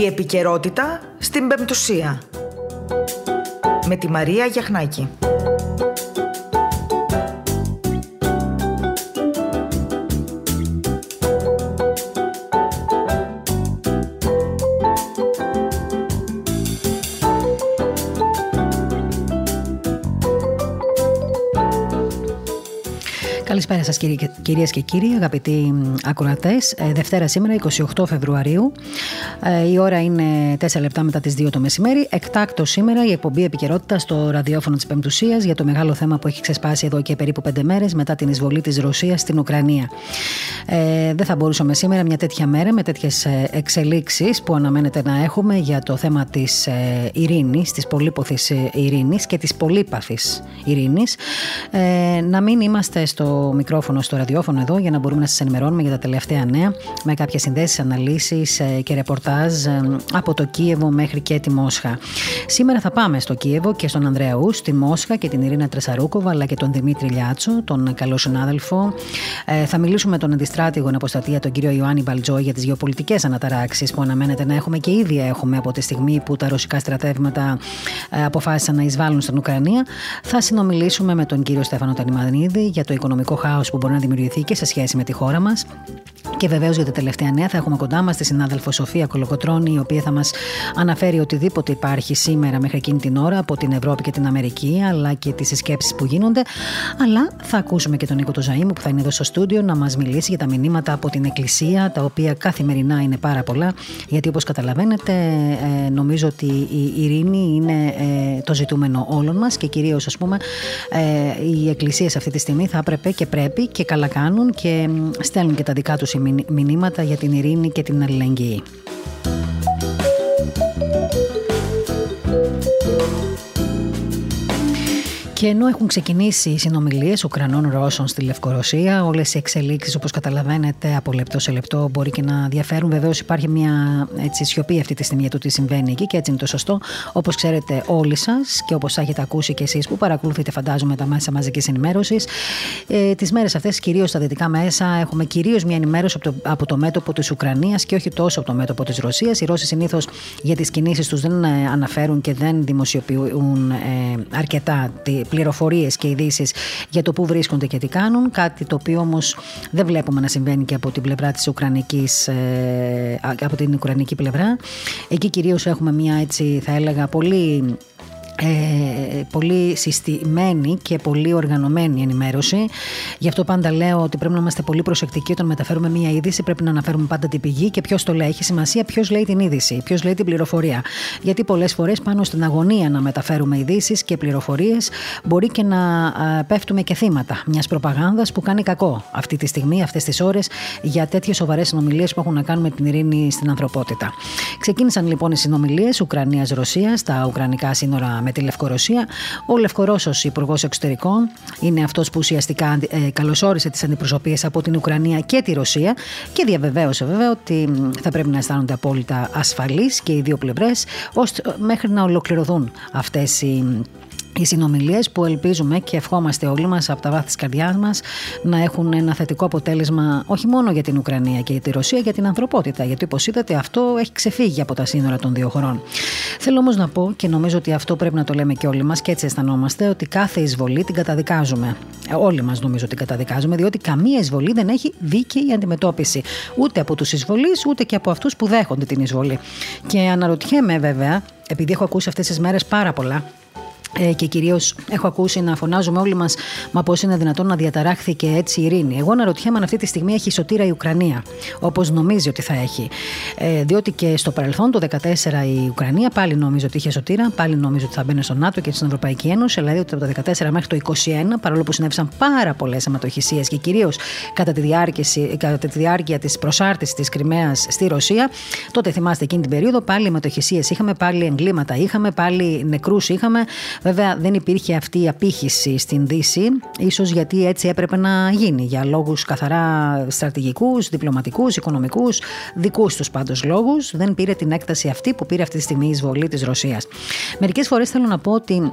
Η επικαιρότητα στην Πεμπτουσία. Με τη Μαρία Γιαχνάκη. Καλησπέρα σας κυρίες και κύριοι, αγαπητοί ακροατές. Ε, Δευτέρα σήμερα, 28 Φεβρουαρίου. Ε, η ώρα είναι 4 λεπτά μετά τις 2 το μεσημέρι. Εκτάκτο σήμερα η εκπομπή επικαιρότητα στο ραδιόφωνο της Πεμπτουσίας για το μεγάλο θέμα που έχει ξεσπάσει εδώ και περίπου 5 μέρες μετά την εισβολή της Ρωσίας στην Ουκρανία. Ε, δεν θα μπορούσαμε σήμερα μια τέτοια μέρα με τέτοιες εξελίξεις που αναμένεται να έχουμε για το θέμα της ειρήνης, της πολύποθης ειρήνης και της πολύπαθης ειρήνης. Ε, να μην είμαστε στο μικρόφωνο, στο ραδιόφωνο εδώ για να μπορούμε να σας ενημερώνουμε για τα τελευταία νέα με κάποιες συνδέσεις, αναλύσεις ε, και ρεπορτάζ ε, από το Κίεβο μέχρι και τη Μόσχα. Σήμερα θα πάμε στο Κίεβο και στον Ανδρέαου, στη Μόσχα και την Ειρήνα Τρεσαρούκοβα αλλά και τον Δημήτρη Λιάτσο, τον καλό συνάδελφο. Ε, θα μιλήσουμε με τον αντιστράτηγο εν αποστατεία, τον κύριο Ιωάννη Μπαλτζό, για τις γεωπολιτικές αναταράξεις που αναμένεται να έχουμε και ήδη έχουμε από τη στιγμή που τα ρωσικά στρατεύματα αποφάσισαν να εισβάλλουν στην Ουκρανία. Θα συνομιλήσουμε με τον κύριο Στέφανο Τανιμανίδη για το οικονομικό οικονομικό χάος που μπορεί να δημιουργηθεί και σε σχέση με τη χώρα μας. Και βεβαίως για τα τελευταία νέα θα έχουμε κοντά μας τη συνάδελφο Σοφία Κολοκοτρόνη, η οποία θα μας αναφέρει οτιδήποτε υπάρχει σήμερα μέχρι εκείνη την ώρα από την Ευρώπη και την Αμερική, αλλά και τις συσκέψεις που γίνονται. Αλλά θα ακούσουμε και τον Νίκο Ζωήμου που θα είναι εδώ στο στούντιο να μας μιλήσει για τα μηνύματα από την Εκκλησία, τα οποία καθημερινά είναι πάρα πολλά. Γιατί όπως καταλαβαίνετε, ε, νομίζω ότι η ειρήνη είναι ε, το ζητούμενο όλων μας και κυρίως, ας πούμε, ε, οι εκκλησίες αυτή τη στιγμή θα έπρεπε και πρέπει και καλά κάνουν και στέλνουν και τα δικά τους μηνύματα για την ειρήνη και την αλληλεγγύη. Και ενώ έχουν ξεκινήσει οι συνομιλίες Ουκρανών Ρώσων στη Λευκορωσία, όλες οι εξελίξεις, όπως καταλαβαίνετε, από λεπτό σε λεπτό μπορεί και να διαφέρουν. Βεβαίως υπάρχει μια έτσι, σιωπή αυτή τη στιγμή για το τι συμβαίνει εκεί και έτσι είναι το σωστό. Όπως ξέρετε, όλοι σας και όπως έχετε ακούσει και εσείς που παρακολουθείτε, φαντάζομαι, τα μέσα μαζικής ενημέρωσης, ε, τις μέρες αυτές, κυρίως στα δυτικά μέσα, έχουμε κυρίως μια ενημέρωση από το, από το μέτωπο της Ουκρανίας και όχι τόσο από το μέτωπο της Ρωσίας. Οι Ρώσοι συνήθως για τις κινήσεις τους δεν ε, αναφέρουν και δεν δημοσιοποιούν ε, αρκετά πληροφορίες και ειδήσεις για το πού βρίσκονται και τι κάνουν. Κάτι το οποίο όμως δεν βλέπουμε να συμβαίνει και από την πλευρά της Ουκρανικής, ε, από την Ουκρανική πλευρά. Εκεί κυρίως έχουμε μια έτσι θα έλεγα πολύ ε, πολύ συστημένη και πολύ οργανωμένη ενημέρωση. Γι' αυτό πάντα λέω ότι πρέπει να είμαστε πολύ προσεκτικοί όταν μεταφέρουμε μία είδηση. Πρέπει να αναφέρουμε πάντα την πηγή και ποιος το λέει. Έχει σημασία ποιος λέει την είδηση, ποιος λέει την πληροφορία. Γιατί πολλές φορές πάνω στην αγωνία να μεταφέρουμε ειδήσεις και πληροφορίες μπορεί και να πέφτουμε και θύματα μιας προπαγάνδας που κάνει κακό αυτή τη στιγμή, αυτές τις ώρες, για τέτοιες σοβαρές συνομιλίες που έχουν να κάνουν με την ειρήνη στην ανθρωπότητα. Ξεκίνησαν λοιπόν οι συνομιλίες Ουκρανία-Ρωσία στα Ουκρανικά σύνορα με τη Λευκορωσία. Ο Λευκορώσος Υπουργός Εξωτερικών είναι αυτός που ουσιαστικά ε, καλωσόρισε τις αντιπροσωπείες από την Ουκρανία και τη Ρωσία και διαβεβαίωσε βέβαια ότι θα πρέπει να αισθάνονται απόλυτα ασφαλείς και οι δύο πλευρές μέχρι να ολοκληρωθούν αυτές οι οι συνομιλίες που ελπίζουμε και ευχόμαστε όλοι μας από τα βάθη της καρδιάς μας να έχουν ένα θετικό αποτέλεσμα όχι μόνο για την Ουκρανία και για τη Ρωσία, για την ανθρωπότητα. Γιατί όπως είδατε αυτό έχει ξεφύγει από τα σύνορα των δύο χωρών. Θέλω όμως να πω και νομίζω ότι αυτό πρέπει να το λέμε και όλοι μας και έτσι αισθανόμαστε ότι κάθε εισβολή την καταδικάζουμε. Ε, όλοι μας νομίζω την καταδικάζουμε διότι καμία εισβολή δεν έχει δίκαιη αντιμετώπιση. Ούτε από τους εισβολείς ούτε και από αυτούς που δέχονται την εισβολή. Και αναρωτιέμαι βέβαια επειδή έχω ακούσει αυτές τις μέρες πάρα πολλά ε, και κυρίως έχω ακούσει να φωνάζουμε όλοι μας, μα πώς είναι δυνατόν να διαταράχθηκε έτσι η ειρήνη. Εγώ αναρωτιέμαι αν αυτή τη στιγμή έχει σωτήρα η Ουκρανία, όπως νομίζει ότι θα έχει. Ε, διότι και στο παρελθόν, το 2014, η Ουκρανία πάλι νόμιζε ότι είχε σωτήρα, πάλι νόμιζε ότι θα μπαίνει στο ΝΑΤΟ και στην Ευρωπαϊκή Ένωση. Δηλαδή από το 2014 μέχρι το 2021, παρόλο που συνέβησαν πάρα πολλές αιματοχυσίες και κυρίως κατά, τη κατά τη διάρκεια της προσάρτησης της Κρυμαίας στη Ρωσία, τότε θυμάστε εκείνη την περίοδο πάλι αιματοχυσίες είχαμε, πάλι εγκλήματα είχαμε, πάλι νεκρούς είχαμε. Βέβαια δεν υπήρχε αυτή η απήχηση στην Δύση, ίσως γιατί έτσι έπρεπε να γίνει για λόγους καθαρά στρατηγικούς, διπλωματικούς, οικονομικούς, δικούς τους πάντως λόγους. Δεν πήρε την έκταση αυτή που πήρε αυτή τη στιγμή η εισβολή της Ρωσίας. Μερικές φορές θέλω να πω ότι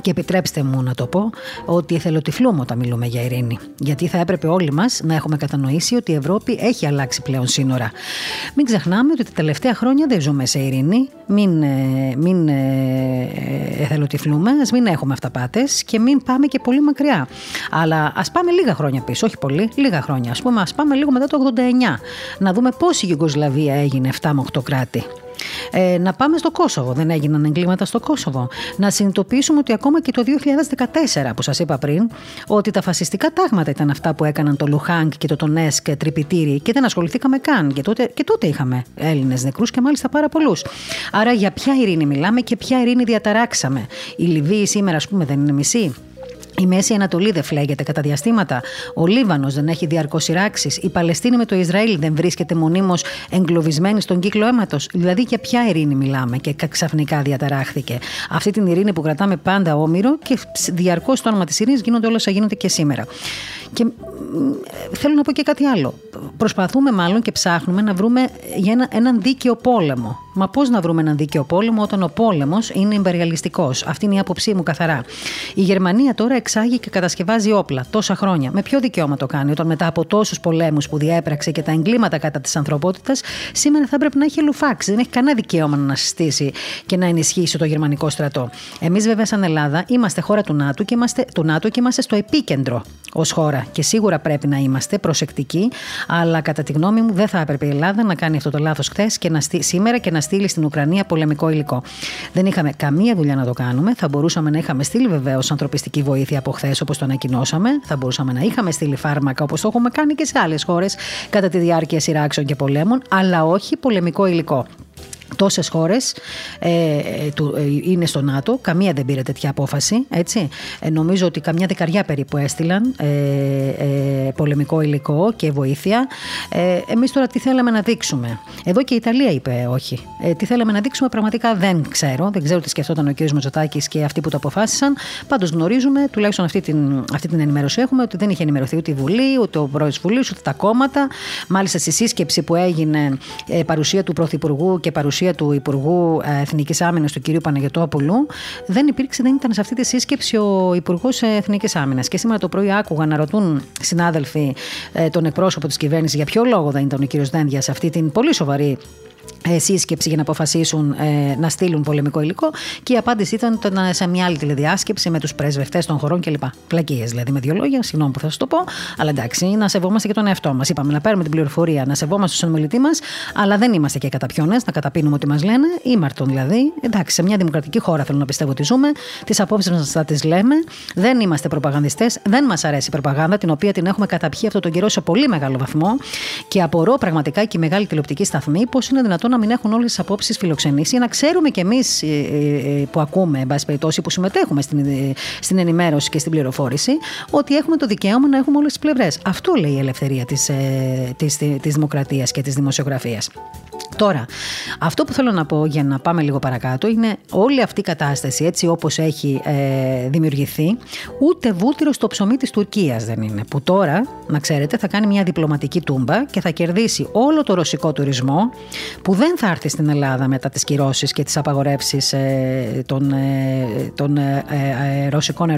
Και επιτρέψτε μου να το πω ότι εθελοτυφλούμε όταν μιλούμε για ειρήνη. Γιατί θα έπρεπε όλοι μας να έχουμε κατανοήσει ότι η Ευρώπη έχει αλλάξει πλέον σύνορα. Μην ξεχνάμε ότι τα τελευταία χρόνια δεν ζούμε σε ειρήνη. Μην, ε, μην ε, εθελοτυφλούμε, ας μην έχουμε αυταπάτες και μην πάμε και πολύ μακριά. Αλλά ας πάμε λίγα χρόνια πίσω, όχι πολύ, λίγα χρόνια. Α πούμε, ας πάμε λίγο μετά το 89. Να δούμε πώς η Γιουγκοσλαβία έγινε 7 με 8 κράτη. Ε, να πάμε στο Κόσοβο. Δεν έγιναν εγκλήματα στο Κόσοβο. Να συνειδητοποιήσουμε ότι ακόμα και το 2014, που σας είπα πριν, ότι τα φασιστικά τάγματα ήταν αυτά που έκαναν το Λουχάνκ και το Τονέσκ τρυπητήρι και δεν ασχοληθήκαμε καν. Και τότε, και τότε είχαμε Έλληνες νεκρούς και μάλιστα πάρα πολλούς. Άρα για ποια ειρήνη μιλάμε και ποια ειρήνη διαταράξαμε. Η Λιβύη σήμερα, ας πούμε, δεν είναι μισή. Η Μέση Ανατολή δεν φλέγεται κατά διαστήματα. Ο Λίβανος δεν έχει διαρκώς σειράξεις. Η Παλαιστίνη με το Ισραήλ δεν βρίσκεται μονίμως εγκλωβισμένη στον κύκλο αίματος. Δηλαδή για ποια ειρήνη μιλάμε; Και ξαφνικά διαταράχθηκε. Αυτή την ειρήνη που κρατάμε πάντα όμοιρο και διαρκώς στο όνομα της ειρήνης γίνονται όλα όσα γίνονται και σήμερα. Και θέλω να πω και κάτι άλλο. Προσπαθούμε μάλλον και ψάχνουμε να βρούμε για ένα, έναν δίκαιο πόλεμο. Μα πώς να βρούμε έναν δίκαιο πόλεμο όταν ο πόλεμος είναι υπεριαλιστικό. Αυτή είναι η άποψή μου καθαρά. Η Γερμανία τώρα εξάγει και κατασκευάζει όπλα τόσα χρόνια. Με ποιο δικαίωμα το κάνει, όταν μετά από τόσους πολέμους που διέπραξε και τα εγκλήματα κατά της ανθρωπότητας, σήμερα θα πρέπει να έχει λουφάξει. Δεν έχει κανένα δικαίωμα να συστήσει και να ενισχύσει το γερμανικό στρατό. Εμείς, βέβαια, σαν Ελλάδα, είμαστε χώρα του ΝΑΤΟ και είμαστε, του ΝΑΤΟ και είμαστε στο επίκεντρο ως χώρα. Και σίγουρα πρέπει να είμαστε προσεκτικοί, αλλά κατά τη γνώμη μου δεν θα έπρεπε η Ελλάδα να κάνει αυτό το λάθος χθες και να στεί, σήμερα και να στείλει στην Ουκρανία πολεμικό υλικό. Δεν είχαμε καμία δουλειά να το κάνουμε. Θα μπορούσαμε να είχαμε στείλει βεβαίως ανθρωπιστική βοήθεια από χθες όπως το ανακοινώσαμε. Θα μπορούσαμε να είχαμε στείλει φάρμακα όπως το έχουμε κάνει και σε άλλες χώρες κατά τη διάρκεια σειράξεων και πολέμων, αλλά όχι πολεμικό υλικό. Τόσες χώρες ε, ε, είναι στο ΝΑΤΟ, καμία δεν πήρε τέτοια απόφαση. Έτσι. Ε, νομίζω ότι καμιά δεκαριά περίπου έστειλαν ε, ε, πολεμικό υλικό και βοήθεια. Ε, Εμείς τώρα τι θέλαμε να δείξουμε; Εδώ και η Ιταλία είπε όχι. Ε, τι θέλαμε να δείξουμε πραγματικά δεν ξέρω. Δεν ξέρω τι σκεφτόταν ο κ. Μητσοτάκης και αυτοί που το αποφάσισαν. Πάντως γνωρίζουμε, τουλάχιστον αυτή την, αυτή την ενημέρωση έχουμε, ότι δεν είχε ενημερωθεί ούτε η Βουλή, ούτε ο πρόεδρος Βουλής, ούτε τα κόμματα. Μάλιστα στη σύσκεψη που έγινε ε, παρουσία του Πρωθυπουργού και παρουσία παρουσία του Υπουργού ε, Εθνικής Άμυνας, του κ. Παναγιωτόπουλου, δεν υπήρξε, δεν ήταν σε αυτή τη σύσκεψη ο Υπουργός Εθνικής Άμυνας. Και σήμερα το πρωί άκουγα να ρωτούν συνάδελφοι ε, τον εκπρόσωπο της κυβέρνησης για ποιο λόγο δεν ήταν ο κ. Δένδια σε αυτή την πολύ σοβαρή ε, σύσκεψη για να αποφασίσουν ε, να στείλουν πολεμικό υλικό και η απάντηση ήταν το να, σε μια άλλη τηλεδιάσκεψη με τους πρεσβευτέ των χωρών κλπ. Πλακίες δηλαδή με δύο λόγια, συγγνώμη που θα σας το πω, αλλά εντάξει, να σεβόμαστε και τον εαυτό μας. Είπαμε να παίρνουμε την πληροφορία, να σεβόμαστε τον ομιλητή μας, αλλά δεν είμαστε και καταπιώνε, να καταπίνουμε ό,τι μας λένε, ήμαρτον δηλαδή. Εντάξει, σε μια δημοκρατική χώρα θέλω να πιστεύω ότι ζούμε, τις απόψεις μας θα τις λέμε, δεν είμαστε προπαγανδιστές, δεν μας αρέσει η προπαγάνδα, την οποία την έχουμε καταπιεί αυτό τον καιρό σε πολύ μεγάλο βαθμό και απορώ πραγματικά και η μεγάλη τηλεοπτική σταθμή πώς είναι δυνατόν να μην έχουν όλες τις απόψεις φιλοξενήσει, να ξέρουμε κι εμείς ε, ε, ε, που ακούμε, εν πάση περιπτώσει, που συμμετέχουμε στην, στην ενημέρωση και στην πληροφόρηση, ότι έχουμε το δικαίωμα να έχουμε όλες τις πλευρές. Αυτό λέει η ελευθερία της της, της δημοκρατίας και της δημοσιογραφίας. Τώρα, αυτό που θέλω να πω για να πάμε λίγο παρακάτω είναι όλη αυτή η κατάσταση έτσι όπως έχει ε, δημιουργηθεί ούτε βούτυρο στο ψωμί της Τουρκίας δεν είναι που τώρα, να ξέρετε, θα κάνει μια διπλωματική τούμπα και θα κερδίσει όλο το ρωσικό τουρισμό που δεν θα έρθει στην Ελλάδα μετά τις κυρώσεις και τις απαγορεύσεις ε, των, ε, των ε, ε, ρωσικών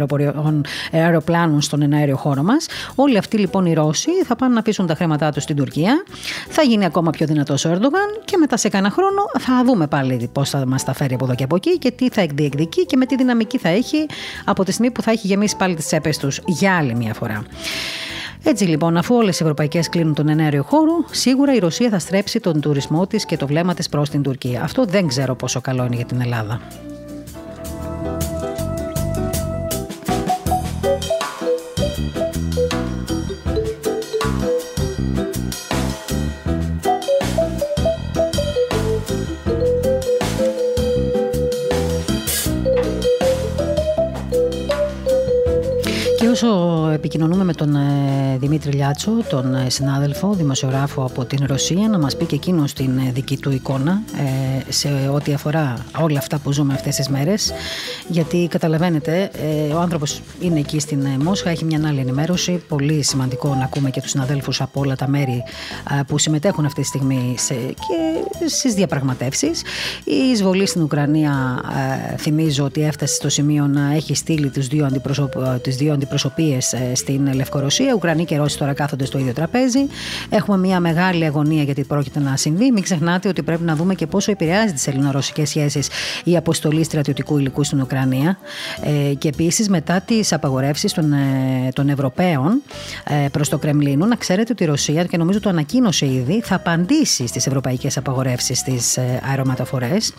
αεροπλάνων στον εναέριο χώρο μας. Όλοι αυτοί λοιπόν οι Ρώσοι θα πάνε να πείσουν τα χρήματά τους στην Τουρκία. Θα γίνει ακόμα πιο δυνατός ο Ερντογάν και μετά σε κανένα χρόνο θα δούμε πάλι πώς θα μας τα φέρει από εδώ και από εκεί και τι θα εκδιεκδικεί και με τι δυναμική θα έχει από τη στιγμή που θα έχει γεμίσει πάλι τις τσέπες τους για άλλη μια φορά. Έτσι λοιπόν, αφού όλες οι ευρωπαϊκές κλείνουν τον ενέργειο χώρο, σίγουρα η Ρωσία θα στρέψει τον τουρισμό της και το βλέμμα της προς την Τουρκία. Αυτό δεν ξέρω πόσο καλό είναι για την Ελλάδα. Επικοινωνούμε με τον Δημήτρη Λιάτσο, τον συνάδελφο, δημοσιογράφο από την Ρωσία, να μας πει και εκείνος την δική του εικόνα σε ό,τι αφορά όλα αυτά που ζούμε αυτές τις μέρες. Γιατί καταλαβαίνετε, ο άνθρωπος είναι εκεί στην Μόσχα, έχει μια άλλη ενημέρωση. Πολύ σημαντικό να ακούμε και τους συναδέλφους από όλα τα μέρη που συμμετέχουν αυτή τη στιγμή σε, και στις διαπραγματεύσεις. Η εισβολή στην Ουκρανία θυμίζω ότι έφτασε στο σημείο να έχει στείλει τους δύο αντιπροσωπ... τις δύο αντιπροσωπείες ε, στην Λευκορωσία. Ουκρανοί και Ρώσοι τώρα κάθονται στο ίδιο τραπέζι. Έχουμε μια μεγάλη αγωνία γιατί πρόκειται να συμβεί. Μην ξεχνάτε ότι πρέπει να δούμε και πόσο επηρεάζει τις ελληνορωσικές σχέσεις η αποστολή στρατιωτικού υλικού στην Ουκρανία. Ε, και επίσης μετά τις απαγορεύσεις των, ε, των Ευρωπαίων ε, προς το Κρεμλίνο, να ξέρετε ότι η Ρωσία, και νομίζω το ανακοίνωσε ήδη, θα απαντήσει στις ευρωπαϊκές απαγορεύσεις στι ε, αερομεταφορές.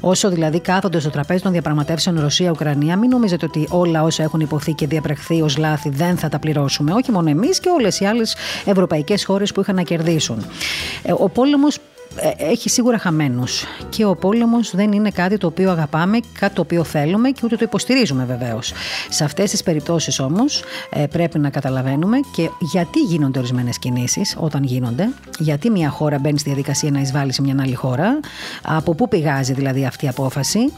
Όσο δηλαδή κάθονται στο τραπέζι των διαπραγματεύσεων Ρωσία-Ουκρανία, μην νομίζετε ότι όλα όσα έχουν υποθεί και διαπραχθεί ως λάθη δεν θα τα πληρώσουμε. Όχι μόνο εμείς και όλες οι άλλες ευρωπαϊκές χώρες που είχαν να κερδίσουν. Ε, ο πόλεμος ε, έχει σίγουρα χαμένους. Και ο πόλεμος δεν είναι κάτι το οποίο αγαπάμε, κάτι το οποίο θέλουμε και ούτε το υποστηρίζουμε βεβαίως. Σε αυτές τις περιπτώσεις όμως ε, πρέπει να καταλαβαίνουμε και γιατί γίνονται ορισμένες κινήσεις όταν γίνονται, γιατί μια χώρα μπαίνει στη διαδικασία να εισβάλλει σε μια άλλη χώρα, από πού πηγάζει δηλαδή αυτή η απόφαση.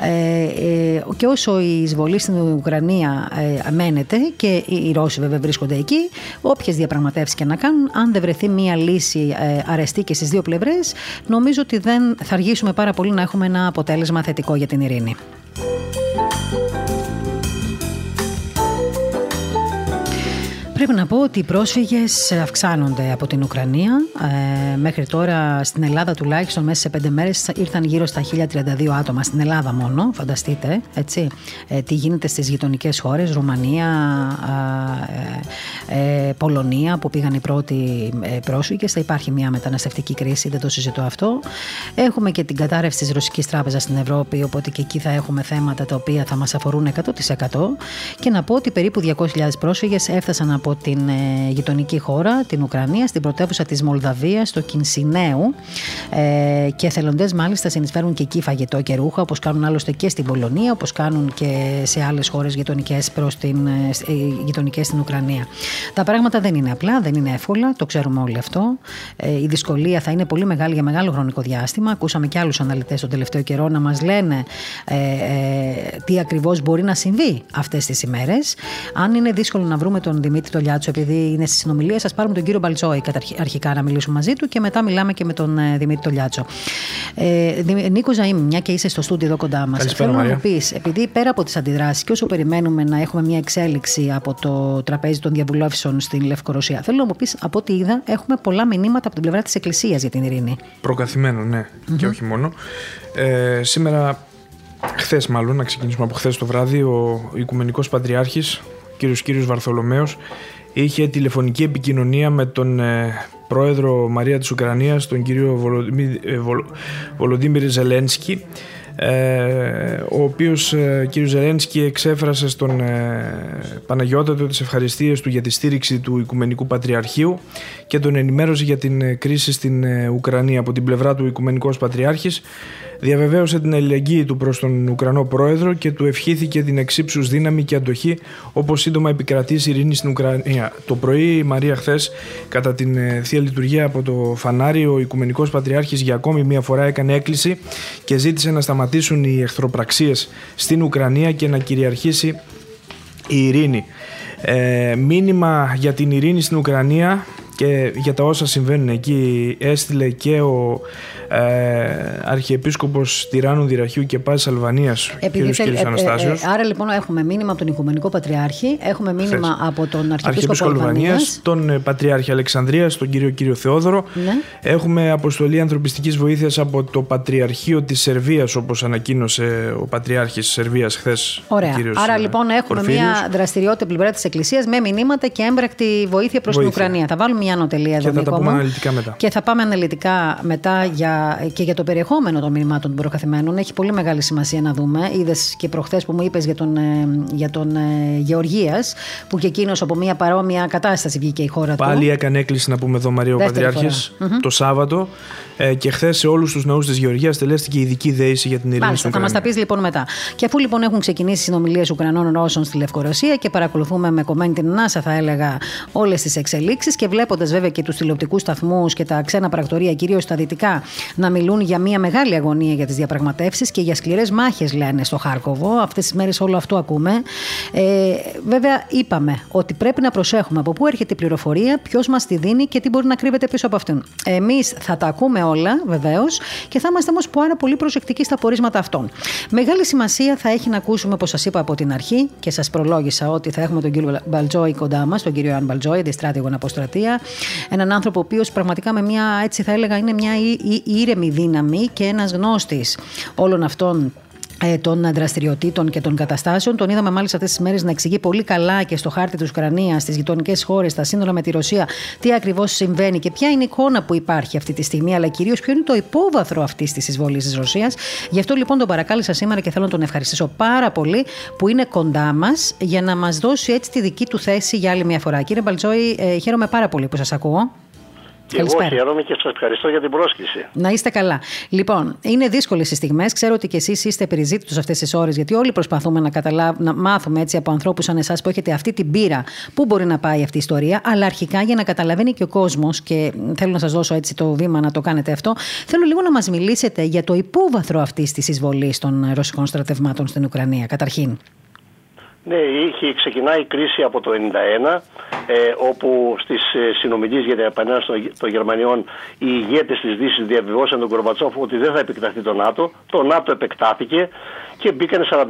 Ε, και όσο η εισβολή στην Ουκρανία μένεται και οι Ρώσοι βέβαια βρίσκονται εκεί, όποιες διαπραγματεύσεις και να κάνουν, αν δεν βρεθεί μια λύση αρεστή και στις δύο πλευρές, νομίζω ότι δεν θα αργήσουμε πάρα πολύ να έχουμε ένα αποτέλεσμα θετικό για την ειρήνη. Πρέπει να πω ότι οι πρόσφυγες αυξάνονται από την Ουκρανία. Ε, μέχρι τώρα στην Ελλάδα τουλάχιστον μέσα σε πέντε μέρες ήρθαν γύρω στα 1032 άτομα στην Ελλάδα μόνο. Φανταστείτε έτσι, ε, τι γίνεται στις γειτονικές χώρες, Ρουμανία, ε, Πολωνία που πήγαν οι πρώτοι ε, πρόσφυγες. Θα υπάρχει μια μεταναστευτική κρίση, δεν το συζητώ αυτό. Έχουμε και την κατάρρευση της Ρωσικής Τράπεζας στην Ευρώπη, οπότε και εκεί θα έχουμε θέματα τα οποία θα μας αφορούν 100%. Και να πω ότι περίπου 200.000 πρόσφυγες έφτασαν από από την ε, γειτονική χώρα, την Ουκρανία, στην πρωτεύουσα της Μολδαβίας, στο Κινσινέου. Ε, και εθελοντέ μάλιστα συνεισφέρουν και εκεί φαγητό και ρούχα, όπως κάνουν άλλωστε και στην Πολωνία, όπως κάνουν και σε άλλες χώρες γειτονικές προς την ε, ε, γειτονικές στην Ουκρανία. Τα πράγματα δεν είναι απλά, δεν είναι εύκολα, το ξέρουμε όλοι αυτό. Ε, η δυσκολία θα είναι πολύ μεγάλη για μεγάλο χρονικό διάστημα. Ακούσαμε και άλλους αναλυτές τον τελευταίο καιρό να μας λένε ε, ε, τι ακριβώς μπορεί να συμβεί αυτές τις ημέρες. Αν είναι δύσκολο να βρούμε τον Δημήτρη Λιάτσο, επειδή είναι στη συνομιλία, σας πάρουμε τον κύριο Μπαλτσόη αρχικά να μιλήσουμε μαζί του και μετά μιλάμε και με τον ε, Δημήτρη Τολιάτσο. Ε, Νίκο Ζαήμ, μια και είσαι στο στούντιο εδώ κοντά μας, θέλω να μου πεις, επειδή πέρα από τις αντιδράσεις και όσο περιμένουμε να έχουμε μια εξέλιξη από το τραπέζι των διαβουλεύσεων στην Λευκορωσία, θέλω να μου πεις, από ό,τι είδα, έχουμε πολλά μηνύματα από την πλευρά της Εκκλησίας για την ειρήνη. Προκαθημένο, ναι, mm-hmm. και όχι μόνο. Ε, σήμερα Χθες, μάλλον, να ξεκινήσουμε από χθες το βράδυ, ο Οικουμενικός Πατριάρχης, κύριος κύριος Βαρθολομέος, είχε τηλεφωνική επικοινωνία με τον ε, πρόεδρο Μαρία της Ουκρανίας, τον κύριο Βολοντίμιρ ε, Ζελένσκι, ε, ο οποίος ε, κύριος Ζελένσκι εξέφρασε στον ε, Παναγιώτατο τις ευχαριστίες του για τη στήριξη του Οικουμενικού Πατριαρχείου και τον ενημέρωσε για την κρίση στην Ουκρανία. Από την πλευρά του Οικουμενικός Πατριάρχης διαβεβαίωσε την αλληλεγγύη του προς τον Ουκρανό πρόεδρο και του ευχήθηκε την εξύψους δύναμη και αντοχή όπως σύντομα επικρατήσει ειρήνη στην Ουκρανία. Το πρωί η Μαρία χθες κατά την ε, Θεία Λειτουργία από το φανάρι ο Οικουμενικός Πατριάρχης για ακόμη μία φορά έκανε έκκληση και ζήτησε να σταματήσουν οι εχθροπραξίες στην Ουκρανία και να κυριαρχήσει η ειρήνη. Ε, μήνυμα για την ειρήνη στην Ουκρανία και για τα όσα συμβαίνουν εκεί έστειλε και ο ε, Αρχιεπίσκοπος Τυράννου Δυραχείου και Πάζης Αλβανίας κ. Ε, ε, Αναστάσιος. άρα λοιπόν έχουμε μήνυμα από τον Οικουμενικό Πατριάρχη, έχουμε μήνυμα από τον Αρχιεπίσκοπο Αλβανίας, τον ε, Πατριάρχη Αλεξανδρίας, τον κύριο κύριο Θεόδωρο. Ναι. Έχουμε αποστολή ανθρωπιστικής βοήθειας από το Πατριαρχείο της Σερβίας όπως ανακοίνωσε ο Πατριάρχης της Σερβίας χθες. Ωραία. Άρα λοιπόν έχουμε μια δραστηριότητα πλευρά της Εκκλησίας με μηνύματα και έμπρακτη βοήθεια προς την Ουκρανία. Θα βάλουμε μια ανωτελεία εδώ. Και θα τα πούμε αναλυτικά μετά. Και θα πάμε αναλυτικά μετά για, και για το περιεχόμενο των μηνυμάτων των προκαθημένων. Έχει πολύ μεγάλη σημασία να δούμε. Είδες και προχθές που μου είπες για τον, ε, για τον ε, Γεωργίας, που και εκείνος από μια παρόμοια κατάσταση βγήκε η χώρα Πάλι του. Πάλι έκανε έκκληση να πούμε εδώ Μαρία ο Πατριάρχης το Σάββατο. Ε, και χθες σε όλους τους ναούς της Γεωργίας τελέστηκε ειδική δέηση για την ειρήνη Μάλιστα, θα μας τα πεις λοιπόν μετά. Και αφού λοιπόν έχουν ξεκινήσει συνομιλίες Ουκρανών Ρώσων στη Λευκορωσία και παρακολουθούμε με κομμένη την ανάσα, θα έλεγα, όλες τις εξελίξεις και βλέποντας βέβαια και τους τηλεοπτικούς σταθμούς και τα ξένα πρακτορία, κυρίως στα δυτικά, να μιλούν για μια μεγάλη αγωνία για τις διαπραγματεύσεις και για σκληρές μάχες, λένε στο Χάρκοβο. Αυτές τις μέρες όλο αυτό ακούμε. Ε, βέβαια, είπαμε ότι πρέπει να προσέχουμε από πού έρχεται η πληροφορία, ποιος μας τη δίνει και τι μπορεί να κρύβεται πίσω από αυτήν. Εμείς θα τα ακούμε όλα, βεβαίως, και θα είμαστε όμως πάρα πολύ προσεκτικοί στα πορίσματα αυτών. Μεγάλη σημασία θα έχει να ακούσουμε, όπως σας είπα από την αρχή και σας προλόγησα ότι θα έχουμε τον κύριο Μπαλτζόη κοντά μας, τον κύριο Αν Μπαλτζόη, αντιστράτηγο αποστρατεία. Έναν άνθρωπο ο οποίος πραγματικά με μια, έτσι θα έλεγα, είναι μια ήρεμη δύναμη και ένας γνώστης όλων αυτών ε, των δραστηριοτήτων και των καταστάσεων. Τον είδαμε μάλιστα αυτές τις μέρες να εξηγεί πολύ καλά και στο χάρτη της Ουκρανίας, στις γειτονικές χώρες, στα σύνορα με τη Ρωσία, τι ακριβώς συμβαίνει και ποια είναι η εικόνα που υπάρχει αυτή τη στιγμή, αλλά κυρίως ποιο είναι το υπόβαθρο αυτής της εισβολής της Ρωσίας. Γι' αυτό λοιπόν τον παρακάλεσα σήμερα και θέλω να τον ευχαριστήσω πάρα πολύ που είναι κοντά μας για να μας δώσει έτσι τη δική του θέση για άλλη μια φορά. Κύριε Μπαλτζόη, ε, χαίρομαι πάρα πολύ που σας ακούω. Και εγώ χαίρομαι και σας ευχαριστώ για την πρόσκληση. Να είστε καλά. Λοιπόν, είναι δύσκολες οι στιγμές. Ξέρω ότι και εσείς είστε περιζήτητος αυτές τις ώρες, γιατί όλοι προσπαθούμε να, καταλάβουμε, να μάθουμε έτσι από ανθρώπους σαν εσάς που έχετε αυτή την πείρα πού μπορεί να πάει αυτή η ιστορία. Αλλά αρχικά για να καταλαβαίνει και ο κόσμος, και θέλω να σας δώσω έτσι το βήμα να το κάνετε αυτό, θέλω λίγο να μας μιλήσετε για το υπόβαθρο αυτής της εισβολής των ρωσικών στρατευμάτων στην Ουκρανία, καταρχήν. Ναι, είχε ξεκινάει η κρίση από το 1991, ε, όπου στις ε, συνομιλίες για την επανένωση των Γερμανιών οι ηγέτες της Δύσης διαβιβώσαν τον Κορβατσόφ ότι δεν θα επεκταθεί το ΝΑΤΟ. Το ΝΑΤΟ επεκτάθηκε και μπήκαν 41,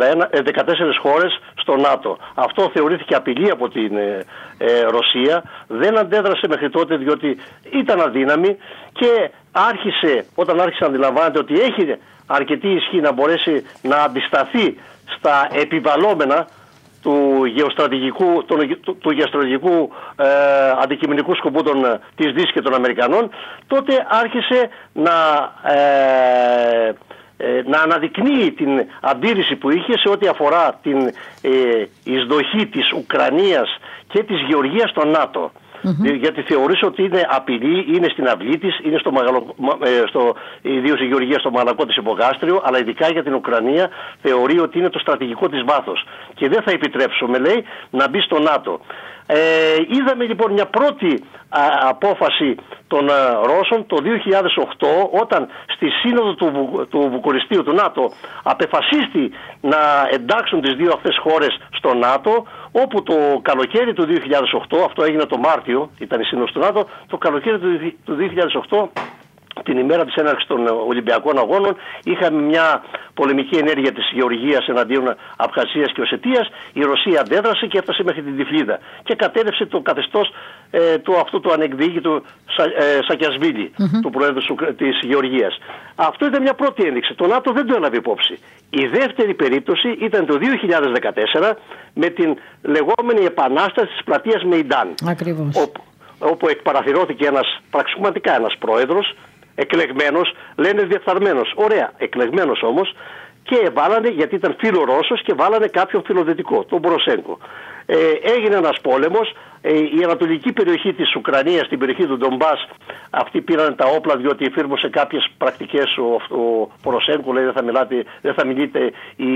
14 χώρες στο ΝΑΤΟ. Αυτό θεωρήθηκε απειλή από την ε, ε, Ρωσία. Δεν αντέδρασε μέχρι τότε διότι ήταν αδύναμη και άρχισε, όταν άρχισε να αντιλαμβάνεται ότι έχει αρκετή ισχύ να μπορέσει να αντισταθεί στα επιβαλόμενα του γεωστρατηγικού, του, του γεωστρατηγικού ε, αντικειμενικού σκοπού των, της Δύσης και των Αμερικανών, τότε άρχισε να, ε, ε, να αναδεικνύει την αντίρρηση που είχε σε ό,τι αφορά την ε, εισδοχή της Ουκρανίας και της Γεωργίας στο ΝΑΤΟ. Mm-hmm. Γιατί θεωρείς ότι είναι απειλή, είναι στην αυλή της, είναι στο, μεγαλο, ε, στο ιδίως η Γεωργία στο μαλακό της υπογάστριο, αλλά ειδικά για την Ουκρανία θεωρεί ότι είναι το στρατηγικό της βάθος. Και δεν θα επιτρέψουμε, λέει, να μπει στο ΝΑΤΟ. Ε, είδαμε λοιπόν μια πρώτη απόφαση των α, Ρώσων το 2008 όταν στη σύνοδο του, του Βουκουριστίου του ΝΑΤΟ απεφασίστη να εντάξουν τις δύο αυτές χώρες στο ΝΑΤΟ όπου το καλοκαίρι του 2008, αυτό έγινε το Μάρτιο, ήταν η σύνοδος του ΝΑΤΟ, το καλοκαίρι του 2008 την ημέρα της έναρξης των Ολυμπιακών Αγώνων είχαμε μια πολεμική ενέργεια της Γεωργίας εναντίον Απχασίας και Οσετίας. Η Ρωσία αντέδρασε και έφτασε μέχρι την Τυφλίδα και κατέλευσε το καθεστώς ε, του αυτού του ανεκδίκητου Σα, ε, σακιασβιλη του Προέδρου της Γεωργίας. Αυτό ήταν μια πρώτη ένδειξη. Το ΝΑΤΟ δεν το έλαβε υπόψη. Η δεύτερη περίπτωση ήταν το 2014 με την λεγόμενη επανάσταση της πλατείας Μεϊντάν. Ακριβώς. Όπου, όπου εκπαραθυρώθηκε ένας, πραγματικά ένας πρόεδρος εκλεγμένος, λένε διεφθαρμένος. Ωραία, εκλεγμένος όμως και βάλανε, γιατί ήταν φίλο Ρώσος και βάλανε κάποιον φιλοδετικό, τον Μποροσέγκο. Ε, έγινε ένας πόλεμος, ε, η ανατολική περιοχή της Ουκρανίας, την περιοχή του Ντομπάς, αυτοί πήραν τα όπλα διότι εφήρμοσε κάποιες πρακτικές. Ο, ο Ποροσένκο, λέει δεν θα, μιλάτε, δεν θα μιλείτε η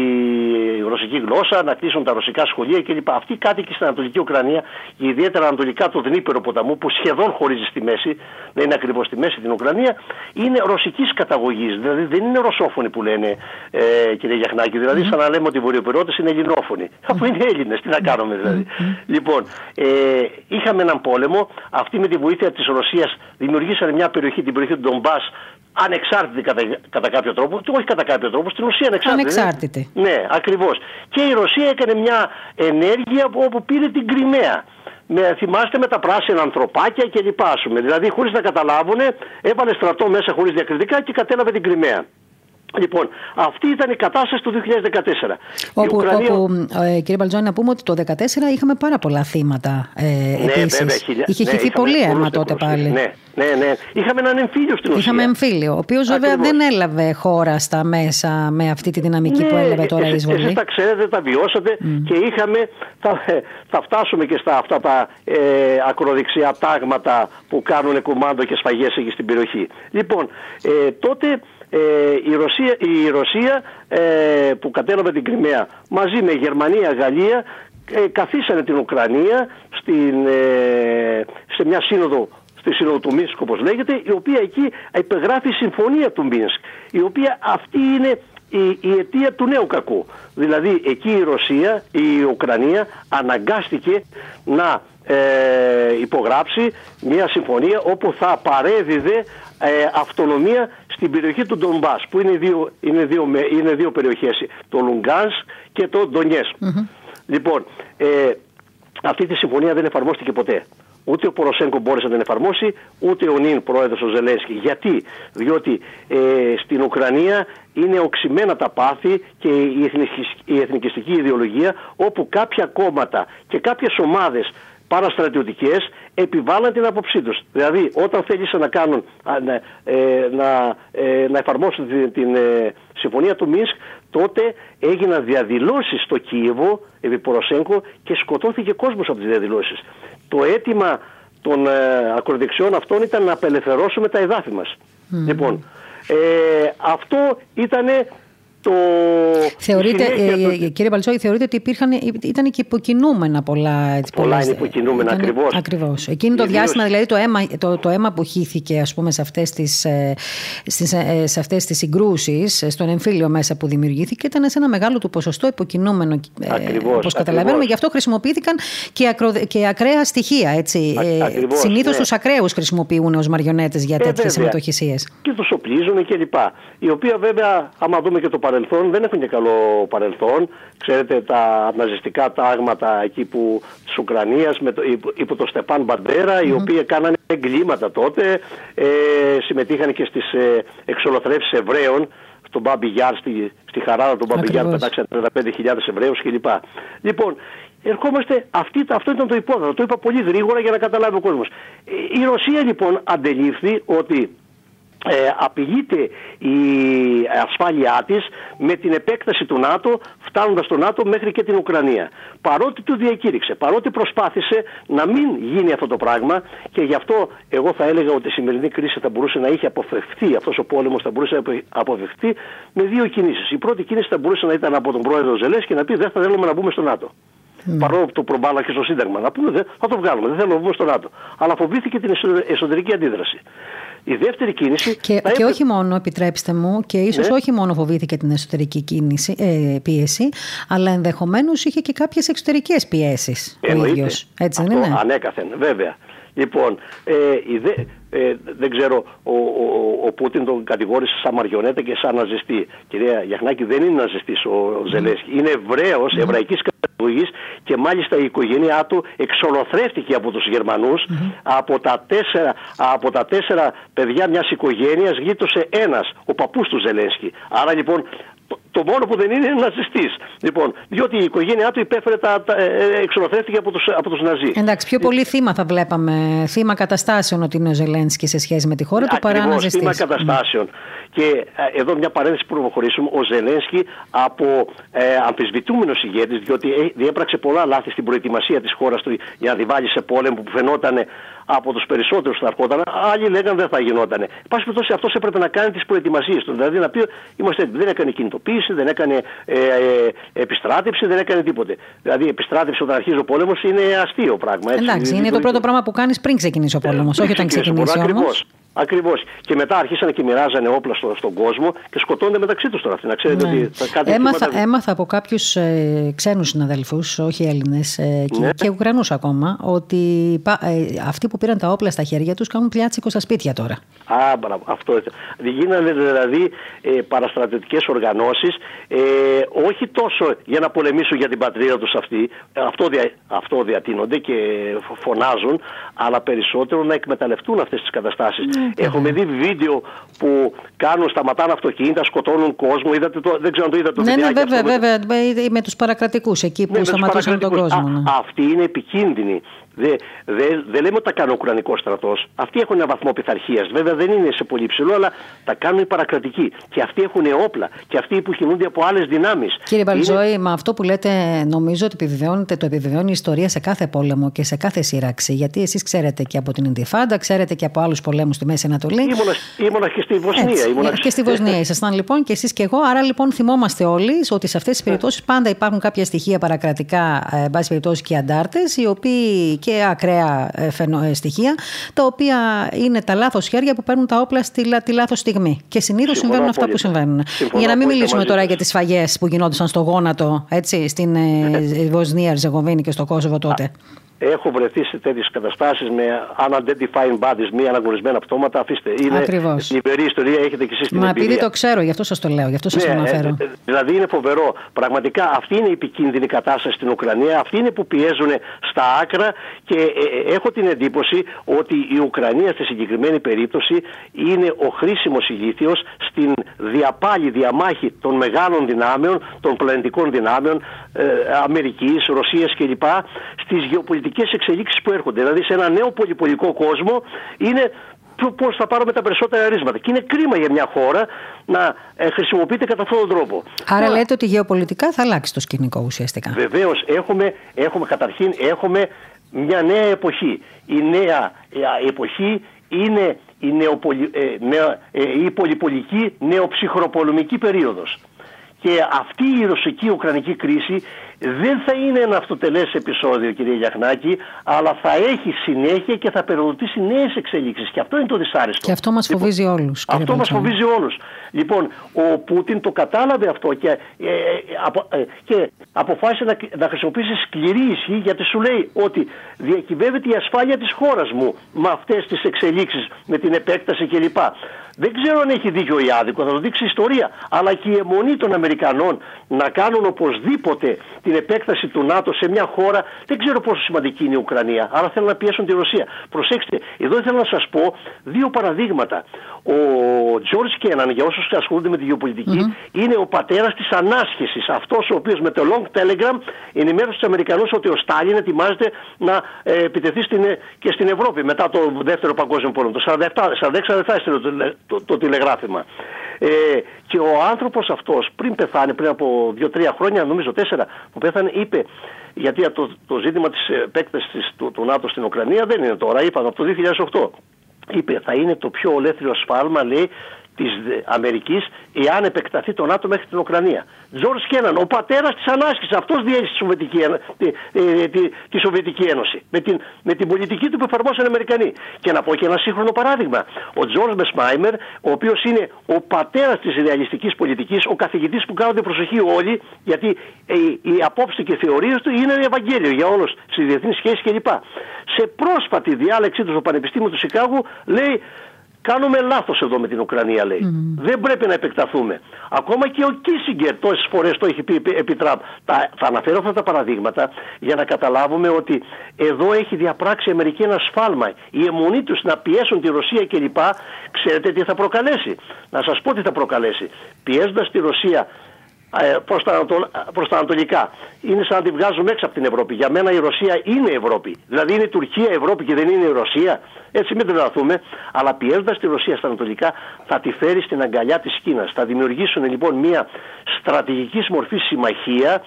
ρωσική γλώσσα, να κλείσουν τα ρωσικά σχολεία κλπ. Αυτοί οι κάτοικοι στην Ανατολική Ουκρανία, ιδιαίτερα ανατολικά του Δνήπερο ποταμού, που σχεδόν χωρίζει στη μέση, δεν είναι ακριβώς στη μέση την Ουκρανία, είναι ρωσικής καταγωγής, δηλαδή δεν είναι ρωσόφωνοι που λένε ε, κύριε Γιαχνάκη, δηλαδή σαν να λέμε ότι οι βορειοπερώτες είναι ελληνόφωνοι, αφού είναι Έλληνες, τι να κάνουμε δηλαδή. Λοιπόν, ε, είχαμε έναν πόλεμο. Αυτοί με τη βοήθεια της Ρωσίας δημιουργήσαν μια περιοχή, την περιοχή του Ντομπά, ανεξάρτητη κατά, κατά κάποιο τρόπο. Και όχι κατά κάποιο τρόπο, στην ουσία ανεξάρτητη. Ανεξάρτητη. Ναι, ακριβώς. Και η Ρωσία έκανε μια ενέργεια όπου πήρε την Κρυμαία. Με, θυμάστε με τα πράσινα ανθρωπάκια και λοιπά. Δηλαδή, χωρίς να καταλάβουν, έβαλε στρατό μέσα χωρίς διακριτικά και κατέλαβε την Κρυμαία. Λοιπόν, αυτή ήταν η κατάσταση του 2014. Όπου, Ουκρανία... όπου ε, κύριε Μπαλτζόνη, να πούμε ότι το 2014 είχαμε πάρα πολλά θύματα. Ε, ναι, επίσης. βέβαια. Χιλιά... Είχε χυθεί ναι, πολύ αίμα τότε πάλι. Ναι, ναι, ναι. Είχαμε έναν εμφύλιο στην ουσία. Είχαμε εμφύλιο, ο οποίος βέβαια δεν έλαβε χώρα στα μέσα με αυτή τη δυναμική ναι, που έλαβε τώρα η εισβολή. Εσείς τα ξέρετε, τα βιώσατε mm. και είχαμε, θα, θα φτάσουμε και στα αυτά τα ε, ακροδεξιά τάγματα που κάνουν κουμάντο και σφαγές εκεί στην περιοχή. Λοιπόν, ε, τότε ε, η Ρωσία, η Ρωσία ε, που κατέλαβε την Κρυμαία μαζί με Γερμανία, Γαλλία ε, καθίσανε την Ουκρανία στην, ε, σε μια σύνοδο στη Σύνοδο του Μίνσκ όπως λέγεται η οποία εκεί υπεγράφει η συμφωνία του Μίνσκ η οποία αυτή είναι η, η αιτία του νέου κακού. Δηλαδή εκεί η Ρωσία, η Ουκρανία αναγκάστηκε να ε, υπογράψει μια συμφωνία όπου θα παρέδιδε ε, αυτονομία στην περιοχή του Ντομπάς που είναι δύο, είναι δύο, είναι δύο περιοχές, το Λουγκάνς και το ντονιες Λοιπόν, ε, αυτή τη συμφωνία δεν εφαρμόστηκε ποτέ. Ούτε ο Ποροσέγκο μπόρεσε να την εφαρμόσει, ούτε ο νυν πρόεδρος ο Ζελένσκι. Γιατί, διότι ε, στην Ουκρανία είναι οξυμένα τα πάθη και η, εθνικιστική ιδεολογία όπου κάποια κόμματα και κάποιες ομάδες παραστρατιωτικές επιβάλλαν την άποψή τους. Δηλαδή όταν θέλησαν να κάνουν, να, ε, να, ε, να εφαρμόσουν την, την ε, συμφωνία του Μίνσκ τότε έγιναν διαδηλώσεις στο Κίεβο επί Ποροσέγκο και σκοτώθηκε κόσμος από τις διαδηλώσεις. Το αίτημα των ε, ακροδεξιών αυτών ήταν να απελευθερώσουμε τα εδάφη μας. Λοιπόν, ε, αυτό ήταν το... Θεωρείτε, ε, κύριε Παλτσόη, θεωρείτε ότι υπήρχαν, ήταν και υποκινούμενα πολλά. Έτσι, πολλά είναι υποκινούμενα, ήταν, ακριβώς. ακριβώς. Εκείνο το διάστημα, δηλαδή το αίμα, το, το αίμα που χύθηκε ας πούμε, σε αυτές τις, ε, στις, ε, σε αυτές τις συγκρούσεις, στον εμφύλιο μέσα που δημιουργήθηκε, ήταν σε ένα μεγάλο του ποσοστό υποκινούμενο, ακριβώς, όπως καταλαβαίνουμε. Γι' αυτό χρησιμοποιήθηκαν και, ακρο, και ακραία στοιχεία. Έτσι. Ακριβώς, Συνήθως ναι. τους ακραίους χρησιμοποιούν ως μαριονέτες για τέτοιες συμμετοχησίες. Και τους οπλίζουν κλπ. Η οποία βέβαια, άμα δούμε και το παρελθόν δεν έχουν και καλό παρελθόν. Ξέρετε τα ναζιστικά τάγματα εκεί που της Ουκρανίας με το, υπό το Στεπάν Μπαντέρα οι οποίοι κάνανε εγκλήματα τότε ε, συμμετείχαν και στις ε, εξολοθρεύσεις Εβραίων στον Μπάμπι Γιάρ, στη, στη Χαράδρα του Μπάμπι Γιάρ πετάξαν 35.000 Εβραίους κλπ. Λοιπόν, ερχόμαστε, αυτή, αυτό ήταν το υπόθετο, το είπα πολύ γρήγορα για να καταλάβει ο κόσμος. Ε, η Ρωσία λοιπόν αντελήφθη ότι ε, απειλείται η ασφάλειά της με την επέκταση του ΝΑΤΟ φτάνοντας στο ΝΑΤΟ μέχρι και την Ουκρανία. Παρότι του διακήρυξε, παρότι προσπάθησε να μην γίνει αυτό το πράγμα και γι' αυτό εγώ θα έλεγα ότι η σημερινή κρίση θα μπορούσε να είχε αποφευθεί, αυτός ο πόλεμος θα μπορούσε να αποφευθεί με δύο κινήσεις. Η πρώτη κίνηση θα μπορούσε να ήταν από τον πρόεδρο Ζελές και να πει δεν θα θέλουμε να μπούμε στο ΝΑΤΟ. Mm. Παρόλο που το προμπάλα και στο Σύνταγμα. Να πούμε θα το βγάλουμε, δεν θέλουμε να μπούμε στο ΝΑΤΟ. Αλλά φοβήθηκε την εσωτερική αντίδραση. Η δεύτερη κίνηση. Και, και όχι μόνο, επιτρέψτε μου, και ίσως ναι. όχι μόνο φοβήθηκε την εσωτερική κίνηση, ε, πίεση, αλλά ενδεχομένως είχε και κάποιες εξωτερικές πιέσεις ο ίδιος. Έτσι δεν είναι; Ανέκαθεν, βέβαια. Λοιπόν, ε, η δε, ε, δεν ξέρω, ο, ο, ο, Πούτιν τον κατηγόρησε σαν μαριονέτα και σαν ναζιστή. Κυρία Γιαχνάκη, δεν είναι ναζιστής ο Ζελέσκι. Είναι Εβραίο, mm. εβραϊκής κατηγορή και μάλιστα η οικογένειά του εξολοθρεύτηκε από τους Γερμανούς. Από, τα τέσσερα, από τα τέσσερα παιδιά μιας οικογένειας γλίτωσε ένας, ο παππούς του Ζελέσκι. Άρα λοιπόν το μόνο που δεν είναι είναι ναζιστής. Λοιπόν, διότι η οικογένειά του υπέφερε τα, τα, ε, ε, εξολοθρεύτηκε από του από τους Ναζί. Εντάξει, πιο πολύ θύμα θα βλέπαμε. Θύμα καταστάσεων ότι είναι ο Ζελένσκι σε σχέση με τη χώρα του παρά ναζιστής. Θύμα καταστάσεων. Και ε, εδώ μια παρένθεση που προχωρήσουμε. Ο Ζελένσκι από ε, αμφισβητούμενος ηγέτης, διότι διέπραξε πολλά λάθη στην προετοιμασία της χώρας του για να τη βάλει σε πόλεμο που φαινόταν από τους περισσότερους θα ερχόταν. Άλλοι λέγανε δεν θα γινόταν. Πάση περιπτώσει αυτός έπρεπε να κάνει τις προετοιμασίες του. Δηλαδή να πει είμαστε Δεν έκανε κινητοποίηση, δεν έκανε ε, ε, επιστράτευση, δεν έκανε τίποτε. Δηλαδή επιστράτευση όταν αρχίζει ο πόλεμος είναι αστείο πράγμα. Έτσι, Εντάξει, είναι το πρώτο πράγμα που κάνεις πριν ξεκινήσει ο πόλεμος, όχι όταν ξεκινήσει. Ακριβώς. Ακριβώς. Και μετά αρχίσανε και μοιράζανε όπλα στο, στον κόσμο και σκοτώνται μεταξύ τους τώρα. Να ξέρετε ναι. ότι κάτι έμαθα, έμαθα από κάποιους ε, ξένους συναδέλφους, όχι Έλληνες ε, και, ναι. και Ουκρανούς ακόμα, ότι ε, αυτοί που πήραν τα όπλα στα χέρια τους κάνουν πλιάτσικο στα σπίτια τώρα. Α, μπράβο, αυτό. Γίνανε δηλαδή ε, παραστρατιωτικές οργανώσεις, ε, όχι τόσο για να πολεμήσουν για την πατρίδα τους αυτοί, αυτό, δια, αυτό διατείνονται και φωνάζουν, αλλά περισσότερο να εκμεταλλευτούν αυτές τις καταστάσεις. Έχουμε δει βίντεο που κάνουν, σταματάνε αυτοκίνητα, σκοτώνουν κόσμο. Είδατε το, δεν ξέρω αν το είδατε το Ναι, ναι, βιντεάκι βέβαια, αυτό με- βέβαια. Με τους παρακρατικούς εκεί που ναι, με τους σταματούσαν τον παρακρατικούς. κόσμο. Α, ναι. Αυτοί είναι επικίνδυνοι. Δεν δε, δε λέμε ότι τα κάνει ο Ουκρανικός στρατός. Αυτοί έχουν ένα βαθμό πειθαρχίας. Βέβαια δεν είναι σε πολύ ψηλό, αλλά τα κάνουν οι παρακρατικοί. Και αυτοί έχουν όπλα. Και αυτοί που κινούνται από άλλες δυνάμεις. Κύριε Μπαλτζόη, με αυτό που λέτε, νομίζω ότι επιβεβαιώνεται, το επιβεβαιώνει η ιστορία σε κάθε πόλεμο και σε κάθε σύραξη. Γιατί εσείς ξέρετε και από την Ιντιφάντα, ξέρετε και από άλλους πολέμους στη Μέση Ανατολή. Ήμουνα, ήμουνα και στη Βοσνία. Έτσι, ήμουνα... και στη Βοσνία ήσασταν λοιπόν και εσείς και εγώ. Άρα λοιπόν θυμόμαστε όλοι ότι σε αυτές τις περιπτώσεις πάντα υπάρχουν κάποια στοιχεία παρακρατικά, ε, εν πάση περιπτώσει και αντάρτες, οι οποίοι και ακραία ε, φαινο- ε, στοιχεία, τα οποία είναι τα λάθος χέρια που παίρνουν τα όπλα στη, λα- τη λάθος στιγμή. Και συνήθως Συμφωνώ συμβαίνουν αυτά που απόλυτα. συμβαίνουν. Συμφωνώ για να μην απόλυτα μιλήσουμε μαζί τώρα σας. για τις σφαγές που γινόντουσαν στο γόνατο έτσι, στην ε, Βοσνία, Ερζεγοβίνη και στο Κόσοβο τότε. Έχω βρεθεί σε τέτοιες καταστάσεις με unidentified bodies, μη αναγνωρισμένα πτώματα. Αφήστε. Είναι Ακριβώς. λιπερή ιστορία, έχετε και εσείς την Μα εμπειρία. επειδή το ξέρω, γι' αυτό σας το λέω, γι' αυτό σας το Ναι, αναφέρω. ε, ε, δηλαδή είναι φοβερό. Πραγματικά αυτή είναι η επικίνδυνη κατάσταση στην Ουκρανία. Αυτοί είναι που πιέζουν στα άκρα και ε, ε, έχω την εντύπωση ότι η Ουκρανία στη συγκεκριμένη περίπτωση είναι ο χρήσιμος ηλίθιος στην διαπάλη διαμάχη των μεγάλων δυνάμεων, των πλανητικών δυνάμεων, ε, Αμερικής, Ρωσίας κλπ. στις γεωπολιτικές εξελίξεις που έρχονται. Δηλαδή σε ένα νέο πολυπολικό κόσμο είναι πώς θα πάρουμε τα περισσότερα ρίσματα. Και είναι κρίμα για μια χώρα να ε, χρησιμοποιείται κατά αυτόν τον τρόπο. Άρα Τώρα, λέτε ότι γεωπολιτικά θα αλλάξει το σκηνικό ουσιαστικά. Βεβαίως έχουμε, έχουμε καταρχήν έχουμε μια νέα εποχή. Η νέα ε, εποχή είναι η, νεοπολι, ε, νεο- ε, η πολυπολική νεοψυχροπολεμική περίοδος. Και αυτή η ρωσική-ουκρανική κρίση δεν θα είναι ένα αυτοτελές επεισόδιο κύριε Γιαχνάκη, αλλά θα έχει συνέχεια και θα περιοδοτήσει νέες εξελίξεις. Και αυτό είναι το δυσάρεστο. Και αυτό μας Λοιπόν, φοβίζει όλους. κύριε αυτό μας Μπαλτσόνη. φοβίζει όλους. Λοιπόν, ο Πούτιν το κατάλαβε αυτό και, ε, ε, απο- ε, και αποφάσισε να, να χρησιμοποιήσει σκληρή ισχύ γιατί σου λέει ότι διακυβεύεται η ασφάλεια της χώρας μου με αυτές τις εξελίξεις, με την επέκταση κλπ. Δεν ξέρω αν έχει δίκιο ή άδικο, θα το δείξει η ιστορία. Αλλά και η αιμονή των Αμερικανών να κάνουν οπωσδήποτε την επέκταση του ΝΑΤΟ σε μια χώρα, δεν ξέρω πόσο σημαντική είναι η Ουκρανία. Άρα θέλουν να πιέσουν τη Ρωσία. Προσέξτε, εδώ ήθελα να σας πω δύο παραδείγματα. Ο Τζορτ Κέναν, για όσους ασχολούνται με τη γεωπολιτικη είναι ο πατέρας της ανάσχεσης. Αυτός ο οποίος με το Long Telegram ενημέρωσε τους Αμερικανούς ότι ο Στάλιν ετοιμάζεται να ε, επιτεθεί στην, ε, και στην Ευρώπη μετά το δεύτερο παγκόσμιο πόλεμο. Το 47, 46 δεν θα έστειλε το, τηλε- το, το τηλεγράφημα. Ε, και ο άνθρωπος αυτός πριν πεθάνει, πριν από 2-3 χρόνια, νομίζω 4 που πέθανε, είπε γιατί το, το ζήτημα της επέκτασης του, του ΝΑΤΟ στην Ουκρανία δεν είναι τώρα, είπαν από το 2008 είπε θα είναι το πιο ολέθριο σφάλμα λέει της ε, Αμερικής εάν επεκταθεί το ΝΑΤΟ μέχρι την Ουκρανία. Τζορτζ Κέναν, ο πατέρας της ανάσχεσης, αυτός διέστησε τη Σοβιετική, Ένω- τη, ε, τη, τη Σοβιετική Ένωση με την, με την πολιτική του που εφαρμόσαν οι Αμερικανοί. Και να πω και ένα σύγχρονο παράδειγμα. Ο Τζορτζ Μερσχάιμερ, ο οποίος είναι ο πατέρας της ρεαλιστικής πολιτικής, ο καθηγητής που κάθονται προσοχή όλοι, γιατί ε, οι απόψεις του και οι θεωρίες του είναι Ευαγγέλιο για όλους στις διεθνείς σχέσεις κλπ. Σε πρόσφατη διάλεξή του στο Πανεπιστήμιο του Σικάγου λέει Κάνουμε λάθος εδώ με την Ουκρανία, λέει. Δεν πρέπει να επεκταθούμε. Ακόμα και ο Κίσιγκερ τόσες φορές το έχει πει επί, επί Τραμπ. Τα, θα αναφέρω αυτά τα παραδείγματα για να καταλάβουμε ότι εδώ έχει διαπράξει η Αμερική ένα σφάλμα. Η αιμονή τους να πιέσουν τη Ρωσία κλπ. Ξέρετε τι θα προκαλέσει. Να σας πω τι θα προκαλέσει. Πιέζοντας τη Ρωσία ε, προς τα, ανατολ- προς τα ανατολικά. Είναι σαν να τη βγάζουμε έξω από την Ευρώπη. Για μένα η Ρωσία είναι Ευρώπη. Δηλαδή είναι η Τουρκία Ευρώπη και δεν είναι η Ρωσία. Έτσι μην τρελαθούμε. Αλλά πιέζοντας τη Ρωσία στα ανατολικά θα τη φέρει στην αγκαλιά της Κίνας. Θα δημιουργήσουν λοιπόν μια στρατηγική μορφή συμμαχία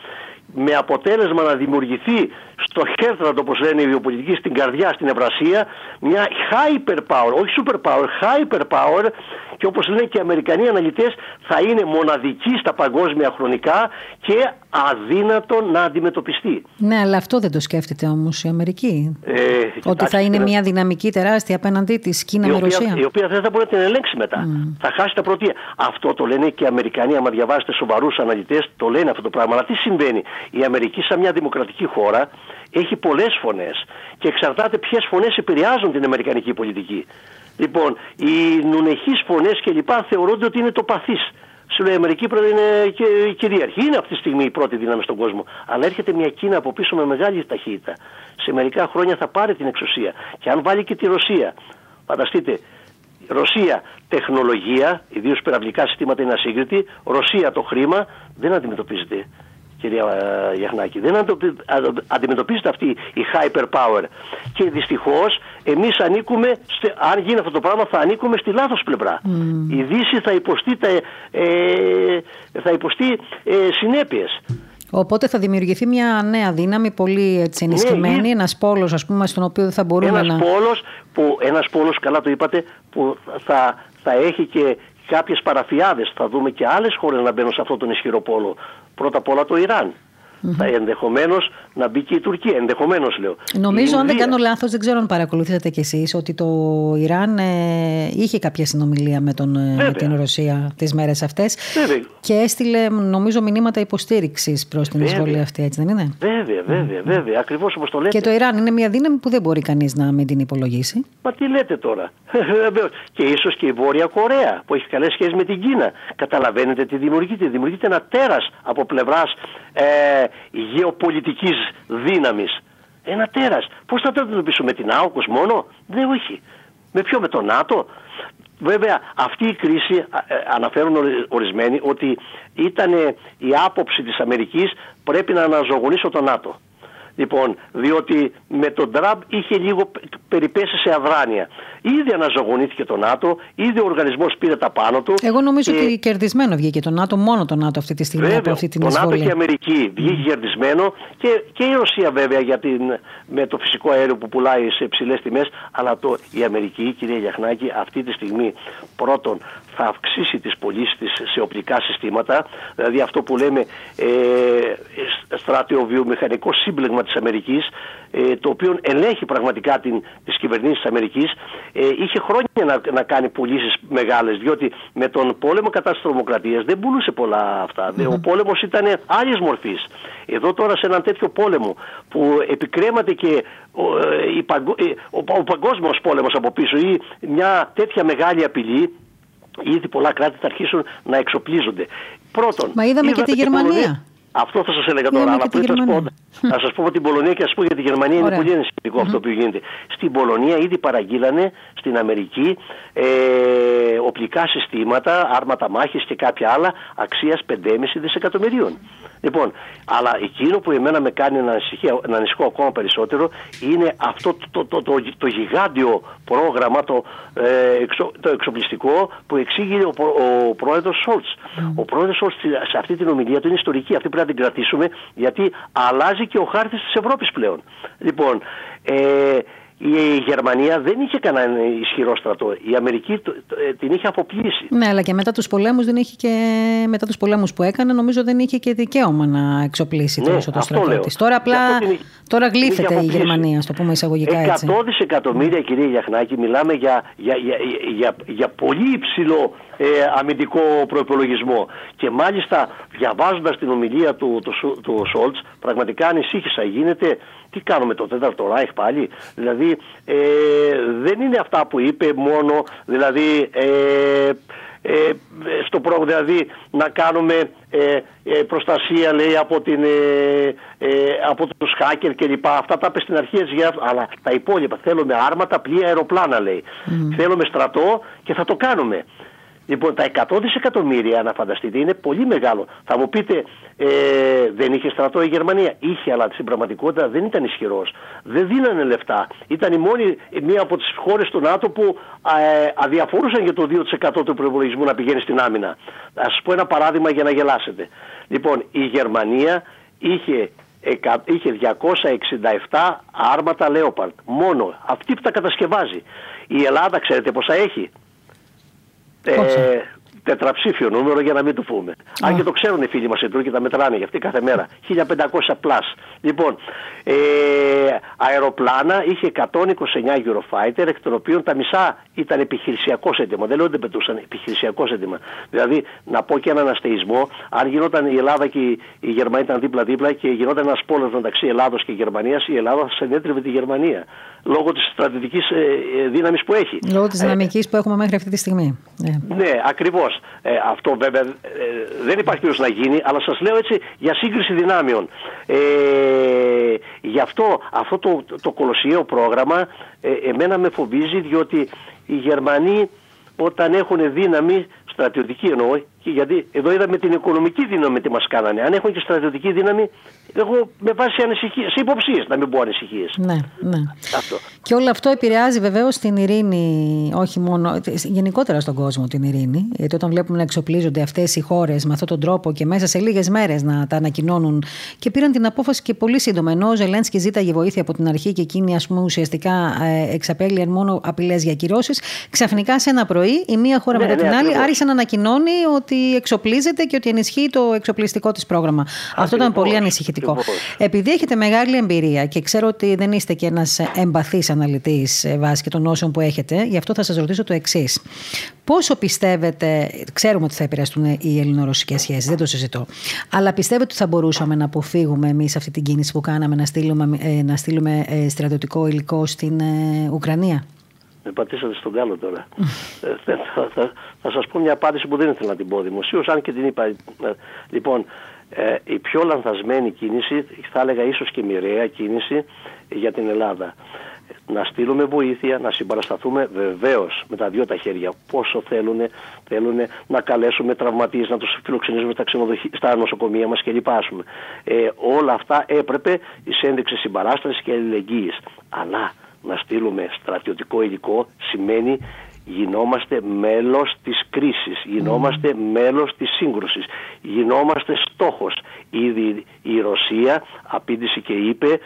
με αποτέλεσμα να δημιουργηθεί στο χέρτρατο, όπως λένε οι βιοπολιτικοί, στην καρδιά, στην Ευρασία, μια hyper power, όχι super power, hyper power και όπως λένε και οι Αμερικανοί αναλυτές θα είναι μοναδική στα παγκόσμια χρονικά και αδύνατο να αντιμετωπιστεί. Ναι, αλλά αυτό δεν το σκέφτεται όμως η Αμερική. Ε, Ότι θα κοιτάξτε, είναι μια δυναμική τεράστια απέναντί της Κίνα η με οποία, Ρωσία. η οποία δεν θα μπορεί να την ελέγξει μετά. Θα χάσει τα πρωτεία. Αυτό το λένε και οι Αμερικανοί, άμα διαβάσετε σοβαρούς αναλυτές, το λένε αυτό το πράγμα. Αλλά τι συμβαίνει; Η Αμερική, σαν μια δημοκρατική χώρα, έχει πολλές φωνές και εξαρτάται ποιες φωνές επηρεάζουν την Αμερικανική πολιτική. Λοιπόν, οι νουνεχείς φωνές κλπ. θεωρούνται ότι είναι το παθής. Σου λέει η Αμερική πρέπει να είναι και- κυρίαρχη. Είναι αυτή τη στιγμή η πρώτη δύναμη στον κόσμο. Αλλά έρχεται μια Κίνα από πίσω με μεγάλη ταχύτητα. Σε μερικά χρόνια θα πάρει την εξουσία. Και αν βάλει και τη Ρωσία, φανταστείτε, Ρωσία τεχνολογία, ιδίως πυραυλικά συστήματα είναι ασύγκριτη. Ρωσία το χρήμα δεν αντιμετωπίζεται κυρία ε, Γιαχνάκη. Δεν αντιμετωπίζεται αυτή η hyperpower. Και δυστυχώς εμείς ανήκουμε, αν γίνει αυτό το πράγμα, θα ανήκουμε στη λάθος πλευρά. Η Δύση θα υποστεί, τα, ε, θα υποστεί ε, συνέπειες. Οπότε θα δημιουργηθεί μια νέα δύναμη, πολύ έτσι, ναι, ενισχυμένη, ναι, ένας πόλος ας πούμε, στον οποίο θα μπορούμε ένας να... Πόλος που, ένας πόλος, καλά το είπατε, που θα, θα έχει και κάποιες παραφιάδες. Θα δούμε και άλλες χώρες να μπαίνουν σε αυτόν τον ισχυρό πόλο. Πρώτα απ' όλα το Ιράν mm-hmm. ενδεχομένως να μπει και η Τουρκία. Ενδεχομένως λέω. Νομίζω, αν δεν κάνω λάθος, δεν ξέρω αν παρακολουθήσατε κι εσείς, ότι το Ιράν ε, είχε κάποια συνομιλία με, τον, ε, την Ρωσία τις μέρες αυτές. Και έστειλε, νομίζω, μηνύματα υποστήριξης προς την εισβολή αυτή, έτσι δεν είναι; Βέβαια, βέβαια, βέβαια. Ακριβώς όπως το λέτε. Και το Ιράν είναι μια δύναμη που δεν μπορεί κανείς να μην την υπολογίσει. Μα τι λέτε τώρα; και ίσως και η Βόρεια Κορέα που έχει καλές σχέσεις με την Κίνα. Καταλαβαίνετε τι δημιουργείται. Δημιουργείται ένα τέρας από πλευράς ε, γεωπολιτικής δύναμης. Ένα τέρας. Πώς θα το αντιμετωπίσουμε με την ΑΟΚΟΣ μόνο; Δεν όχι. Με ποιο με το ΝΑΤΟ; Βέβαια αυτή η κρίση ε, αναφέρουν ορισμένοι ότι ήταν η άποψη της Αμερικής πρέπει να αναζωογονήσω το ΝΑΤΟ. Λοιπόν, διότι με τον Τραμπ είχε λίγο περιπέσει σε αδράνεια. Ήδη αναζωογονήθηκε το ΝΑΤΟ, ήδη ο οργανισμός πήρε τα πάνω του. Εγώ νομίζω και... ότι κερδισμένο βγήκε το ΝΑΤΟ, μόνο το ΝΑΤΟ αυτή τη στιγμή βέβαια, από αυτή την το εισβολή. Το ΝΑΤΟ και η Αμερική βγήκε mm. κερδισμένο και, και η Ρωσία βέβαια για την, με το φυσικό αέριο που πουλάει σε υψηλές τιμές. Αλλά το, η Αμερική, κυρία Γιαχνάκη, αυτή τη στιγμή πρώτον θα αυξήσει τις πωλήσεις της σε οπλικά συστήματα. Δηλαδή αυτό που λέμε ε, στρατιοβιομηχανικό σύμπλεγμα της Αμερικής ε, το οποίο ελέγχει πραγματικά την, τις κυβερνήσεις της Αμερικής ε, είχε χρόνια να, να κάνει πουλήσει μεγάλες διότι με τον πόλεμο κατά της τρομοκρατίας δεν πουλούσε πολλά αυτά. Mm-hmm. Ο πόλεμος ήταν άλλης μορφής. Εδώ τώρα σε έναν τέτοιο πόλεμο που επικρέμαται και ο, ε, η, ο, ο παγκόσμιος πόλεμος από πίσω ή μια τέτοια μεγάλη απειλή ήδη πολλά κράτη θα αρχίσουν να εξοπλίζονται. Πρώτον, Μα είδαμε και τη Γερμανία. Αυτό θα σας έλεγα τώρα. Αλλά πριν σας πω, θα σας πω την Πολωνία και σα πω για τη Γερμανία. Είναι πολύ ενισχυτικό αυτό που γίνεται. Στην Πολωνία ήδη παραγγείλανε στην Αμερική ε, οπλικά συστήματα, άρματα μάχης και κάποια άλλα αξίας 5,5 δισεκατομμυρίων. Λοιπόν, αλλά εκείνο που εμένα με κάνει να, να ανησυχώ ακόμα περισσότερο είναι αυτό το, το, το, το γιγάντιο πρόγραμμα, το, ε, το εξοπλιστικό που εξήγησε ο, ο, ο πρόεδρος Σόλτς. Ο πρόεδρος Σόλτς σε αυτή την ομιλία του είναι ιστορική. Αυτή πρέπει να την κρατήσουμε γιατί αλλάζει και ο χάρτης της Ευρώπης πλέον. Λοιπόν, ε, η Γερμανία δεν είχε κανένα ισχυρό στρατό. Η Αμερική ε, την είχε αποπλήσει. Ναι, αλλά και μετά τους πολέμους δεν είχε και. Μετά τους πολέμους που έκανε, νομίζω δεν είχε και δικαίωμα να εξοπλίσει ναι, τόσο το στρατό της. Τώρα απλά. τώρα γλύφεται η Γερμανία, στο πούμε εισαγωγικά έτσι. 100 δισεκατομμύρια, κυρία Γιαχνάκη, μιλάμε για, για, για, για, για πολύ υψηλό ε, αμυντικό προπολογισμό. Και μάλιστα διαβάζοντας την ομιλία του, του, του Σόλτς, πραγματικά ανησύχησα. Γίνεται τι κάνουμε το τέταρτο Ράιχ πάλι; Δηλαδή ε, δεν είναι αυτά που είπε μόνο, δηλαδή ε, ε, στο πρόγραμμα δηλαδή να κάνουμε ε, ε, προστασία λέει από, την, από τους hacker και λοιπά. Αυτά τα είπε στην αρχή αλλά τα υπόλοιπα θέλουμε άρματα, πλοία, αεροπλάνα λέει. Θέλουμε στρατό και θα το κάνουμε. Λοιπόν, τα 100 δισεκατομμύρια, να φανταστείτε, είναι πολύ μεγάλο. Θα μου πείτε, ε, δεν είχε στρατό η Γερμανία; Είχε, αλλά στην πραγματικότητα δεν ήταν ισχυρός. Δεν δίνανε λεφτά. Ήταν η μόνη, μία από τις χώρες του ΝΑΤΟ που ε, αδιαφορούσαν για το 2% του προπολογισμού να πηγαίνει στην άμυνα. Α σας πω ένα παράδειγμα για να γελάσετε. Λοιπόν, η Γερμανία είχε είχε 267 άρματα Leopard. Μόνο. Αυτή που τα κατασκευάζει. Η Ελλάδα, ξέρετε πόσα έχει; Ε, τετραψήφιο νούμερο για να μην το πούμε. Αν και το ξέρουν οι φίλοι μας οι Τούρκοι, τα μετράνε για αυτή κάθε μέρα. 1500 πλάς. Λοιπόν, ε, αεροπλάνα είχε 129 Eurofighter, εκ των οποίων τα μισά ήταν επιχειρησιακό έντομα. Δεν λέω ότι δεν πετούσαν επιχειρησιακό έντομα. Δηλαδή, να πω και έναν αστεϊσμό, αν γινόταν η Ελλάδα και η Γερμανία ήταν δίπλα-δίπλα και γινόταν ένας πόλεμο μεταξύ Ελλάδος και Γερμανίας, η Ελλάδα θα συνέτριβε τη Γερμανία. Λόγω της στρατιωτικής ε, ε δύναμης που έχει. Λόγω της δυναμικής ε, που έχουμε μέχρι αυτή τη στιγμή. Ναι, ναι ακριβώς. Ε, αυτό βέβαια ε, δεν υπάρχει περίπτωση να γίνει, αλλά σας λέω έτσι για σύγκριση δυνάμεων. Ε, γι' αυτό αυτό το, το κολοσιαίο πρόγραμμα εμένα με φοβίζει διότι οι Γερμανοί όταν έχουν δύναμη στρατιωτική εννοώ, και γιατί εδώ είδαμε την οικονομική δύναμη τι μας κάνανε. Αν έχουν και στρατιωτική δύναμη, εγώ με βάση ανησυχίε, υποψίες, να μην πω ανησυχίες. Ναι, ναι. Αυτό. Και όλο αυτό επηρεάζει βεβαίως την ειρήνη, όχι μόνο. γενικότερα στον κόσμο την ειρήνη. Γιατί όταν βλέπουμε να εξοπλίζονται αυτές οι χώρες με αυτόν τον τρόπο και μέσα σε λίγες μέρες να τα ανακοινώνουν και πήραν την απόφαση και πολύ σύντομα. Ενώ ο Ζελένσκι ζήταγε βοήθεια από την αρχή και εκείνη, ας πούμε, ουσιαστικά ε, εξαπέλυαν μόνο απειλές για κυρώσεις, ξαφνικά σε ένα πρωί η μία χώρα ναι, μετά ναι, την άλλη άρχισε να ανακοινώνει ότι εξοπλίζεται και ότι ενισχύει το εξοπλιστικό της πρόγραμμα. Αυτό ήταν πολύ ανησυχητικό. Επειδή έχετε μεγάλη εμπειρία και ξέρω ότι δεν είστε και ένας εμπαθής αναλυτής ε, βάσει και των όσων που έχετε, γι' αυτό θα σας ρωτήσω το εξής. Πόσο πιστεύετε, ξέρουμε ότι θα επηρεαστούν οι ελληνορωσικές σχέσεις, δεν το συζητώ, αλλά πιστεύετε ότι θα μπορούσαμε να αποφύγουμε εμείς αυτή την κίνηση που κάναμε να στείλουμε, ε, να στείλουμε ε, στρατιωτικό υλικό στην Ουκρανία; Με πατήσατε στον κάλο τώρα. θα, θα, θα, θα σας πω μια απάντηση που δεν ήθελα να την πω δημοσίως, αν και την είπα. Λοιπόν, ε, η πιο λανθασμένη κίνηση, θα έλεγα ίσως και μοιραία κίνηση για την Ελλάδα. Να στείλουμε βοήθεια, να συμπαρασταθούμε βεβαίως με τα δύο τα χέρια. Πόσο θέλουν, θέλουν να καλέσουμε τραυματίες, να τους φιλοξενήσουμε στα, στα νοσοκομεία μας κλπ. Ε, όλα αυτά έπρεπε ει ένδειξη συμπαράστασης και αλληλεγγύης. Αλλά να στείλουμε στρατιωτικό υλικό σημαίνει γινόμαστε μέλος της κρίσης, γινόμαστε mm. μέλος της σύγκρουσης, γινόμαστε στόχος. Ήδη η Ρωσία απήντησε και είπε,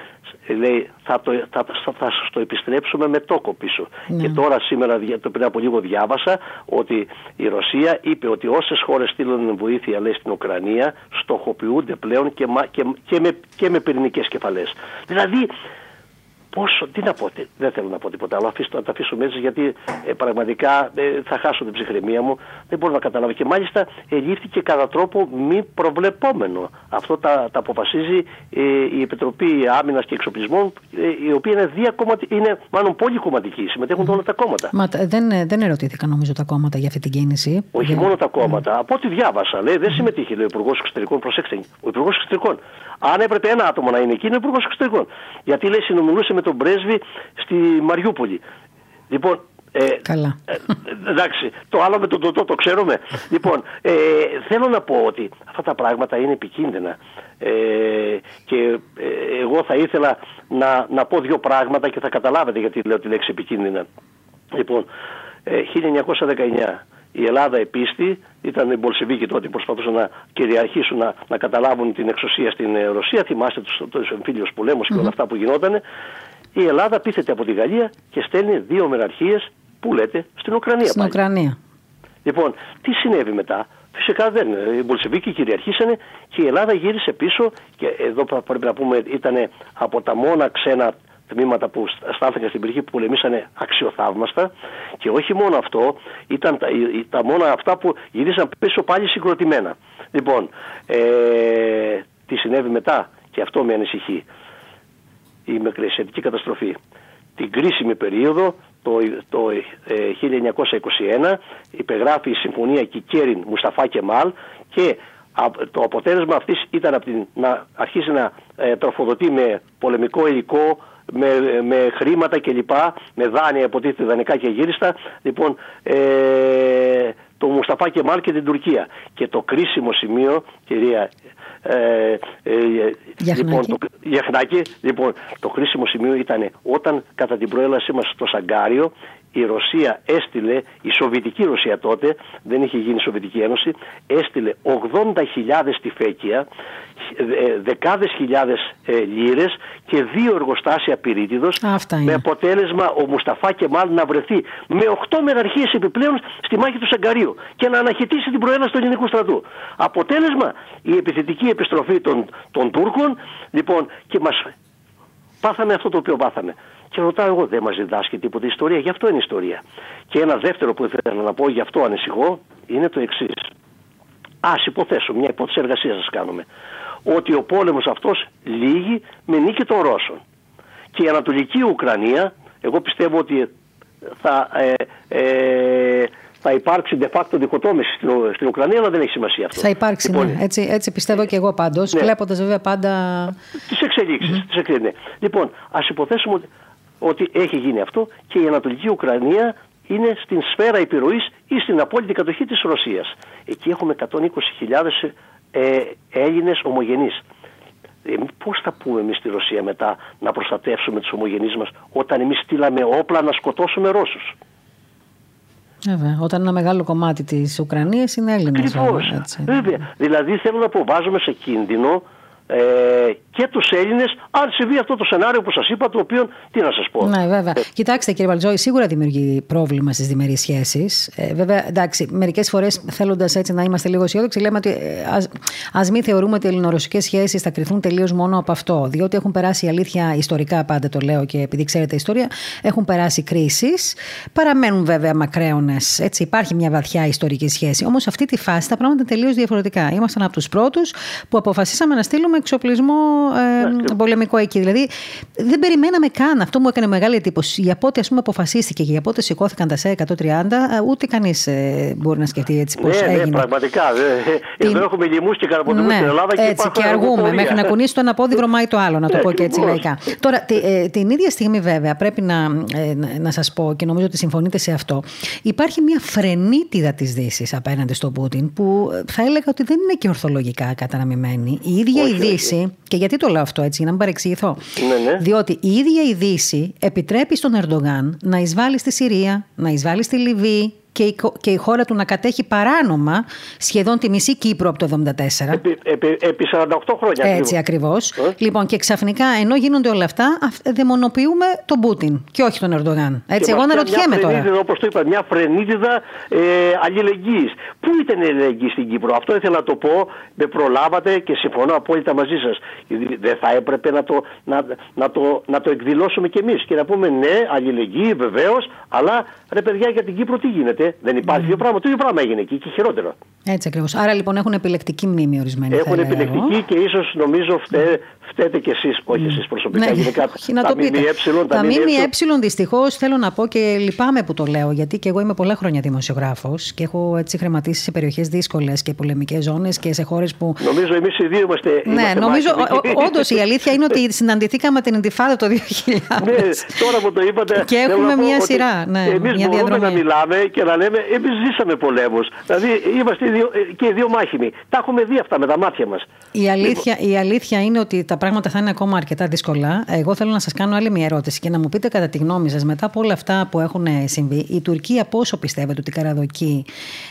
λέει θα το, θα, θα, θα το επιστρέψουμε με τόκο πίσω. Ναι. Και τώρα σήμερα, το πριν από λίγο διάβασα, ότι η Ρωσία είπε ότι όσες χώρες στείλουν βοήθεια λέει, στην Ουκρανία, στοχοποιούνται πλέον και, και, και, με, και με πυρηνικές κεφαλές. Δηλαδή πόσο, τι να πω, δεν θέλω να πω τίποτα άλλο, αφήσω, να τα αφήσουμε έτσι γιατί ε, πραγματικά ε, θα χάσω την ψυχραιμία μου, δεν μπορώ να καταλάβω. Και μάλιστα ελήφθηκε κατά τρόπο μη προβλεπόμενο. Αυτό τα, τα αποφασίζει ε, η Επιτροπή Άμυνας και Εξοπλισμών, η οποία είναι, διακομματι... είναι μάλλον πολυκομματική, συμμετέχουν mm. όλα τα κόμματα. Μα δεν, δεν ερωτήθηκαν νομίζω τα κόμματα για αυτή την κίνηση. Όχι μόνο τα κόμματα. Από ό,τι διάβασα, λέει, δεν συμμετείχε ο Υπουργός Εξωτερικών. Προσέξτε, ο Υπουργός Εξωτερικών. Αν έπρεπε ένα άτομο να είναι εκεί, είναι ο Υπουργός Εξωτερικών. Γιατί λέει συνομιλούσε με τον πρέσβη στη Μαριούπολη. Λοιπόν, ε, Καλά. Ε, εντάξει, το άλλο με τον τοτό το ξέρουμε. λοιπόν, ε, θέλω να πω ότι αυτά τα πράγματα είναι επικίνδυνα. Ε, και ε, εγώ θα ήθελα να, να πω δύο πράγματα και θα καταλάβετε γιατί λέω τη λέξη επικίνδυνα. Λοιπόν, 1919 η Ελλάδα επίστη, ήταν οι Μπολσεβίκοι τότε που προσπαθούσαν να κυριαρχήσουν, να, να καταλάβουν την εξουσία στην Ρωσία. Θυμάστε τους εμφύλιου πολέμους και όλα αυτά που γινόταν η Ελλάδα πείθεται από τη Γαλλία και στέλνει δύο μεραρχίες που λέτε στην Ουκρανία. Στην Ουκρανία. Λοιπόν, τι συνέβη μετά; Φυσικά δεν. Οι Μπολσεβίκοι κυριαρχήσανε και η Ελλάδα γύρισε πίσω και εδώ πρέπει να πούμε ήταν από τα μόνα ξένα τμήματα που στάθηκαν στην περιοχή που πολεμήσανε αξιοθαύμαστα και όχι μόνο αυτό, ήταν τα, τα μόνα αυτά που γυρίσαν πίσω πάλι συγκροτημένα. Λοιπόν, ε, τι συνέβη μετά και αυτό με ανησυχεί η Μικρασιατική καταστροφή. Την κρίσιμη περίοδο, το, το 1921, ε, υπεγράφει η Συμφωνία Κικέριν Μουσταφά Κεμάλ και το αποτέλεσμα αυτής ήταν από την, να αρχίσει να ε, τροφοδοτεί με πολεμικό υλικό, με, με χρήματα κλπ. Με δάνεια, υποτίθεται δανεικά και γύριστα. Λοιπόν, ε, το Μουσταφά Κεμάλ και την Τουρκία. Και το κρίσιμο σημείο, κυρία ε, ε, λοιπόν, το, λοιπόν, το κρίσιμο σημείο ήταν όταν κατά την προέλασή μας στο Σαγκάριο η Ρωσία έστειλε, η Σοβιετική Ρωσία τότε, δεν είχε γίνει η Σοβιετική Ένωση, έστειλε 80.000 τυφέκια, ε, δεκάδες χιλιάδες ε, λίρες και δύο εργοστάσια πυρίτιδος με αποτέλεσμα ο Μουσταφά Κεμάλ να βρεθεί με 8 μεραρχίες επιπλέον στη μάχη του Σαγκαρίου και να αναχαιτήσει την προέλαση του ελληνικού στρατού. Αποτέλεσμα η επιθετική επιστροφή των, των Τούρκων λοιπόν και μας πάθαμε αυτό το οποίο πάθαμε. Και ρωτάω εγώ, δεν μας διδάσκει τίποτα ιστορία, γι' αυτό είναι ιστορία. Και ένα δεύτερο που ήθελα να πω, γι' αυτό ανησυχώ, είναι το εξής. Α υποθέσω, μια υπόθεση εργασίας σας κάνουμε. Ότι ο πόλεμος αυτός λύγει με νίκη των Ρώσων. Και η Ανατολική Ουκρανία, εγώ πιστεύω ότι θα, ε, ε, θα υπάρξει de facto διχοτόμηση στην, στην Ουκρανία, αλλά δεν έχει σημασία αυτό. Θα υπάρξει, λοιπόν, ναι. Έτσι, έτσι πιστεύω και εγώ πάντως. Ναι. Βλέποντας βέβαια πάντα. Τις εξελίξεις. Mm-hmm. Λοιπόν, ας υποθέσουμε ότι ότι έχει γίνει αυτό και η Ανατολική Ουκρανία είναι στην σφαίρα επιρροής ή στην απόλυτη κατοχή της Ρωσίας. Εκεί έχουμε 120.000 ε, Έλληνες ομογενείς. Ε, πώς θα πούμε εμείς στη Ρωσία μετά να προστατεύσουμε τους ομογενείς μας όταν εμείς στείλαμε όπλα να σκοτώσουμε Ρώσους; Βέβαια, όταν ένα μεγάλο κομμάτι της Ουκρανίας είναι Έλληνες. Βέβαια. Δηλαδή θέλω να πω βάζουμε σε κίνδυνο ε, και τους Έλληνες, αν συμβεί αυτό το σενάριο που σας είπα, το οποίο τι να σας πω. Ναι, βέβαια. Ε. Κοιτάξτε, κύριε Βαλτζόη, σίγουρα δημιουργεί πρόβλημα στις διμερείς σχέσεις. Ε, βέβαια, εντάξει, μερικές φορές θέλοντας έτσι να είμαστε λίγο αισιόδοξοι, λέμε ότι ας μην θεωρούμε ότι οι ελληνορωσικές σχέσεις θα κρυθούν τελείως μόνο από αυτό. Διότι έχουν περάσει η αλήθεια ιστορικά, πάντα το λέω και επειδή ξέρετε ιστορία, έχουν περάσει κρίσεις. Παραμένουν βέβαια μακραίωνες. Υπάρχει μια βαθιά ιστορική σχέση. Όμως αυτή τη φάση τα πράγματα είναι τελείως διαφορετικά. Ήμασταν από τους πρώτους που αποφασίσαμε να στείλουμε εξοπλισμό ε, πολεμικό εκεί. Δηλαδή δεν περιμέναμε καν. Αυτό μου έκανε μεγάλη εντύπωση. Για πότε ας πούμε, αποφασίστηκε και για πότε σηκώθηκαν τα ΣΕ 130, ε, ούτε κανείς ε, μπορεί να σκεφτεί έτσι πώς ναι, ναι, έγινε. Ναι, πραγματικά. Την... Εδώ έχουμε λοιμού και καρποτιμού ναι, στην Ελλάδα και έτσι, και αργούμε. Μέχρι να κουνήσει το ένα πόδι, βρωμάει το άλλο, να το ναι, πω και έτσι λαϊκά. Τώρα, τη, ε, την ίδια στιγμή, βέβαια, πρέπει να, ε, να σας πω και νομίζω ότι συμφωνείτε σε αυτό. Υπάρχει μια φρενίτιδα της Δύσης απέναντι στον Πούτιν που θα έλεγα ότι δεν είναι και ορθολογικά καταναμημένη. Η ίδια η Δύση, και γιατί το λέω αυτό έτσι, για να μην παρεξηγηθώ. Ναι, ναι. Διότι η ίδια η Δύση επιτρέπει στον Ερντογάν να εισβάλλει στη Συρία, να εισβάλλει στη Λιβύη, και η, και η χώρα του να κατέχει παράνομα σχεδόν τη μισή Κύπρο από το 1974. Επί, επί, επί 48 χρόνια. Έτσι ακριβώς. Ε; Λοιπόν, και ξαφνικά ενώ γίνονται όλα αυτά, δαιμονοποιούμε τον Πούτιν και όχι τον Ερντογάν. Έτσι, εγώ αναρωτιέμαι τώρα. Όπως το είπα, μια φρενίτιδα ε, αλληλεγγύης. Πού ήταν η αλληλεγγύη στην Κύπρο, αυτό ήθελα να το πω. Με προλάβατε και συμφωνώ απόλυτα μαζί σας. Δεν θα έπρεπε να το, να, να, το, να το εκδηλώσουμε κι εμείς και να πούμε ναι, αλληλεγγύη βεβαίως, αλλά ρε παιδιά για την Κύπρο τι γίνεται; Δεν υπάρχει mm. πράγμα. Το ίδιο πράγμα έγινε εκεί και χειρότερο. Έτσι ακριβώς. Άρα λοιπόν έχουν επιλεκτική μνήμη ορισμένοι. Έχουν επιλεκτική και ίσως νομίζω φταί, φταίτε κι εσείς, όχι εσείς προσωπικά. Ναι, γενικά, να το πείτε. τα ΜΜΕ δυστυχώς θέλω να πω και λυπάμαι που το λέω, γιατί και εγώ είμαι πολλά χρόνια δημοσιογράφος και έχω έτσι χρηματίσει σε περιοχές δύσκολες και πολεμικές ζώνες και σε χώρες που. Νομίζω εμείς οι δύο είμαστε. Ναι, νομίζω όντως η αλήθεια είναι ότι συναντηθήκαμε την Ιντιφάδα το 2000. ναι, τώρα που το είπατε. Και έχουμε μία σειρά. Ναι, εμείς μπορούμε να μιλάμε και να λέμε, εμείς ζήσαμε πολέμους. Δηλαδή είμαστε και οι δύο μάχημοι. Τα έχουμε δει αυτά με τα μάτια μας. Η αλήθεια, η αλήθεια είναι ότι τα πράγματα θα είναι ακόμα αρκετά δύσκολα. Εγώ θέλω να σας κάνω άλλη μια ερώτηση και να μου πείτε κατά τη γνώμη σας, μετά από όλα αυτά που έχουν συμβεί, η Τουρκία πόσο πιστεύετε ότι καραδοκεί,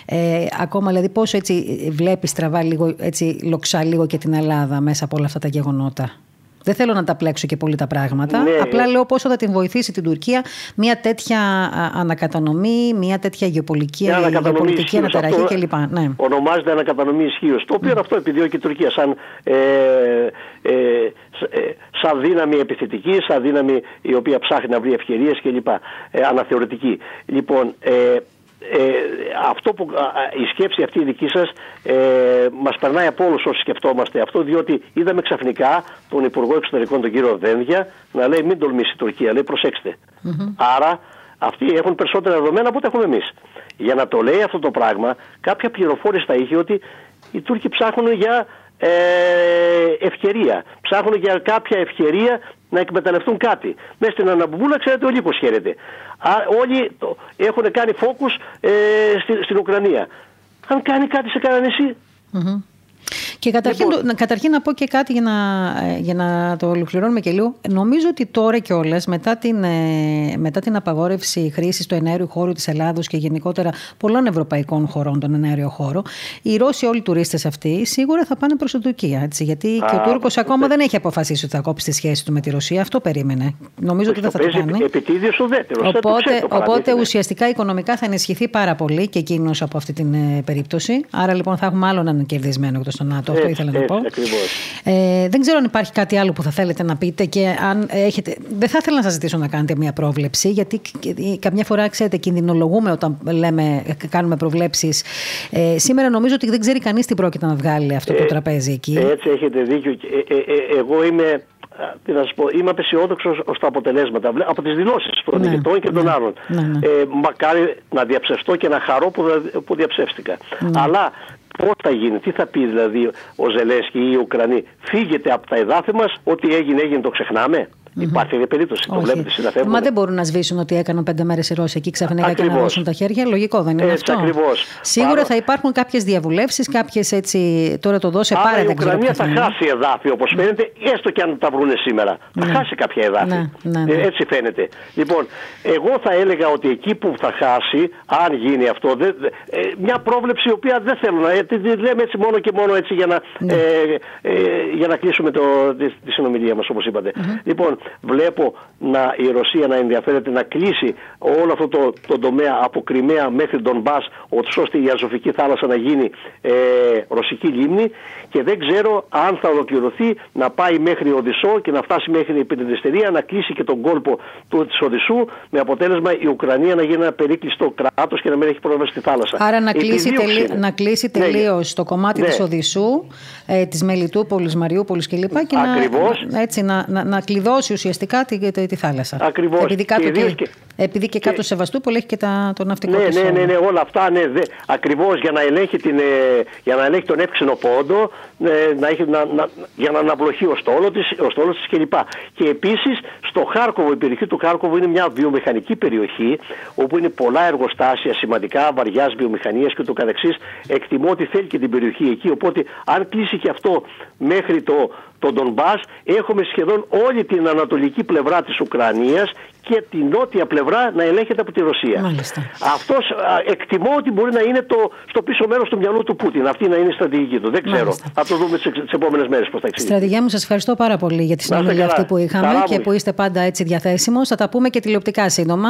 ε, ακόμα δηλαδή πόσο έτσι βλέπει στραβά λίγο, έτσι λοξά λίγο και την Ελλάδα μέσα από όλα αυτά τα γεγονότα; Δεν θέλω να τα πλέξω και πολύ τα πράγματα. Ναι. Απλά λέω πόσο θα την βοηθήσει την Τουρκία μια τέτοια ανακατανομή, μια τέτοια γεωπολιτική, γεωπολιτική αναταραχή κλπ. Ναι. Ονομάζεται ανακατανομή ισχύω. Το οποίο αυτό επιδιώκει η Τουρκία σαν, ε, ε, ε, σαν δύναμη επιθετική, σαν δύναμη η οποία ψάχνει να βρει ευκαιρίες κλπ. Ε, αναθεωρητική. Λοιπόν, ε, ε, αυτό που, η σκέψη αυτή η δική σας ε, μας περνάει από όλους όσοι σκεφτόμαστε αυτό διότι είδαμε ξαφνικά τον Υπουργό Εξωτερικών τον κύριο Δένδια να λέει μην τολμήσει η Τουρκία, λέει Άρα αυτοί έχουν περισσότερα δεδομένα από ό,τι έχουμε εμείς. Για να το λέει αυτό το πράγμα κάποια πληροφόρηση θα είχε ότι οι Τούρκοι ψάχνουν για ε, ευκαιρία. Ψάχνουν για κάποια ευκαιρία να εκμεταλλευτούν κάτι. Μέσα στην Αναμπούλα, ξέρετε, ο λύκος χαίρεται. όλοι έχουν κάνει φόκους ε, στην, στην Ουκρανία. Αν κάνει κάτι σε κανένα και καταρχήν, λοιπόν. καταρχήν να πω και κάτι για να, για να το ολοκληρώνουμε και λίγο. Νομίζω ότι τώρα κιόλας, μετά, την, ε, μετά την απαγόρευση χρήσης του εναέριου χώρου της Ελλάδος και γενικότερα πολλών ευρωπαϊκών χωρών τον εναέριο χώρο, οι Ρώσοι όλοι οι τουρίστες αυτοί σίγουρα θα πάνε προς την Τουρκία. Έτσι, γιατί Α, και ο Τούρκος ακόμα δεν έχει αποφασίσει ότι θα κόψει τη σχέση του με τη Ρωσία. Αυτό περίμενε. Νομίζω ότι δεν θα το κάνει. Οπότε, οπότε ουσιαστικά οικονομικά θα ενισχυθεί πάρα πολύ και εκείνος από αυτή την ε, περίπτωση. Άρα λοιπόν θα έχουμε άλλον έναν κερδισμένο εκτό των ΝΑΤΟ. Αυτό ήθελα να πω. Ε, δεν ξέρω αν υπάρχει κάτι άλλο που θα θέλετε να πείτε και αν έχετε. Δεν θα ήθελα να σας ζητήσω να κάνετε μια πρόβλεψη, γιατί καμιά φορά, ξέρετε, κινδυνολογούμε όταν λέμε, κάνουμε προβλέψεις. Ε, σήμερα νομίζω ότι δεν ξέρει κανείς τι πρόκειται να βγάλει αυτό το ε, τραπέζι εκεί. Έτσι έχετε δίκιο. Ε, ε, εγώ είμαι τι να πω, είμαι απεσιόδοξος ως τα αποτελέσματα από τις δηλώσεις των ναι, και των ναι, άλλων. Ναι, ναι. Ε, μακάρι να διαψευστώ και να χαρώ που, που διαψεύστηκα. Ναι. Αλλά Πώς θα γίνει, τι θα πει δηλαδή ο Ζελέσκι ή οι Ουκρανοί, φύγετε από τα εδάφη μας, ό,τι έγινε, έγινε, το ξεχνάμε. Υπάρχει μια περίπτωση. Το βλέπετε, συναφεύγουν. Μα δεν μπορούν να σβήσουν ότι έκαναν πέντε μέρες οι Ρώσοι εκεί ξαφνικά και να δώσουν τα χέρια. Λογικό δεν είναι Έτσι, αυτό. ακριβώς. Σίγουρα Παρό- θα υπάρχουν κάποιες διαβουλεύσεις, κάποιες έτσι. Τώρα το δώσε Άρα πάρε η δεν ξέρω Ουκρανία ποια θα είναι. χάσει εδάφη όπως φαίνεται, έστω και αν τα βρούνε σήμερα. Θα χάσει κάποια εδάφη. Ναι, ναι, ναι. Ε, έτσι φαίνεται. Λοιπόν, εγώ θα έλεγα ότι εκεί που θα χάσει, αν γίνει αυτό, δεν- δε- ε, μια πρόβλεψη η οποία δεν θέλω να. ε, τη- τη λέμε έτσι μόνο και μόνο έτσι για να, Ναι. ε, ε, για να κλείσουμε το, τη, τη συνομιλία μας, όπως είπατε. Λοιπόν, βλέπω να, η Ρωσία να ενδιαφέρεται να κλείσει όλο αυτό το, το τομέα από Κρυμαία μέχρι τον Μπα, ώστε η Αζωφική θάλασσα να γίνει ε, ρωσική λίμνη και δεν ξέρω αν θα ολοκληρωθεί να πάει μέχρι Οδυσσό και να φτάσει μέχρι την Πεντεστερία να κλείσει και τον κόλπο του της Οδυσσού με αποτέλεσμα η Ουκρανία να γίνει ένα περίκλειστο κράτος και να μην έχει πρόβλημα στη θάλασσα. Άρα να κλείσει, Επιδίωξη τελει... είναι. να κλείσει Ναι, τελείως το κομμάτι ναι. της Οδυσσού, ε, της Μελιτούπολης, Μαριούπολης κλπ. Και Ακριβώς. να, έτσι, να, να, να κλειδώσει ουσιαστικά τη, τη, τη θάλασσα. Ακριβώς. Επειδή, Και κάτω, ιδίως και, και- επειδή και κάτω και- Σεβαστούπολη έχει και τα, το ναυτικό Ναι, της ναι, ναι, όλο. ναι, όλα αυτά, ναι, δε, ακριβώς για να ελέγχει, την, ε, για να ελέγχει τον εύξηνο πόντο, ε, να έχει, να, να, για να αναπλωχεί ο στόλος της, ο στόλος της κλπ. Και επίσης στο Χάρκοβο, η περιοχή του Χάρκοβο είναι μια βιομηχανική περιοχή, όπου είναι πολλά εργοστάσια σημαντικά, βαριάς βιομηχανίας και το καθεξής. Εκτιμώ ότι θέλει και την περιοχή εκεί, οπότε αν κλείσει και αυτό μέχρι το, το Ντονμπάς, έχουμε σχεδόν όλη την ανατολική πλευρά της Ουκρανίας και την νότια πλευρά να ελέγχεται από τη Ρωσία. Μάλιστα. Αυτός εκτιμώ ότι μπορεί να είναι το, στο πίσω μέρος του μυαλού του Πούτιν. Αυτή να είναι η στρατηγική του. Δεν ξέρω. Μάλιστα. Θα το δούμε τι επόμενες μέρες πώς θα εξηγήσει. Στρατηγέ μου, σας ευχαριστώ πάρα πολύ για τη είστε συνομιλία καλά. αυτή που είχαμε Χαρά και μου. που είστε πάντα έτσι διαθέσιμος. Θα τα πούμε και τηλεοπτικά σύντομα.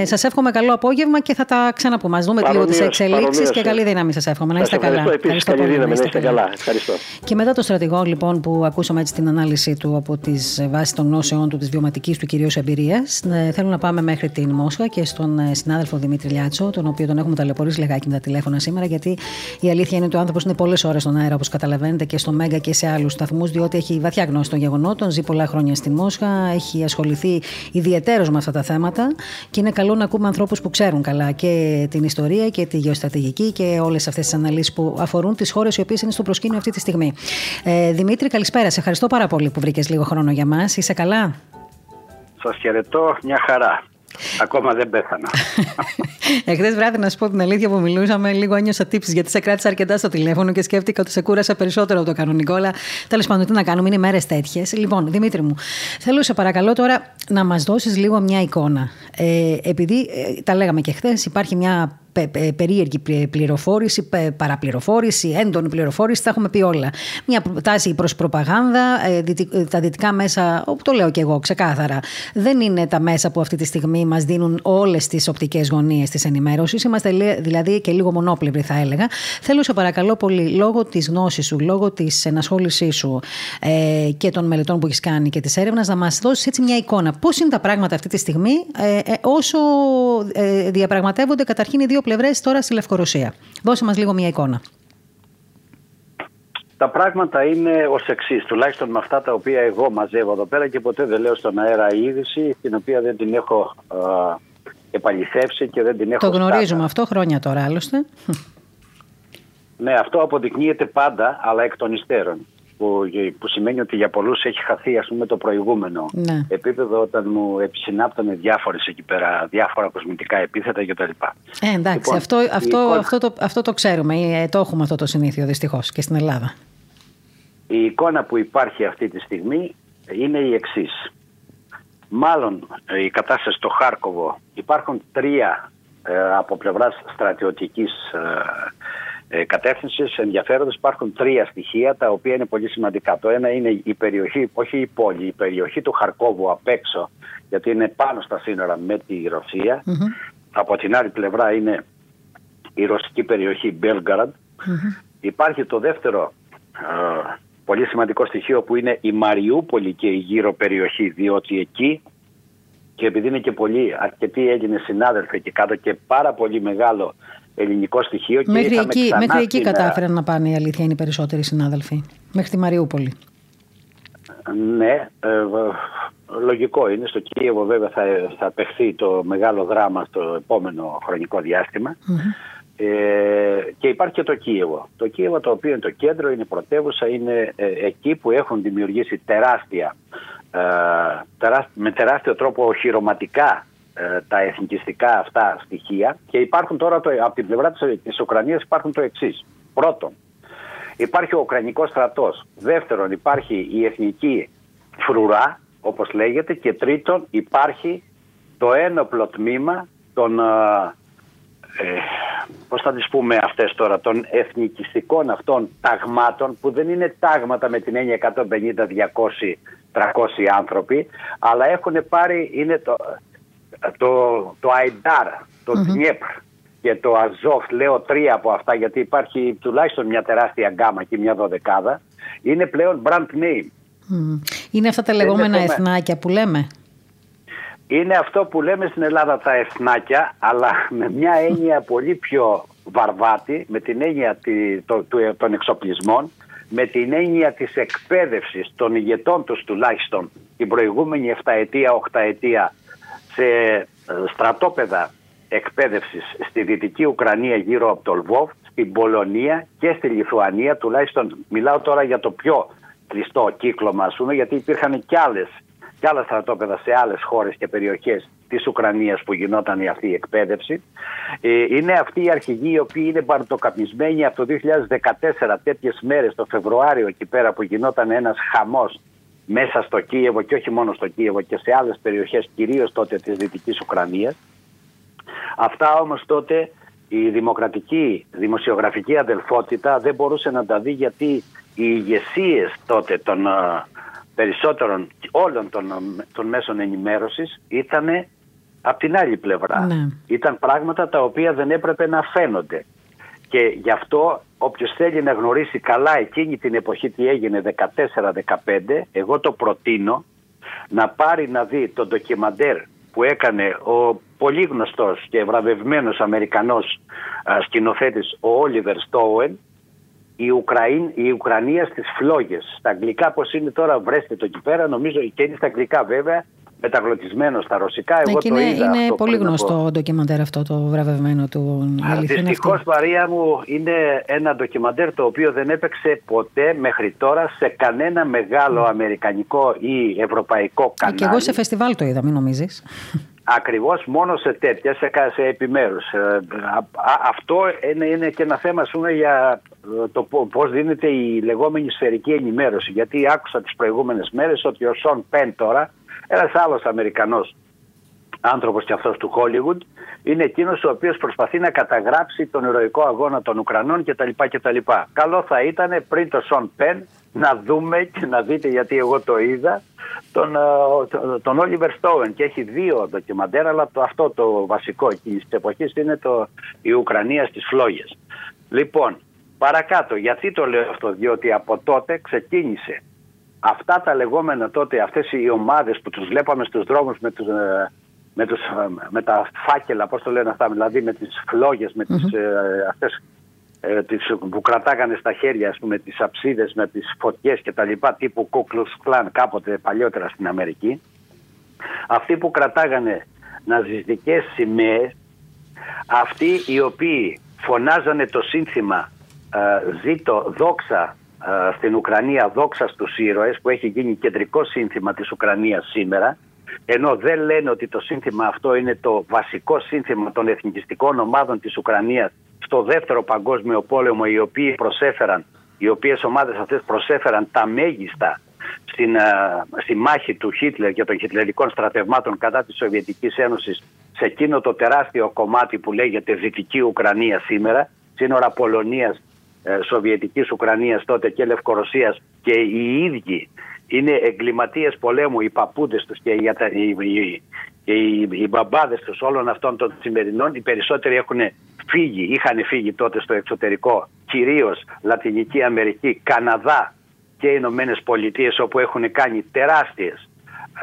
Ε, σας εύχομαι καλό απόγευμα και θα τα ξαναπούμε. Α δούμε λίγο τις Παρομοίως, εξελίξεις και παρομοίως. καλή δύναμη σας εύχομαι. Να Σας είστε καλά. ευχαριστώ επίσης. Καλή πολύ, δύναμη. Να είστε καλά. Ευχαριστώ. Και μετά το στρατηγό, λοιπόν, που ακούσαμε έτσι την ανάλυση του από τις βάσεις των γνώσεών του, της βιωματικής του κυρίως εμπειρίας, ε, θέλω να πάμε μέχρι την Μόσχα και στον ε, συνάδελφο Δημήτρη Λιάτσο, τον οποίο τον έχουμε ταλαιπωρήσει λιγάκι με τα τηλέφωνα σήμερα, γιατί η αλήθεια είναι ότι ο άνθρωπος είναι πολλές ώρες στον αέρα, όπως καταλαβαίνετε, και στο Μέγκα και σε άλλους σταθμούς, διότι έχει βαθιά γνώση των γεγονότων, ζει πολλά χρόνια στη Μόσχα, έχει ασχοληθεί ιδιαίτερω με αυτά τα θέματα και είναι καλό να ακούμε ανθρώπους που ξέρουν καλά και την ιστορία και τη γεωστρατηγική και όλες αυτές τις αναλύσεις που αφορούν τις χώρες οι οποίες είναι στο προσκήνιο αυτή τη στιγμή. Ε, Δημήτρη, καλησπέρα. Σε ευχαριστώ πάρα πολύ που βρήκες λίγο χρόνο για μας. Είσαι καλά; Σας χαιρετώ, μια χαρά. Ακόμα δεν πέθανα. Εχθές βράδυ, να σου πω την αλήθεια που μιλούσαμε, λίγο ένιωσα τύψεις γιατί σε κράτησα αρκετά στο τηλέφωνο και σκέφτηκα ότι σε κούρασα περισσότερο από το κανονικό. Αλλά τέλος πάντων, τι να κάνουμε, είναι μέρες τέτοιες. Λοιπόν, Δημήτρη μου, θέλω σε παρακαλώ τώρα να μας δώσεις λίγο μια εικόνα. Ε, επειδή ε, τα λέγαμε και χθες, υπάρχει μια πε- πε- περίεργη πλη- πληροφόρηση, πε- παραπληροφόρηση, έντονη πληροφόρηση, τα έχουμε πει όλα. Μια τάση προς προπαγάνδα, ε, δυτικ- ε, τα δυτικά μέσα, όπου το λέω και εγώ ξεκάθαρα, δεν είναι τα μέσα που αυτή τη στιγμή μας δίνουν όλες τις οπτικές γωνίες της ενημέρωσης. Είμαστε λέ- δηλαδή και λίγο μονόπλευροι, θα έλεγα. Θέλω σε παρακαλώ πολύ, λόγω της γνώσης σου, λόγω της ενασχόλησής σου ε, και των μελετών που έχεις κάνει και της έρευνας, να μας δώσεις έτσι μια εικόνα. Πώς είναι τα πράγματα αυτή τη στιγμή, ε, ε, όσο ε, διαπραγματεύονται καταρχήν οι δύο πλευρές τώρα στη Λευκορωσία. Δώσε μας λίγο μια εικόνα. τα πράγματα είναι ως εξής, τουλάχιστον με αυτά τα οποία εγώ μαζεύω εδώ πέρα και ποτέ δεν λέω στον αέρα η είδηση, την οποία δεν την έχω α, επαληθεύσει και δεν την έχω Το γνωρίζουμε στάτα. αυτό χρόνια τώρα άλλωστε. Ναι, αυτό αποδεικνύεται πάντα, αλλά εκ των υστέρων. Που, που σημαίνει ότι για πολλούς έχει χαθεί ας πούμε, το προηγούμενο Ναι. επίπεδο όταν μου επισυνάπτανε διάφορες εκεί πέρα, διάφορα κοσμητικά επίθετα κτλ. Ε, εντάξει, Λοιπόν, αυτό, η αυτό, εικόνα- αυτό, το, αυτό το ξέρουμε. Ε, το έχουμε αυτό το συνήθειο δυστυχώς και στην Ελλάδα. Η εικόνα που υπάρχει αυτή τη στιγμή είναι η εξής. Μάλλον ε, η κατάσταση στο Χάρκοβο υπάρχουν τρία ε, από πλευράς στρατιωτικής ε, ε, κατεύθυνσης ενδιαφέροντος. Υπάρχουν τρία στοιχεία τα οποία είναι πολύ σημαντικά. Το ένα είναι η περιοχή, όχι η πόλη, η περιοχή του Χαρκόβου απ' έξω γιατί είναι πάνω στα σύνορα με τη ρωσια Από την άλλη πλευρά είναι η ρωσική περιοχή Μπέλγκαραντ. Υπάρχει το δεύτερο ε, πολύ σημαντικό στοιχείο που είναι η Μαριούπολη και η γύρω περιοχή διότι εκεί και επειδή είναι και πολλοί αρκετοί Έλληνες συνάδελφοι εκεί κάτω και πάρα πολύ μεγάλο ελληνικό στοιχείο και Μέχρι είχαμε εκεί, ξανά μέχρι εκεί σήμερα- κατάφεραν να πάνε η αλήθεια είναι οι περισσότεροι συνάδελφοι. Μέχρι τη Μαριούπολη. Ναι, ε, β- λογικό είναι. Στο Κίεβο βέβαια θα, θα παιχθεί το μεγάλο δράμα στο επόμενο χρονικό διάστημα. Ε, και υπάρχει και το Κίεβο. Το Κίεβο το οποίο είναι το κέντρο, είναι πρωτεύουσα, είναι ε, εκεί που έχουν δημιουργήσει τεράστια με τεράστιο τρόπο οχυρωματικά ε, τα εθνικιστικά αυτά στοιχεία και υπάρχουν τώρα το, από την πλευρά της, της Ουκρανίας υπάρχουν το εξής. Πρώτον, υπάρχει ο Ουκρανικός στρατός. Δεύτερον, υπάρχει η εθνική φρουρά, όπως λέγεται. Και τρίτον, υπάρχει το ένοπλο τμήμα των, ε, ε πώς θα τις πούμε αυτές τώρα, των εθνικιστικών αυτών ταγμάτων που δεν είναι τάγματα με την έννοια 150, 200, 300 άνθρωποι, αλλά έχουν πάρει, είναι το, το, το Αϊντάρ, το mm και το Αζόφ, λέω τρία από αυτά γιατί υπάρχει τουλάχιστον μια τεράστια γκάμα και μια δωδεκάδα, είναι πλέον brand name. Είναι αυτά τα λεγόμενα εθνάκια που λέμε; Είναι αυτό που λέμε στην Ελλάδα τα εθνάκια, αλλά με μια έννοια πολύ πιο βαρβάτη, με την έννοια των εξοπλισμών, με την έννοια της εκπαίδευσης των ηγετών τους τουλάχιστον την προηγούμενη 7 ετία, 8 ετία σε ε, στρατόπεδα εκπαίδευσης στη Δυτική Ουκρανία γύρω από το Λβόβ, στην Πολωνία και στη Λιθουανία, τουλάχιστον μιλάω τώρα για το πιο κλειστό κύκλωμα, ας πούμε, γιατί υπήρχαν και, άλλες, και άλλα στρατόπεδα σε άλλες χώρες και περιοχές της Ουκρανίας που γινόταν αυτή η εκπαίδευση. Ε, είναι αυτοί οι αρχηγοί οι οποίοι είναι παρτοκαπνισμένοι από το 2014 τέτοιες μέρες το Φεβρουάριο εκεί πέρα που γινόταν ένας χαμός μέσα στο Κίεβο και όχι μόνο στο Κίεβο και σε άλλες περιοχές κυρίως τότε της Δυτικής Ουκρανίας. Αυτά όμως τότε η δημοκρατική δημοσιογραφική αδελφότητα δεν μπορούσε να τα δει γιατί οι ηγεσίες τότε των περισσότερων όλων των, των μέσων ενημέρωσης ήταν από την άλλη πλευρά. Ναι. Ήταν πράγματα τα οποία δεν έπρεπε να φαίνονται. Και γι' αυτό όποιος θέλει να γνωρίσει καλά εκείνη την εποχή τι έγινε 14-15, εγώ το προτείνω να πάρει να δει το ντοκιμαντέρ που έκανε ο πολύ γνωστός και βραβευμένος Αμερικανός σκηνοθέτης ο Όλιβερ Στόουεν η, Ουκραΐν, η Ουκρανία στις φλόγες. Στα αγγλικά πώς είναι τώρα βρέστε το εκεί πέρα νομίζω και είναι στα αγγλικά βέβαια μεταγλωτισμένο στα ρωσικά. Εγώ ναι, το είναι, είδα είναι αυτό πολύ γνωστό το ντοκιμαντέρ αυτό το βραβευμένο του. Δυστυχώς, Μαρία μου, είναι ένα ντοκιμαντέρ το οποίο δεν έπαιξε ποτέ μέχρι τώρα σε κανένα μεγάλο αμερικανικό ή ευρωπαϊκό κανάλι. Και εγώ σε φεστιβάλ το είδα, μην νομίζεις. Ακριβώς μόνο σε τέτοια, σε, σε επιμέρους. Ε, αυτό είναι, είναι και ένα θέμα πούμε, για ε, το πώς δίνεται η λεγόμενη σφαιρική ενημέρωση. Γιατί άκουσα τις προηγούμενες μέρες ότι ο Σον Πεν τώρα ένας άλλος Αμερικανός άνθρωπος και αυτός του Χόλιγουντ είναι εκείνος ο οποίος προσπαθεί να καταγράψει τον ηρωικό αγώνα των Ουκρανών κτλ. κτλ. Καλό θα ήταν πριν το Σον Πεν να δούμε και να δείτε γιατί εγώ το είδα τον, τον Όλιβερ Στόεν και έχει δύο ντοκιμαντέρ αλλά το, αυτό το βασικό εκεί της εποχής είναι το, η Ουκρανία στις φλόγες. Λοιπόν, παρακάτω, γιατί το λέω αυτό, διότι από τότε ξεκίνησε αυτά τα λεγόμενα τότε, αυτές οι ομάδες που τους βλέπαμε στους δρόμους με, τους, ε, με, τους, ε, με τα φάκελα, πώς το λένε αυτά, δηλαδή με τις φλόγες, με τις, ε, αυτές τις, που κρατάγανε στα χέρια, ας πούμε, τις αψίδες με τις φωτιές και τα λοιπά, τύπου Κούκλους Κλάν κάποτε παλιότερα στην Αμερική. Αυτοί που κρατάγανε ναζιστικές σημαίες, αυτοί οι οποίοι φωνάζανε το σύνθημα «Ζήτω δόξα στην Ουκρανία δόξα στους ήρωες που έχει γίνει κεντρικό σύνθημα της Ουκρανίας σήμερα ενώ δεν λένε ότι το σύνθημα αυτό είναι το βασικό σύνθημα των εθνικιστικών ομάδων της Ουκρανίας στο δεύτερο παγκόσμιο πόλεμο οι οποίοι προσέφεραν, οι οποίες ομάδες αυτές προσέφεραν τα μέγιστα στην, στη μάχη του Χίτλερ και των χιτλερικών στρατευμάτων κατά της Σοβιετικής Ένωσης σε εκείνο το τεράστιο κομμάτι που λέγεται Δυτική Ουκρανία σήμερα, σύνορα Πολωνίας ε, Σοβιετικής Ουκρανίας τότε και Λευκορωσίας και οι ίδιοι είναι εγκληματίες πολέμου, οι παππούδες τους και οι, οι, οι, οι μπαμπάδες τους όλων αυτών των σημερινών, οι περισσότεροι έχουν φύγει, είχαν φύγει τότε στο εξωτερικό, κυρίως Λατινική Αμερική, Καναδά και οι Ηνωμένες Πολιτείες όπου έχουν κάνει τεράστιες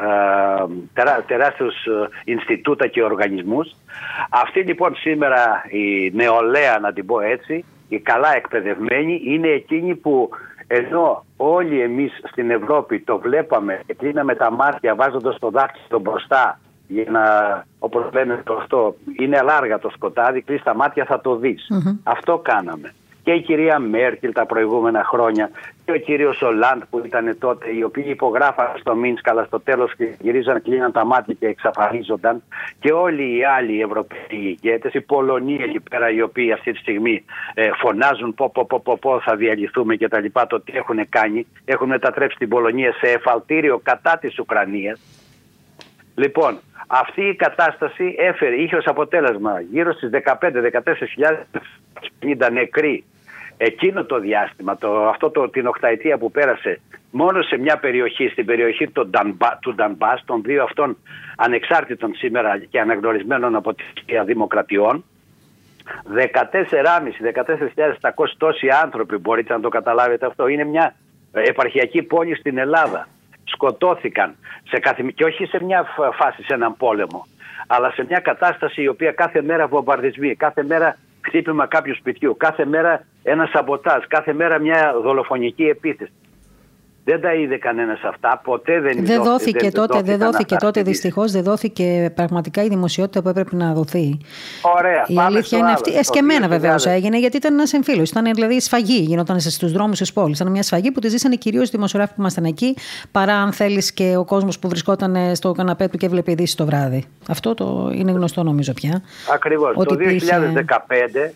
ε, τερά, τεράστιους ε, Ινστιτούτα και οργανισμούς. Αυτή λοιπόν σήμερα η νεολαία να την πω έτσι οι καλά εκπαιδευμένοι είναι εκείνοι που ενώ όλοι εμείς στην Ευρώπη το βλέπαμε και κλείναμε τα μάτια βάζοντας το δάχτυλο μπροστά για να, όπως λένε το αυτό, είναι αλάργα το σκοτάδι, κλείς τα μάτια θα το δεις. Αυτό κάναμε. Και η κυρία Μέρκελ τα προηγούμενα χρόνια και ο κύριος Ολάντ που ήταν τότε, οι οποίοι υπογράφαν στο Μίνσκ, αλλά στο τέλος γυρίζαν, κλείναν τα μάτια και εξαφανίζονταν. Και όλοι οι άλλοι Ευρωπαίοι ηγέτες, οι Πολωνοί εκεί πέρα, οι οποίοι αυτή τη στιγμή ε, φωνάζουν πω, πω, πω, πω, πω θα διαλυθούμε και τα λοιπά, το τι έχουν κάνει, έχουν μετατρέψει την Πολωνία σε εφαλτήριο κατά της Ουκρανίας. Λοιπόν, αυτή η κατάσταση έφερε, είχε ως αποτέλεσμα γύρω στις 15-14.000 νεκροί εκείνο το διάστημα, το, αυτό το, την οχταετία που πέρασε μόνο σε μια περιοχή, στην περιοχή του, Ντανμπά, του Ντανμπάς, των δύο αυτών ανεξάρτητων σήμερα και αναγνωρισμένων από τη Δημοκρατιών, 14.500-14.700 τόσοι άνθρωποι μπορείτε να το καταλάβετε αυτό. Είναι μια επαρχιακή πόλη στην Ελλάδα. Σκοτώθηκαν σε και όχι σε μια φάση, σε έναν πόλεμο, αλλά σε μια κατάσταση η οποία κάθε μέρα βομβαρδισμοί, κάθε μέρα χτύπημα κάποιου σπιτιού, κάθε μέρα ένα σαμποτάζ, κάθε μέρα μια δολοφονική επίθεση. Δεν τα είδε κανένας αυτά. Ποτέ δεν, δεν δόθηκε δεν, τότε. Δεν δόθηκε τότε δυστυχώς. Δεν δόθηκε πραγματικά η δημοσιότητα που έπρεπε να δοθεί. Ωραία. Η αλήθεια είναι αυτή. Εσκεμένα βεβαίως έγινε γιατί ήταν ένας εμφύλιο. Ήταν δηλαδή σφαγή. Γινόταν στους δρόμους της πόλης. Ήταν μια σφαγή που τη ζήσανε κυρίως οι δημοσιογράφοι που ήμασταν εκεί παρά αν θέλεις και ο κόσμος που βρισκόταν στο καναπέ του και έβλεπε ειδήσεις το βράδυ. Αυτό το είναι γνωστό νομίζω πια. Ακριβώς. Το 2015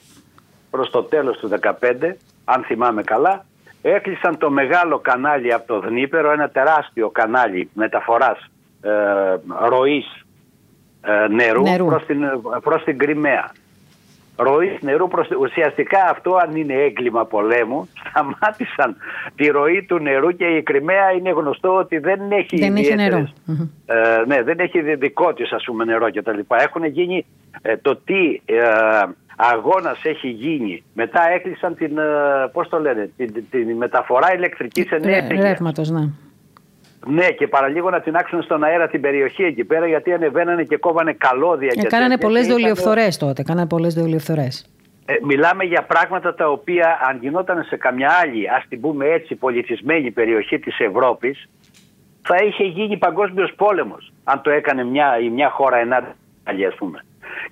προς το τέλος του 2015, αν θυμάμαι καλά, έκλεισαν το μεγάλο κανάλι από το Δνήπερο, ένα τεράστιο κανάλι μεταφοράς ε, ροής ε, νερού, νερού. Προς, την, προς την Κρυμαία. Ροής νερού προς, ουσιαστικά αυτό αν είναι έγκλημα πολέμου σταμάτησαν τη ροή του νερού και η Κρυμαία είναι γνωστό ότι δεν έχει δεν έχει νερό. Ε, ναι, δεν έχει δικό της ας πούμε νερό και τα λοιπά. Έχουν γίνει ε, το τι ε, αγώνας έχει γίνει. Μετά έκλεισαν την, ε, πώς το λένε, την, την μεταφορά ηλεκτρικής ενέργειας. Ρεύματος, ναι. Ναι, και παραλίγο να την άξουν στον αέρα την περιοχή εκεί πέρα, γιατί ανεβαίνανε και κόβανε καλώδια. Ε, κάνανε πολλές δολιοφθορές τότε. Κάνανε πολλές δολιοφθορές. Ε, μιλάμε για πράγματα τα οποία αν γινόταν σε καμιά άλλη, ας την πούμε έτσι, πολιτισμένη περιοχή της Ευρώπης, θα είχε γίνει παγκόσμιος πόλεμος. Αν το έκανε μια, η μια χώρα ενάντια, ας πούμε.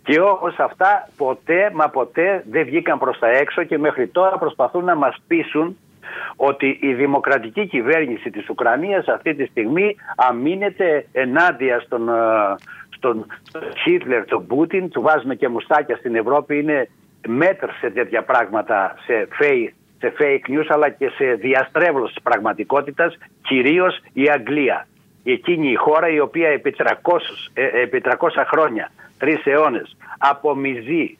Και όμως αυτά ποτέ μα ποτέ δεν βγήκαν προς τα έξω και μέχρι τώρα προσπαθούν να μας πείσουν ότι η δημοκρατική κυβέρνηση της Ουκρανίας αυτή τη στιγμή αμήνεται ενάντια στον, ε, στον Χίτλερ, τον Πούτιν, του βάζουμε και μουστάκια στην Ευρώπη, είναι μέτρ σε τέτοια πράγματα, σε fake, σε fake news αλλά και σε διαστρέβλωση της πραγματικότητας, κυρίως η Αγγλία. Εκείνη η χώρα η οποία επί 300, ε, επί 300 χρόνια τρεις αιώνες απομυζεί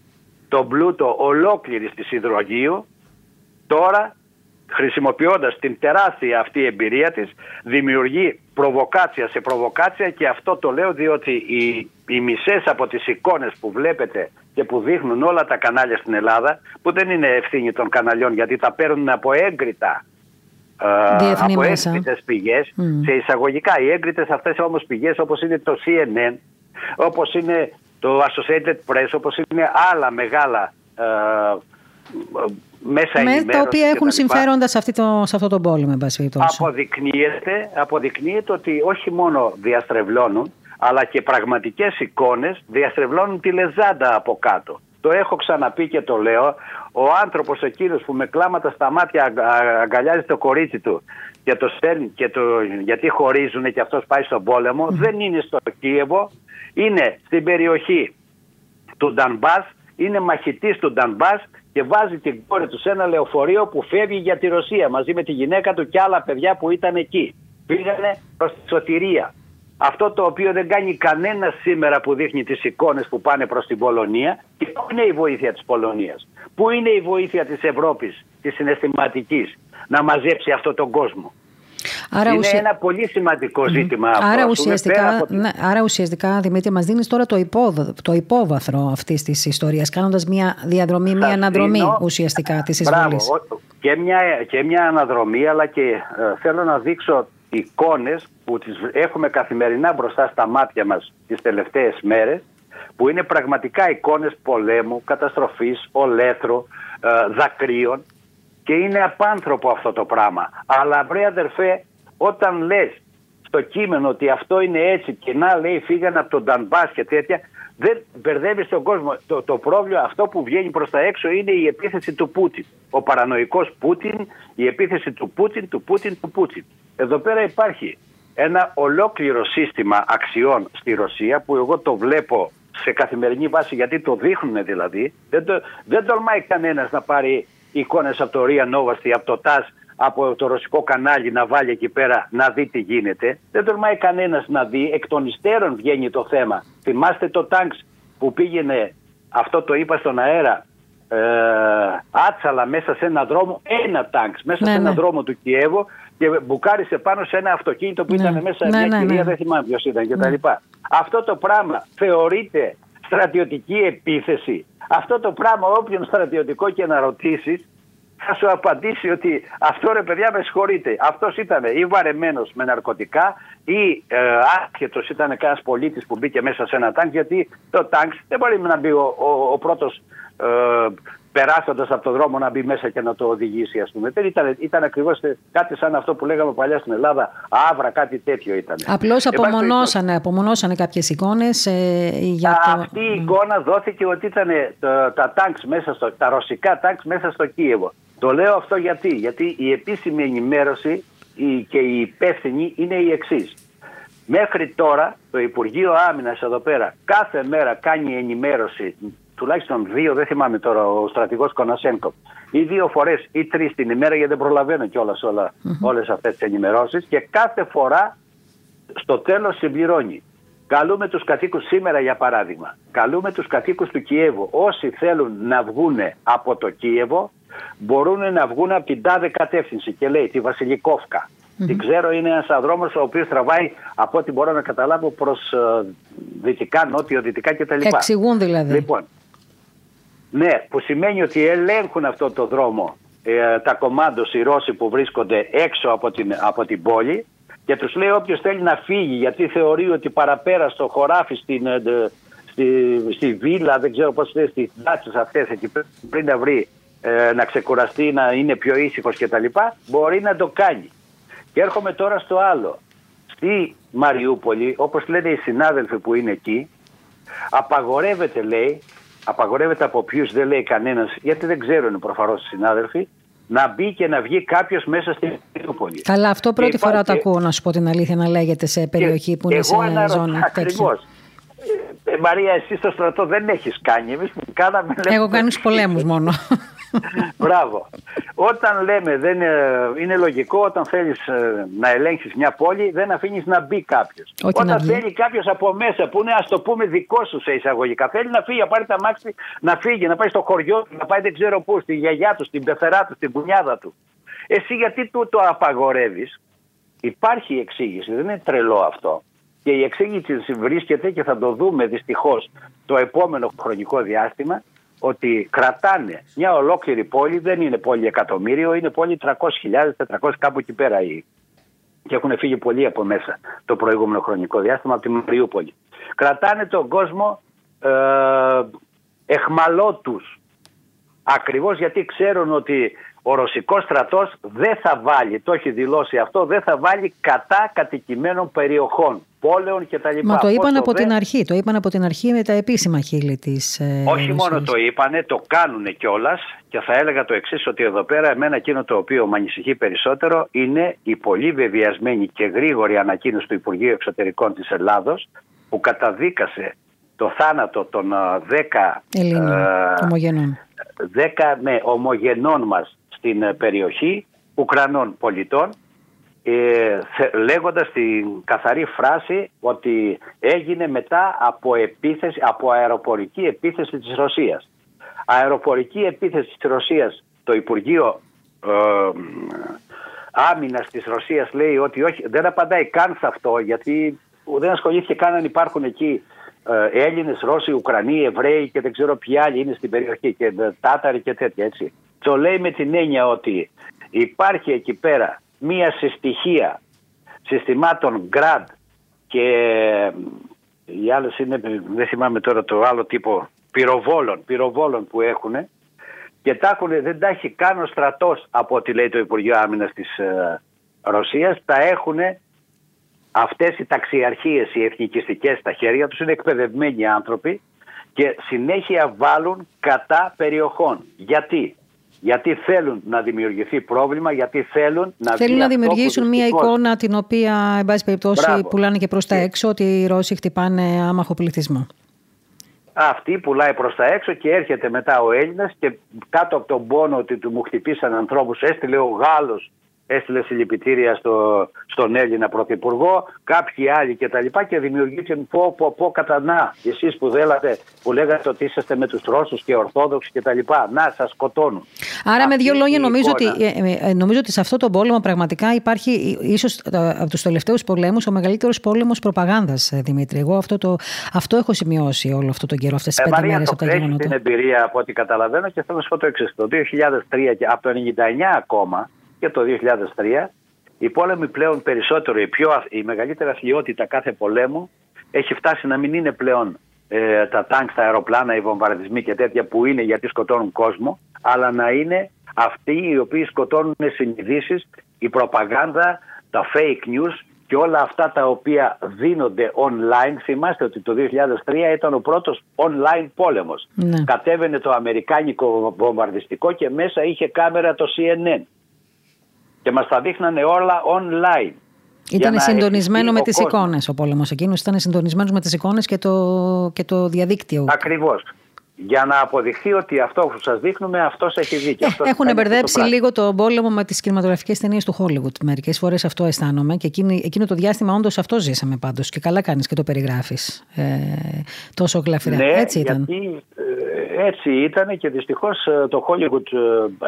τον πλούτο ολόκληρη της υδρογείου τώρα χρησιμοποιώντας την τεράστια αυτή εμπειρία της δημιουργεί προβοκάτσια σε προβοκάτσια και αυτό το λέω διότι οι, οι μισές από τις εικόνες που βλέπετε και που δείχνουν όλα τα κανάλια στην Ελλάδα που δεν είναι ευθύνη των καναλιών γιατί τα παίρνουν από έγκριτα ε, από έγκριτες πηγές σε εισαγωγικά οι έγκριτες αυτές όμως πηγές όπως είναι το CNN όπως είναι το Associated Press όπως είναι άλλα μεγάλα ε, μέσα Με τα οποία έχουν συμφέροντας σε, αυτή το, σε αυτό το πόλεμο, αποδεικνύεται, αποδεικνύεται ότι όχι μόνο διαστρεβλώνουν, αλλά και πραγματικές εικόνες διαστρεβλώνουν τη λεζάντα από κάτω. Το έχω ξαναπεί και το λέω. Ο άνθρωπος εκείνος που με κλάματα στα μάτια αγκαλιάζει το κορίτσι του και το στέλνει και το, γιατί χωρίζουν και αυτός πάει στον πολεμο δεν είναι στο Κίεβο, είναι στην περιοχή του Ντανμπάς, είναι μαχητής του Ντανμπάς και βάζει την κόρη τους σε ένα λεωφορείο που φεύγει για τη Ρωσία μαζί με τη γυναίκα του και άλλα παιδιά που ήταν εκεί. Πήγανε προς τη σωτηρία. Αυτό το οποίο δεν κάνει κανένα σήμερα που δείχνει τις εικόνες που πάνε προς την Πολωνία και πού είναι η βοήθεια της Πολωνίας; Πού είναι η βοήθεια της Ευρώπης, της συναισθηματικής να μαζέψει αυτόν τον κόσμο; Άρα είναι ένα πολύ σημαντικό ζήτημα αυτό. Άρα ουσιαστικά, ναι, άρα ουσιαστικά Δημήτρη, μας δίνεις τώρα το, υπόβαθρο, το υπόβαθρο αυτής της ιστορίας, κάνοντας μια διαδρομή, μια αναδρομή ουσιαστικά της εισβολής. Και μια, και μια αναδρομή, αλλά και ε, θέλω να δείξω εικόνες που τις έχουμε καθημερινά μπροστά στα μάτια μας τις τελευταίες μέρες, που είναι πραγματικά εικόνες πολέμου, καταστροφής, ολέθρου, ε, δακρύων, και είναι απάνθρωπο αυτό το πράγμα. Αλλά βρε αδερφέ, όταν λες στο κείμενο ότι αυτό είναι έτσι και να λέει φύγανε από τον Ντανμπάς και τέτοια, Δεν μπερδεύεις τον κόσμο. Το, το πρόβλημα αυτό που βγαίνει προς τα έξω είναι η επίθεση του Πούτιν. Ο παρανοϊκός Πούτιν, η επίθεση του Πούτιν, του Πούτιν, του Πούτιν. Εδώ πέρα υπάρχει ένα ολόκληρο σύστημα αξιών στη Ρωσία που εγώ το βλέπω σε καθημερινή βάση γιατί το δείχνουν δηλαδή. Δεν, το, δεν τολμάει κανένας να πάρει εικόνες από το Ρία Νόβαστη, από το ΤΑΣ, από το ρωσικό κανάλι να βάλει εκεί πέρα να δει τι γίνεται. Δεν τολμάει κανένας να δει. Εκ των υστέρων βγαίνει το θέμα. Θυμάστε το τάγκς που πήγαινε, αυτό το είπα στον αέρα, ε, άτσαλα μέσα σε ένα δρόμο, ένα τάγκς μέσα ναι, σε ένα ναι. δρόμο του Κιέβου και μπουκάρισε πάνω σε ένα αυτοκίνητο που ναι. ήταν μέσα ναι, μια ναι, κυρία, δεν θυμάμαι ποιος ήταν κτλ. Αυτό το πράγμα θεωρείται στρατιωτική επίθεση. Αυτό το πράγμα όποιον στρατιωτικό και να ρωτήσεις θα σου απαντήσει ότι αυτό ρε παιδιά με συγχωρείτε. Αυτός ήταν ή βαρεμένος με ναρκωτικά ή ε, άσχετος ήταν κανένας πολίτης που μπήκε μέσα σε ένα τάγκ. Γιατί το τάγκ δεν μπορεί να μπει ο, ο, ο πρώτος ε, περάσοντας από το δρόμο να μπει μέσα και να το οδηγήσει, ας πούμε. Δεν ήταν, ήταν ακριβώς κάτι σαν αυτό που λέγαμε παλιά στην Ελλάδα, άβρα, κάτι τέτοιο ήταν. Απλώς απομονώσανε, απομονώσανε κάποιες εικόνες ε, για το. Αυτή η εικόνα δόθηκε ότι ήταν τα, τάγκς μέσα στο, τα ρωσικά τάγκς μέσα στο Κίεβο. Το λέω αυτό γιατί, γιατί η επίσημη ενημέρωση και η υπεύθυνη είναι η εξής. Μέχρι τώρα το Υπουργείο Άμυνας εδώ πέρα κάθε μέρα κάνει ενημέρωση τουλάχιστον δύο, δεν θυμάμαι τώρα, ο στρατηγός Κονασένκο, ή δύο φορές ή τρεις την ημέρα, γιατί δεν προλαβαίνω κιόλας όλες αυτές τις ενημερώσεις. Και κάθε φορά στο τέλος συμπληρώνει. Καλούμε τους κατοίκου σήμερα, για παράδειγμα. Καλούμε τους κατοίκου του Κιέβου. Όσοι θέλουν να βγουν από το Κίεβο, μπορούν να βγουν από την τάδε κατεύθυνση. Και λέει τη Βασιλικόφκα. Την ξέρω, είναι ένας δρόμο ο οποίος τραβάει από ό,τι μπορώ να καταλάβω προς uh, ε, δυτικά, νότιο-δυτικά κτλ. Εξηγούν δηλαδή. Λοιπόν, ναι, που σημαίνει ότι ελέγχουν αυτό το δρόμο ε, τα κομμάτια οι Ρώσοι που βρίσκονται έξω από την, από την πόλη και τους λέει όποιος θέλει να φύγει γιατί θεωρεί ότι παραπέρα στο χωράφι στην, ε, στη, στη βίλα, δεν ξέρω πώς λέει, στις δάτσες αυτές εκεί πριν να βρει ε, να ξεκουραστεί, να είναι πιο ήσυχος κτλ. Μπορεί να το κάνει. Και έρχομαι τώρα στο άλλο. Στη Μαριούπολη, όπως λένε οι συνάδελφοι που είναι εκεί, απαγορεύεται λέει απαγορεύεται από ποιους δεν λέει κανένας, γιατί δεν ξέρουν προφανώς οι συνάδελφοι, να μπει και να βγει κάποιος μέσα στην Μαριούπολη. Καλά, αυτό πρώτη φορά το ακούω, να σου πω την αλήθεια, να λέγεται σε περιοχή που είναι σε ζώνη. Ακριβώς. Ε, Μαρία, εσύ στο στρατό δεν έχεις κάνει. Εμείς που κάναμε. Έχω κάνεις πολέμους μόνο. Μπράβο. Όταν λέμε, δεν είναι, λογικό, όταν θέλεις ε, να ελέγχει μια πόλη, δεν αφήνεις να μπει κάποιος. Όταν θέλει κάποιος από μέσα, που είναι ας το πούμε δικό σου σε εισαγωγικά, θέλει να φύγει, να πάρει τα μάξι, να φύγει, να πάει στο χωριό του, να πάει δεν ξέρω πού, στη γιαγιά του, στην πεθερά του, στην κουνιάδα του. Εσύ γιατί του το απαγορεύεις, υπάρχει εξήγηση, δεν είναι τρελό αυτό. Και η εξήγηση βρίσκεται και θα το δούμε δυστυχώς το επόμενο χρονικό διάστημα ότι κρατάνε μια ολόκληρη πόλη, δεν είναι πόλη εκατομμύριο, είναι πόλη 300.000, 400 κάπου εκεί πέρα. Και έχουν φύγει πολλοί από μέσα το προηγούμενο χρονικό διάστημα από τη Μαριούπολη. Κρατάνε τον κόσμο ε, εχμαλώτους. Ακριβώς γιατί ξέρουν ότι ο ρωσικός στρατός δεν θα βάλει, το έχει δηλώσει αυτό, δεν θα βάλει κατά κατοικημένων περιοχών, πόλεων κτλ. Μα το είπαν από την αρχή, το είπαν από την αρχή με τα επίσημα χείλη της ε, Όχι μόνο το είπανε, το κάνουν κιόλας και θα έλεγα το εξής ότι εδώ πέρα εμένα εκείνο το οποίο με ανησυχεί περισσότερο είναι η πολύ βεβαιασμένη και γρήγορη ανακοίνωση του Υπουργείου Εξωτερικών της Ελλάδος που καταδίκασε το θάνατο των 10 Ελλήνων, ε, ομογενών. 10 με ομογενών μας στην ε, περιοχή Ουκρανών πολιτών ε, λέγοντας την καθαρή φράση ότι έγινε μετά από, επίθεση, από αεροπορική επίθεση της Ρωσίας. Αεροπορική επίθεση της Ρωσίας, το Υπουργείο ε, Άμυνας της Ρωσίας λέει ότι όχι, δεν απαντάει καν σε αυτό γιατί δεν ασχολήθηκε καν αν υπάρχουν εκεί ε, Έλληνες, Ρώσοι, Ουκρανοί, Εβραίοι και δεν ξέρω ποιοι άλλοι είναι στην περιοχή και Τάταροι και τέτοια έτσι. Το λέει με την έννοια ότι υπάρχει εκεί πέρα μία συστοιχία συστημάτων GRAD και οι άλλες είναι, δεν θυμάμαι τώρα το άλλο τύπο πυροβόλων, πυροβόλων που έχουν και τα έχουν, δεν τα έχει καν ο στρατός από ό,τι λέει το Υπουργείο Άμυνας της ε, Ρωσίας, τα έχουν αυτές οι ταξιαρχίες, οι εθνικιστικές στα χέρια τους, είναι εκπαιδευμένοι άνθρωποι και συνέχεια βάλουν κατά περιοχών. Γιατί; Γιατί θέλουν να δημιουργηθεί πρόβλλημα, γιατί θέλουν να Θέλουν να δημιουργήσουν μια εικόνα την οποία, εν πάση περιπτώσει, Μπράβο. πουλάνε και προς τα έξω, ότι οι Ρώσοι χτυπάνε άμαχο πληθυσμό. Αυτή πουλάει προς τα έξω και έρχεται μετά ο Έλληνας και κάτω από τον πόνο ότι του μου χτυπήσαν ανθρώπους έστειλε ο Γάλλος έστειλε συλληπιτήρια στο, στον Έλληνα Πρωθυπουργό, κάποιοι άλλοι κτλ. Και, και δημιουργήθηκαν πω, πω, πω, κατά να. Εσείς που δέλατε, που λέγατε ότι είσαστε με τους Ρώσους και Ορθόδοξοι κτλ. Να, σας σκοτώνουν. Άρα, με δύο λόγια, νομίζω ότι, ε, ε, ε, νομίζω ότι σε αυτό το πόλεμο πραγματικά υπάρχει ίσως από τους τελευταίους πολέμους ο μεγαλύτερος πόλεμος προπαγάνδας, Δημήτρη. Εγώ αυτό, το, αυτό έχω σημειώσει όλο αυτό τον καιρό, αυτές τις ε, πέντε μέρες από τα γεγονότα. την εμπειρία από ό,τι καταλαβαίνω και θέλω να σου πω το εξής. Το 2003 και από το 1999 ακόμα και το 2003 οι πόλεμοι πλέον περισσότερο, η, πιο, η μεγαλύτερη αθλειότητα κάθε πολέμου έχει φτάσει να μην είναι πλέον ε, τα τάγκ, τα αεροπλάνα, οι βομβαρδισμοί και τέτοια που είναι γιατί σκοτώνουν κόσμο, αλλά να είναι αυτοί οι οποίοι σκοτώνουν συνειδήσεις, η προπαγάνδα, τα fake news και όλα αυτά τα οποία δίνονται online. Θυμάστε ότι το 2003 ήταν ο πρώτος online πόλεμος. Ναι. Κατέβαινε το αμερικάνικο βομβαρδιστικό και μέσα είχε κάμερα το CNN και μας τα δείχνανε όλα online. Ήταν συντονισμένο με τις εικόνες ο πόλεμος εκείνος, ήταν συντονισμένος με τις εικόνες και το, και το διαδίκτυο. Ακριβώς για να αποδειχθεί ότι αυτό που σας δείχνουμε, αυτός έχει δίκιο. Ε, έχουν μπερδέψει λίγο το πόλεμο με τις κινηματογραφικές ταινίες του Hollywood. Μερικές φορές αυτό αισθάνομαι και εκείνη, εκείνο το διάστημα όντως αυτό ζήσαμε πάντως. Και καλά κάνεις και το περιγράφεις ε, τόσο γλαφυρά. Ναι, έτσι ήταν. Γιατί, ε, έτσι ήταν και δυστυχώς ε, το Hollywood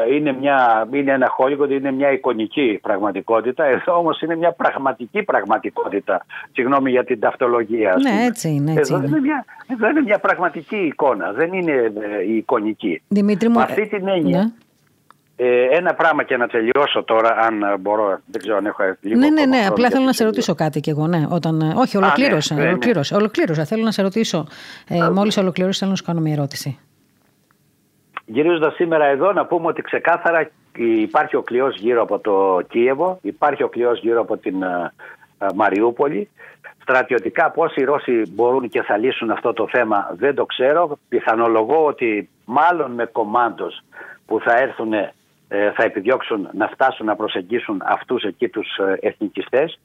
ε, είναι, μια, είναι ένα Hollywood, είναι μια εικονική πραγματικότητα. Εδώ όμως είναι μια πραγματική πραγματικότητα. Συγγνώμη για την ταυτολογία. Ναι, έτσι είναι. Έτσι εδώ, είναι. μια, εδώ είναι μια πραγματική εικόνα. Δεν είναι ε, η εικονική. Δημήτρη μου, αυτή την έννοια. Ναι. Ε, ένα πράγμα και να τελειώσω τώρα, αν μπορώ. Δεν ξέρω αν έχω λίγο. Ναι, ναι, ναι. Απλά θέλω να σε ρωτήσω κάτι κι εγώ. Ναι, όταν, ε, όχι, ολοκλήρωσα. ναι, ναι, ολοκλήρωσα, ολοκλήρωσα. Θέλω να σε ρωτήσω. Ε, Μόλις ολοκληρώσει, θέλω να σου κάνω μια ερώτηση. Γυρίζοντα σήμερα εδώ, να πούμε ότι ξεκάθαρα υπάρχει ο κλειός γύρω από το Κίεβο, υπάρχει ο κλειός γύρω από την Μαριούπολη. Στρατιωτικά πώς οι Ρώσοι μπορούν και θα λύσουν αυτό το θέμα δεν το ξέρω. Πιθανολογώ ότι μάλλον με κομμάντος που θα έρθουν ε, θα επιδιώξουν να φτάσουν να προσεγγίσουν αυτούς εκεί τους ε, εθνικιστές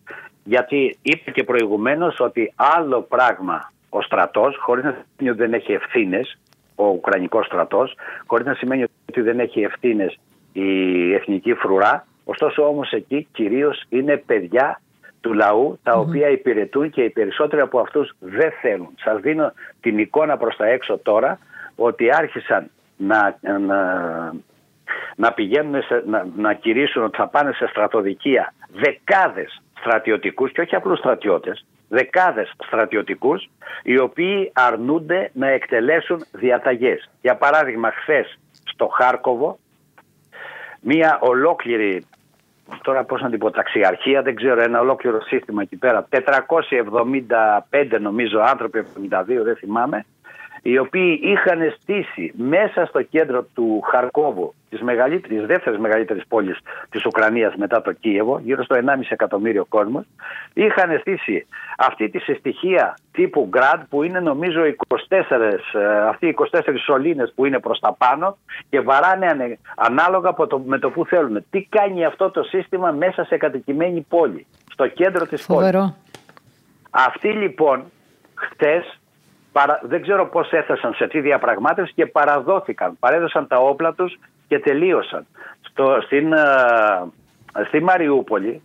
γιατί είπε και προηγουμένως ότι άλλο πράγμα ο στρατός χωρίς να σημαίνει ότι δεν έχει ευθύνες, ο Ουκρανικός στρατός χωρίς να σημαίνει ότι δεν έχει ευθύνες η εθνική φρουρά ωστόσο όμως εκεί κυρίως είναι παιδιά του λαού τα οποία υπηρετούν και οι περισσότεροι από αυτούς δεν θέλουν. Σας δίνω την εικόνα προς τα έξω τώρα ότι άρχισαν να, να, να πηγαίνουν, να, να κηρύσουν ότι θα πάνε σε στρατοδικεία δεκάδες στρατιωτικούς και όχι απλούς στρατιώτες, δεκάδες στρατιωτικούς οι οποίοι αρνούνται να εκτελέσουν διαταγές. Για παράδειγμα χθες στο Χάρκοβο μία ολόκληρη τώρα πώς να την πω, ταξιαρχία, δεν ξέρω, ένα ολόκληρο σύστημα εκεί πέρα. 475 νομίζω άνθρωποι, 72 δεν θυμάμαι, οι οποίοι είχαν στήσει μέσα στο κέντρο του Χαρκόβου, της, μεγαλύτερης, της δεύτερης μεγαλύτερης πόλης της Ουκρανίας μετά το Κίεβο, γύρω στο 1,5 εκατομμύριο κόσμος, είχαν στήσει αυτή τη συστοιχεία τύπου Γκραντ που είναι νομίζω 24, ε, αυτοί οι 24 σωλήνες που είναι προς τα πάνω και βαράνε ανάλογα το, με το που θέλουν. Τι κάνει αυτό το σύστημα μέσα σε κατοικημένη πόλη, στο κέντρο της Φοβερό. πόλης. Αυτοί λοιπόν χτες παρα... δεν ξέρω πώς έφτασαν σε τι διαπραγμάτευση και παραδόθηκαν. Παρέδωσαν τα όπλα τους και τελείωσαν. Στο, στην, uh, στη Μαριούπολη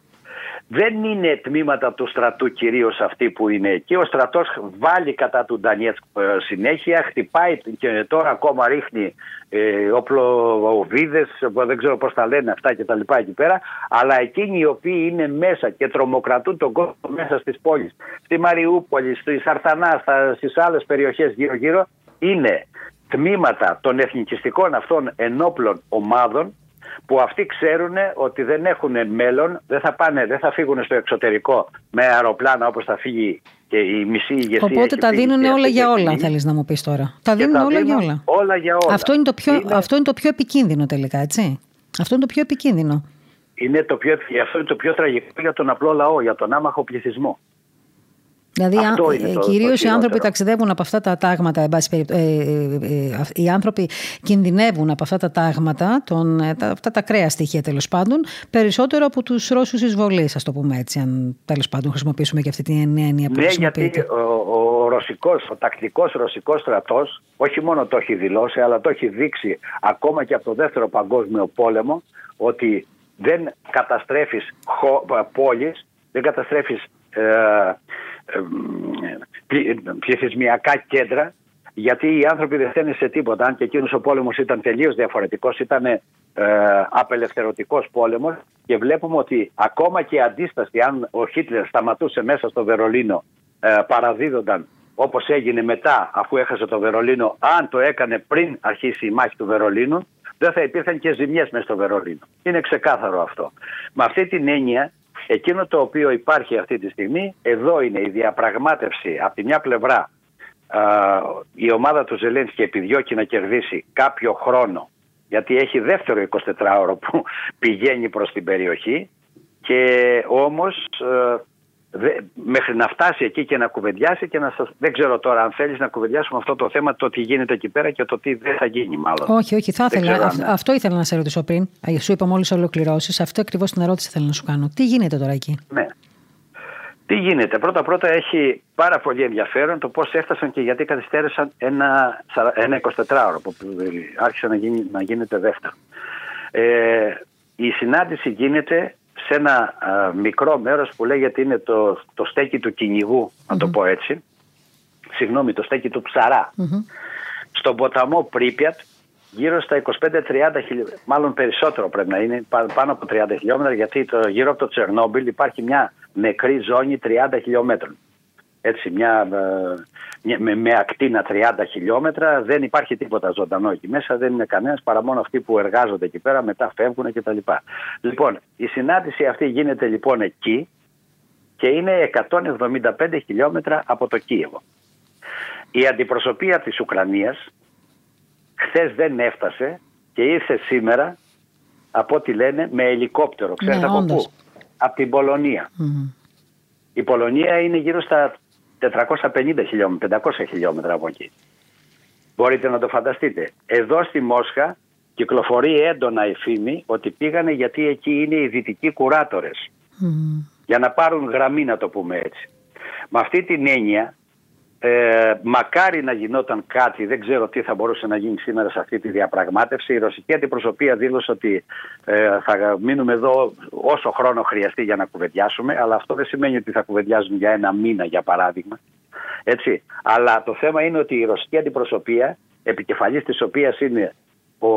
δεν είναι τμήματα του στρατού κυρίως αυτοί που είναι εκεί. Ο στρατός βάλει κατά του Ντανιέτσκ ε, συνέχεια, χτυπάει και τώρα ακόμα ρίχνει ε, όπλο-βίδε, δεν ξέρω πώς τα λένε αυτά και τα λοιπά εκεί πέρα. Αλλά εκείνοι οι οποίοι είναι μέσα και τρομοκρατούν τον κόσμο μέσα στις πόλεις, στη Μαριούπολη, στη Σαρτανά, στις άλλες περιοχές γύρω-γύρω, είναι τμήματα των εθνικιστικών αυτών ενόπλων ομάδων που αυτοί ξέρουν ότι δεν έχουν μέλλον, δεν θα, πάνε, δεν θα φύγουν στο εξωτερικό με αεροπλάνα όπως θα φύγει και η μισή ηγεσία. Οπότε τα δίνουν όλα για όλα, θέλεις να μου πεις τώρα. Τα δίνουν όλα για όλα. όλα για όλα. Αυτό είναι, το πιο, αυτό είναι το πιο επικίνδυνο τελικά, έτσι. Αυτό είναι το πιο επικίνδυνο. Είναι το πιο, αυτό είναι το πιο τραγικό για τον απλό λαό, για τον άμαχο πληθυσμό. Δηλαδή, κυρίως οι άνθρωποι ταξιδεύουν από αυτά τα τάγματα, ε, ε, ε, οι άνθρωποι κινδυνεύουν από αυτά τα τάγματα, τον, τα, αυτά τα κρέα στοιχεία τέλος πάντων, περισσότερο από τους Ρώσους εισβολείς, ας το πούμε έτσι, αν τέλος πάντων χρησιμοποιήσουμε και αυτή την έννοια που Ναι, γιατί ο, ο, ρωσικός, ο τακτικός ρωσικός στρατός, όχι μόνο το έχει δηλώσει, αλλά το έχει δείξει ακόμα και από το δεύτερο παγκόσμιο πόλεμο, ότι δεν καταστρέφεις πόλεις, δεν καταστρέφεις ε, πληθυσμιακά κέντρα γιατί οι άνθρωποι δεν φταίνουν σε τίποτα. Αν και εκείνος ο πόλεμος ήταν τελείως διαφορετικός, ήταν ε, απελευθερωτικός πόλεμος και βλέπουμε ότι ακόμα και η αντίσταση, αν ο Χίτλερ σταματούσε μέσα στο Βερολίνο, ε, παραδίδονταν όπως έγινε μετά, αφού έχασε το Βερολίνο, αν το έκανε πριν αρχίσει η μάχη του Βερολίνου, δεν θα υπήρχαν και ζημιές μέσα στο Βερολίνο. Είναι ξεκάθαρο αυτό. Με αυτή την έννοια, Εκείνο το οποίο υπάρχει αυτή τη στιγμή, εδώ είναι η διαπραγμάτευση από τη μια πλευρά η ομάδα του Ζελένσκι επιδιώκει να κερδίσει κάποιο χρόνο γιατί έχει δεύτερο 24ωρο που πηγαίνει προς την περιοχή και όμως ε, μέχρι να φτάσει εκεί και να κουβεντιάσει και να σας... Δεν ξέρω τώρα αν θέλεις να κουβεντιάσουμε αυτό το θέμα, το τι γίνεται εκεί πέρα και το τι δεν θα γίνει μάλλον. Όχι, όχι, θα ήθελα. Αυτό ήθελα να σε ρωτήσω πριν. Σου είπα μόλις ολοκληρώσεις. Αυτό ακριβώς την ερώτηση θέλω να σου κάνω. Τι γίνεται τώρα εκεί; Ναι. Τι γίνεται; Πρώτα πρώτα έχει πάρα πολύ ενδιαφέρον το πώς έφτασαν και γιατί καθυστέρησαν ένα, ένα 24ωρο που άρχισε να, γίνει, να γίνεται δεύτερο. Ε, η συνάντηση γίνεται σε ένα μικρό μέρος που λέγεται είναι το, το στέκι του κυνηγού, να το πω έτσι. Συγγνώμη, το στέκι του ψαρα Στον ποταμό Πρίπιατ, γύρω στα 25-30 χιλιόμετρα, μάλλον περισσότερο πρέπει να είναι, πάνω από 30 χιλιόμετρα, γιατί το, γύρω από το Τσερνόμπιλ υπάρχει μια νεκρή ζώνη 30 χιλιόμετρων έτσι μια, ε, με, με ακτίνα 30 χιλιόμετρα δεν υπάρχει τίποτα ζωντανό εκεί μέσα, δεν είναι κανένας παρά μόνο αυτοί που εργάζονται εκεί πέρα, μετά φεύγουν κτλ. Λοιπόν, η συνάντηση αυτή γίνεται λοιπόν εκεί και είναι 175 χιλιόμετρα από το Κίεβο. Η αντιπροσωπεία της Ουκρανίας χθες δεν έφτασε και ήρθε σήμερα από ό,τι λένε με ελικόπτερο. Ξέρετε ναι, από πού; Από την Πολωνία. Η Πολωνία είναι γύρω στα 450 χιλιόμετρα, 500 χιλιόμετρα από εκεί. Μπορείτε να το φανταστείτε. Εδώ στη Μόσχα κυκλοφορεί έντονα η φήμη ότι πήγανε γιατί εκεί είναι οι δυτικοί κουράτορες. Για να πάρουν γραμμή να το πούμε έτσι. Με αυτή την έννοια ε, μακάρι να γινόταν κάτι, δεν ξέρω τι θα μπορούσε να γίνει σήμερα σε αυτή τη διαπραγμάτευση. Η ρωσική αντιπροσωπεία δήλωσε ότι ε, θα μείνουμε εδώ όσο χρόνο χρειαστεί για να κουβεντιάσουμε, αλλά αυτό δεν σημαίνει ότι θα κουβεντιάζουν για ένα μήνα για παράδειγμα. Έτσι. Αλλά το θέμα είναι ότι η ρωσική αντιπροσωπεία, επικεφαλής της οποίας είναι ο,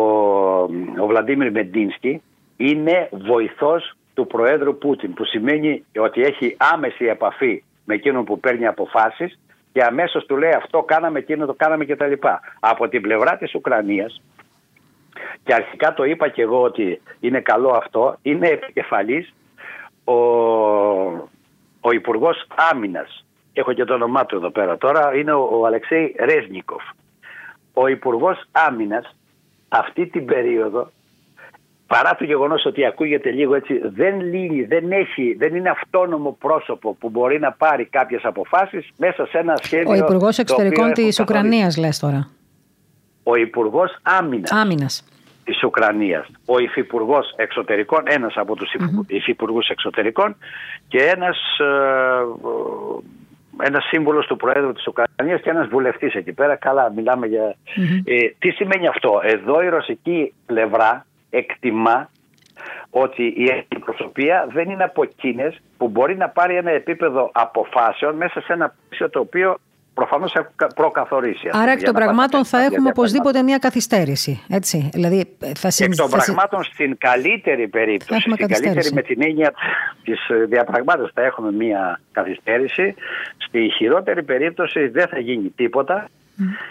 ο Βλαντίμιρ Μεντίνσκι, είναι βοηθός του Προέδρου Πούτιν, που σημαίνει ότι έχει άμεση επαφή με εκείνον που παίρνει αποφάσεις και αμέσως του λέει αυτό κάναμε, εκείνο το κάναμε κτλ. Από την πλευρά της Ουκρανίας, και αρχικά το είπα και εγώ ότι είναι καλό αυτό, είναι επικεφαλής ο, ο Υπουργός Άμυνας. Έχω και το όνομά του εδώ πέρα τώρα, είναι ο, ο Αλεξέη Ρέσνικοφ. Ο Υπουργός Άμυνας αυτή την περίοδο παρά το γεγονός ότι ακούγεται λίγο έτσι, δεν λύνει, δεν έχει, δεν είναι αυτόνομο πρόσωπο που μπορεί να πάρει κάποιες αποφάσεις μέσα σε ένα σχέδιο... Ο Υπουργός Εξωτερικών της Ουκρανίας λες τώρα. Ο Υπουργός Άμυνας. Άμυνας. Της Ουκρανίας. Ο Υφυπουργός Εξωτερικών, ένας από τους mm Υφυπουργούς Εξωτερικών και ένας... Ε, ένας σύμβολο του Προέδρου της Ουκρανίας και ένας βουλευτής εκεί πέρα. Καλά, μιλάμε για. Ε, τι σημαίνει αυτό; Εδώ η ρωσική πλευρά εκτιμά ότι η αντιπροσωπεία δεν είναι από εκείνες που μπορεί να πάρει ένα επίπεδο αποφάσεων μέσα σε ένα πλαίσιο το οποίο προφανώς έχουν προκαθορίσει. Άρα εκ των πραγμάτων θα έχουμε οπωσδήποτε μια καθυστέρηση. Έτσι. Δηλαδή, θα Εκ των πραγμάτων στην καλύτερη περίπτωση, στην καλύτερη με την έννοια της διαπραγμάτευσης θα έχουμε μια καθυστέρηση. Στη χειρότερη περίπτωση δεν θα γίνει τίποτα.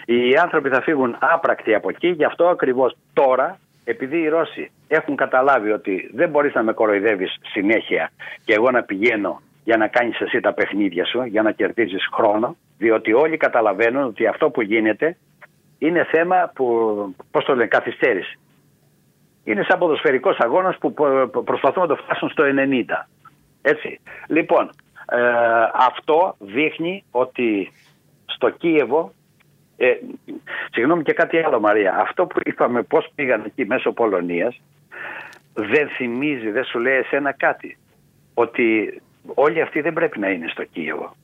Οι άνθρωποι θα φύγουν άπρακτοι από εκεί. Γι' αυτό ακριβώς τώρα επειδή οι Ρώσοι έχουν καταλάβει ότι δεν μπορείς να με κοροϊδεύεις συνέχεια και εγώ να πηγαίνω για να κάνεις εσύ τα παιχνίδια σου, για να κερδίζεις χρόνο, διότι όλοι καταλαβαίνουν ότι αυτό που γίνεται είναι θέμα που, πώς το λένε, καθυστέρηση. Είναι σαν ποδοσφαιρικός αγώνας που προσπαθούν να το φτάσουν στο 90. Έτσι. Λοιπόν, Ε, αυτό δείχνει ότι στο Κίεβο ε, συγγνώμη και κάτι άλλο Μαρία αυτό που είπαμε πως πήγαν εκεί μέσω Πολωνίας δεν θυμίζει, δεν σου λέει εσένα κάτι ότι όλοι αυτοί δεν πρέπει να είναι στο Κίεβο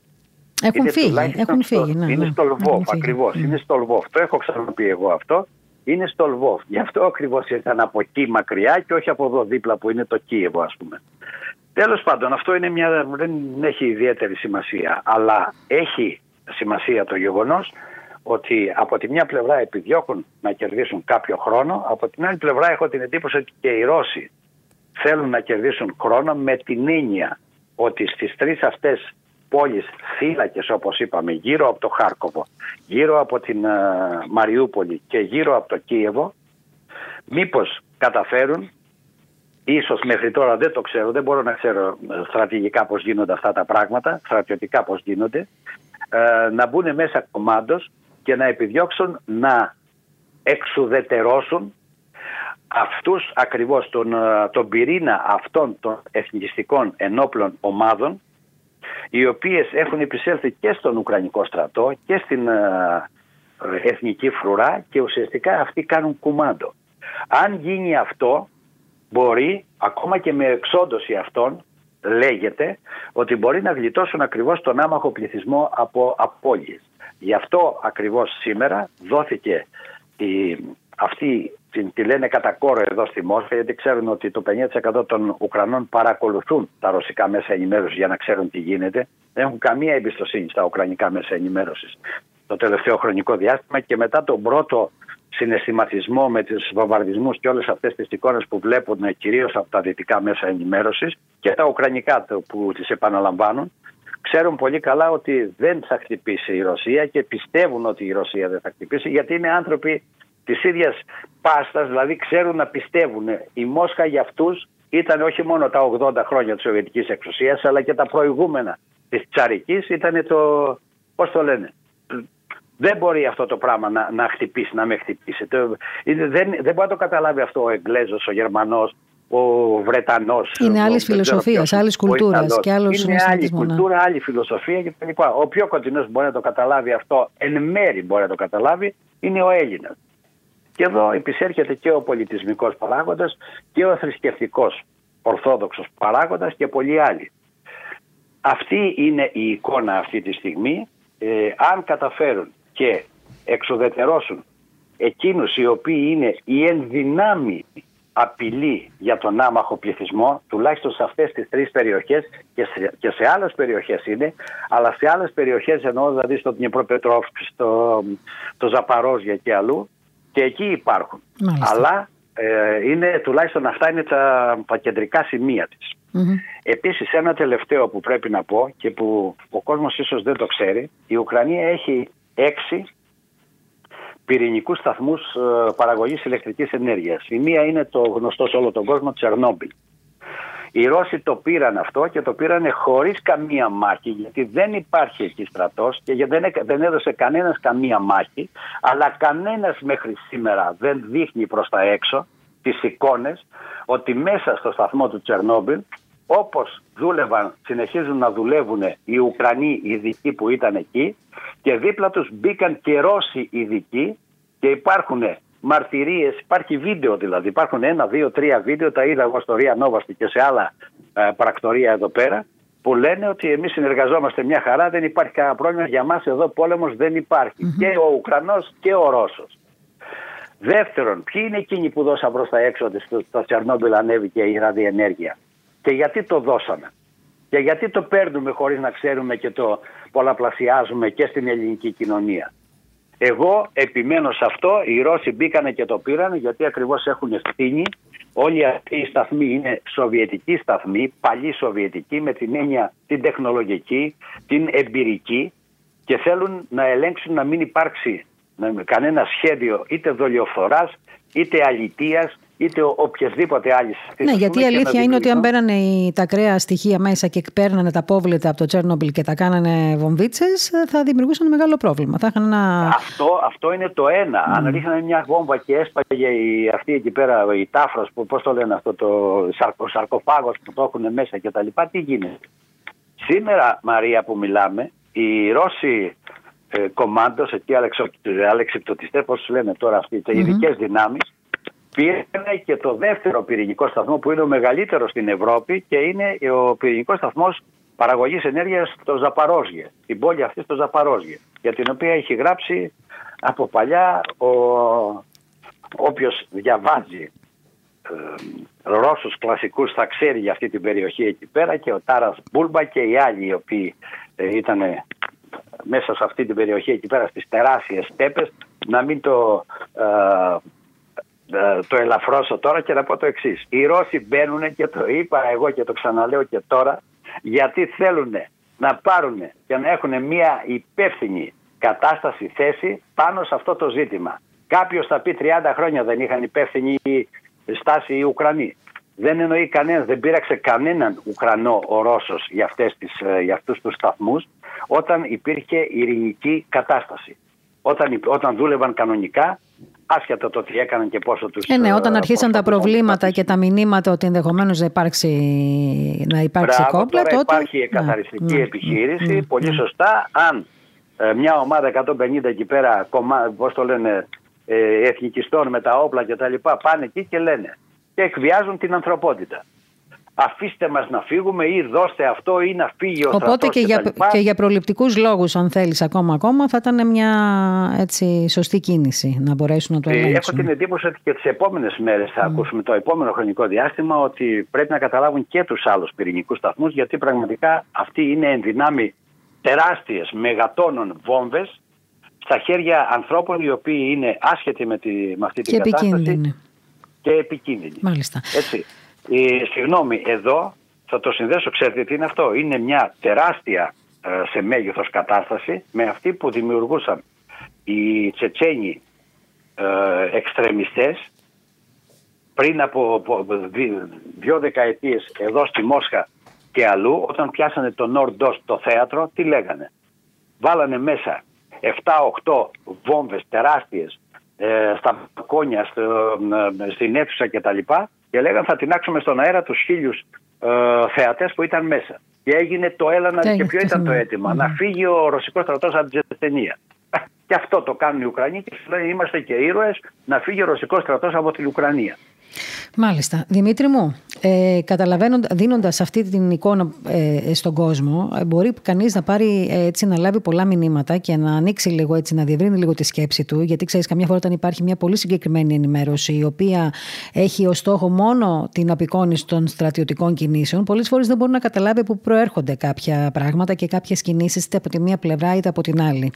έχουν είναι φύγει, έχουν φύγει. Ναι, είναι ναι, στο Λβόφ ακριβώς. Είναι στο Λβόφ. Το έχω ξαναπεί εγώ αυτό. Είναι στο Λβόφ. Γι' αυτό ακριβώς ήρθαν από εκεί μακριά και όχι από εδώ δίπλα που είναι το Κίεβο, ας πούμε. Τέλος πάντων, αυτό είναι μια, δεν έχει ιδιαίτερη σημασία. Αλλά έχει σημασία το γεγονός ότι από τη μια πλευρά επιδιώκουν να κερδίσουν κάποιο χρόνο, από την άλλη πλευρά έχω την εντύπωση ότι και οι Ρώσοι θέλουν να κερδίσουν χρόνο με την έννοια ότι στις τρεις αυτές πόλεις φύλακες όπως είπαμε γύρω από το Χάρκοβο, γύρω από την uh, Μαριούπολη και γύρω από το Κίεβο μήπως καταφέρουν ίσως μέχρι τώρα δεν το ξέρω, δεν μπορώ να ξέρω ε, στρατηγικά πώς γίνονται αυτά τα πράγματα, στρατιωτικά πώς γίνονται ε, να μπουν μέσα κομμάτως και να επιδιώξουν να εξουδετερώσουν αυτούς ακριβώς τον, τον πυρήνα αυτών των εθνικιστικών ενόπλων ομάδων οι οποίες έχουν επισέλθει και στον Ουκρανικό στρατό και στην ε, εθνική φρουρά και ουσιαστικά αυτοί κάνουν κουμάντο. Αν γίνει αυτό μπορεί ακόμα και με εξόντωση αυτών λέγεται ότι μπορεί να γλιτώσουν ακριβώς τον άμαχο πληθυσμό από απώλειες. Γι' αυτό ακριβώς σήμερα δόθηκε η, αυτή την, τη λένε κατά κόρο εδώ στη Μόσχα γιατί ξέρουν ότι το 50% των Ουκρανών παρακολουθούν τα ρωσικά μέσα ενημέρωσης για να ξέρουν τι γίνεται. Δεν έχουν καμία εμπιστοσύνη στα ουκρανικά μέσα ενημέρωσης το τελευταίο χρονικό διάστημα και μετά τον πρώτο συναισθηματισμό με τους βομβαρδισμούς και όλες αυτές τις εικόνες που βλέπουν κυρίως από τα δυτικά μέσα ενημέρωσης και τα ουκρανικά που τις επαναλαμβάνουν ξέρουν πολύ καλά ότι δεν θα χτυπήσει η Ρωσία και πιστεύουν ότι η Ρωσία δεν θα χτυπήσει γιατί είναι άνθρωποι της ίδιας πάστας, δηλαδή ξέρουν να πιστεύουν. Η Μόσχα για αυτούς ήταν όχι μόνο τα 80 χρόνια της Σοβιετικής εξουσίας, αλλά και τα προηγούμενα της Τσαρικής ήταν το. Πώς το λένε. Δεν μπορεί αυτό το πράγμα να, να χτυπήσει, να με χτυπήσει. δεν, δεν μπορεί να το καταλάβει αυτό ο Εγγλέζος, ο Γερμανός, ο Βρετανός. Είναι άλλης φιλοσοφίας, άλλης κουλτούρας και άλλος Είναι άλλη κουλτούρα, άλλη φιλοσοφία κτλ. Ο πιο κοντινός μπορεί να το καταλάβει αυτό, εν μέρη μπορεί να το καταλάβει, είναι ο Έλληνας. Και εδώ επισέρχεται και ο πολιτισμικός παράγοντας και ο θρησκευτικός ορθόδοξος παράγοντας και πολλοί άλλοι. Αυτή είναι η εικόνα αυτή τη στιγμή. Ε, αν καταφέρουν και εξοδετερώσουν εκείνους οι οποίοι είναι η ενδυνάμει απειλή για τον άμαχο πληθυσμό, τουλάχιστον σε αυτές τις τρεις περιοχές και σε, και σε άλλες περιοχές είναι, αλλά σε άλλες περιοχές εννοώ δηλαδή στο Δνіпροπετρόφσκ, στο το Ζαπαρόζια και αλλού, και εκεί υπάρχουν. Αλλά ε, είναι, τουλάχιστον αυτά είναι τα, τα κεντρικά σημεία της. mm Επίσης ένα τελευταίο που πρέπει να πω και που ο κόσμος ίσως δεν το ξέρει, η Ουκρανία έχει έξι πυρηνικούς σταθμούς ε, παραγωγής ηλεκτρικής ενέργειας. Η μία είναι το γνωστό σε όλο τον κόσμο Τσερνόμπιλ. Οι Ρώσοι το πήραν αυτό και το πήραν χωρίς καμία μάχη γιατί δεν υπάρχει εκεί στρατός και δεν, δεν έδωσε κανένας καμία μάχη αλλά κανένας μέχρι σήμερα δεν δείχνει προς τα έξω τις εικόνες ότι μέσα στο σταθμό του Τσερνόμπιλ όπως δούλευαν, συνεχίζουν να δουλεύουν οι Ουκρανοί ειδικοί που ήταν εκεί και δίπλα τους μπήκαν και Ρώσοι ειδικοί και υπάρχουν μαρτυρίες, υπάρχει βίντεο δηλαδή. Υπάρχουν ένα, δύο, τρία βίντεο, τα είδα εγώ στο Ρία Νόβαστη και σε άλλα ε, πρακτορία εδώ πέρα, που λένε ότι εμείς συνεργαζόμαστε μια χαρά, δεν υπάρχει κανένα πρόβλημα. Για μας εδώ πόλεμος δεν υπαρχει Και ο Ουκρανός και ο Ρώσος. Δεύτερον, ποιοι είναι εκείνοι που δώσαν προς τα έξω ότι στο, στο Τσερνόμπιλ ανέβηκε η ραδιενέργεια; Και γιατί το δώσαμε. Και γιατί το παίρνουμε χωρίς να ξέρουμε και το πολλαπλασιάζουμε και στην ελληνική κοινωνία. Εγώ επιμένω σε αυτό. Οι Ρώσοι μπήκανε και το πήραν γιατί ακριβώς έχουν ευθύνη. Όλοι αυτοί οι σταθμοί είναι σοβιετικοί σταθμοί, παλιοί σοβιετικοί με την έννοια την τεχνολογική, την εμπειρική και θέλουν να ελέγξουν να μην υπάρξει κανένα σχέδιο είτε δολιοφθοράς είτε αλητίας είτε οποιασδήποτε άλλης Ναι, γιατί η αλήθεια είναι ότι αν μπαίνανε τα κρέα στοιχεία μέσα και παίρνανε τα πόβλητα από το Τσέρνομπιλ και τα κάνανε βομβίτσες, θα δημιουργούσαν μεγάλο πρόβλημα. Θα ένα... αυτό, αυτό είναι το ένα. Mm. Αν ρίχνανε μια βόμβα και έσπαγε η, αυτή εκεί πέρα η τάφρος, πώς το λένε αυτό, το σαρκο, σαρκοφάγος που το έχουν μέσα κτλ., τι γίνεται; Σήμερα, Μαρία, που μιλάμε, οι Ρώσοι ε, κομμάντος, εκεί αλεξιπτωτιστές, πώς λένε τώρα αυτοί, οι ειδικές δυνάμεις, πήραν και το δεύτερο πυρηνικό σταθμό που είναι ο μεγαλύτερος στην Ευρώπη και είναι ο πυρηνικός σταθμός παραγωγής ενέργειας στο Ζαπαρόζιε, την πόλη αυτή στο Ζαπαρόζιε, για την οποία έχει γράψει από παλιά ο, όποιος διαβάζει ε, Ρώσους κλασικούς θα ξέρει για αυτή την περιοχή εκεί πέρα και ο Τάρας Μπούλμπα και οι άλλοι οι οποίοι ε, ήταν μέσα σε αυτή την περιοχή εκεί πέρα στις τεράστιες στέπες να μην το, ε, ε, το ελαφρώσω τώρα και να πω το εξής. Οι Ρώσοι μπαίνουν και το είπα εγώ και το ξαναλέω και τώρα γιατί θέλουν να πάρουν και να έχουν μια υπεύθυνη κατάσταση θέση πάνω σε αυτό το ζήτημα. Κάποιος θα πει 30 χρόνια δεν είχαν υπεύθυνη στάση οι Ουκρανοί. Δεν εννοεί κανένας, δεν πήραξε κανέναν Ουκρανό ο Ρώσος για, αυτές τις, ε, για αυτούς τους σταθμούς όταν υπήρχε ειρηνική κατάσταση. Όταν, όταν δούλευαν κανονικά, άσχετα το τι έκαναν και πόσο τους... Ε, ναι, όταν ε, αρχίσαν τα προβλήματα και τα μηνύματα ότι ενδεχομένως να υπάρξει, να υπάρξει Μπράβο, κόμπλα, τώρα τότε... υπάρχει εκαθαριστική επιχείρηση, πολύ σωστά, αν ε, μια ομάδα 150 εκεί πέρα, κομμά, πώς το λένε, ε, εθνικιστών με τα όπλα και τα λοιπά πάνε εκεί και λένε και εκβιάζουν την ανθρωπότητα. Αφήστε μας να φύγουμε ή δώστε αυτό ή να φύγει ο Οπότε και, και, για, και για προληπτικούς λόγους αν θέλεις ακόμα ακόμα θα ήταν μια έτσι, σωστή κίνηση να μπορέσουν να το ε, ελέγξουν. Έχω την εντύπωση ότι και τις επόμενες μέρες θα ακούσουμε το επόμενο χρονικό διάστημα ότι πρέπει να καταλάβουν και τους άλλους πυρηνικούς σταθμούς γιατί πραγματικά αυτοί είναι ενδυνάμει τεράστιες μεγατόνων βόμβες στα χέρια ανθρώπων οι οποίοι είναι άσχετοι με, τη, με αυτή την και κατάσταση επικίνδυνοι. και επικίνδυνοι. Μάλιστα. Έτσι. Ε, συγγνώμη, εδώ θα το συνδέσω, ξέρετε τι είναι αυτό; Είναι μια τεράστια ε, σε μέγεθος κατάσταση με αυτή που δημιουργούσαν οι Τσετσένοι ε, εξτρεμιστές πριν από, δύο, δύο δεκαετίες εδώ στη Μόσχα και αλλού όταν πιάσανε το Νορντός το θέατρο τι λέγανε; Βάλανε μέσα 7-8 βόμβες τεράστιες ε, στα μπαλκόνια, ε, στην αίθουσα κτλ. Και, και λέγανε θα τεινάξουμε στον αέρα τους χίλιους ε, θεατές που ήταν μέσα. Και έγινε το έλανα και ποιο ήταν το αίτημα. Να φύγει ο ρωσικός στρατός από την Τσετσενία. Και αυτό το κάνουν οι Ουκρανοί και λένε είμαστε και ήρωες να φύγει ο ρωσικός στρατός από την Ουκρανία. Μάλιστα. Δημήτρη μου, ε, δίνοντας αυτή την εικόνα ε, στον κόσμο, ε, μπορεί κανείς να πάρει ε, έτσι να λάβει πολλά μηνύματα και να ανοίξει λίγο έτσι, να διευρύνει λίγο τη σκέψη του, γιατί ξέρεις καμιά φορά όταν υπάρχει μια πολύ συγκεκριμένη ενημέρωση η οποία έχει ως στόχο μόνο την απεικόνηση των στρατιωτικών κινήσεων, πολλές φορές δεν μπορεί να καταλάβει που προέρχονται κάποια πράγματα και κάποιες κινήσεις είτε από τη μία πλευρά είτε από την άλλη.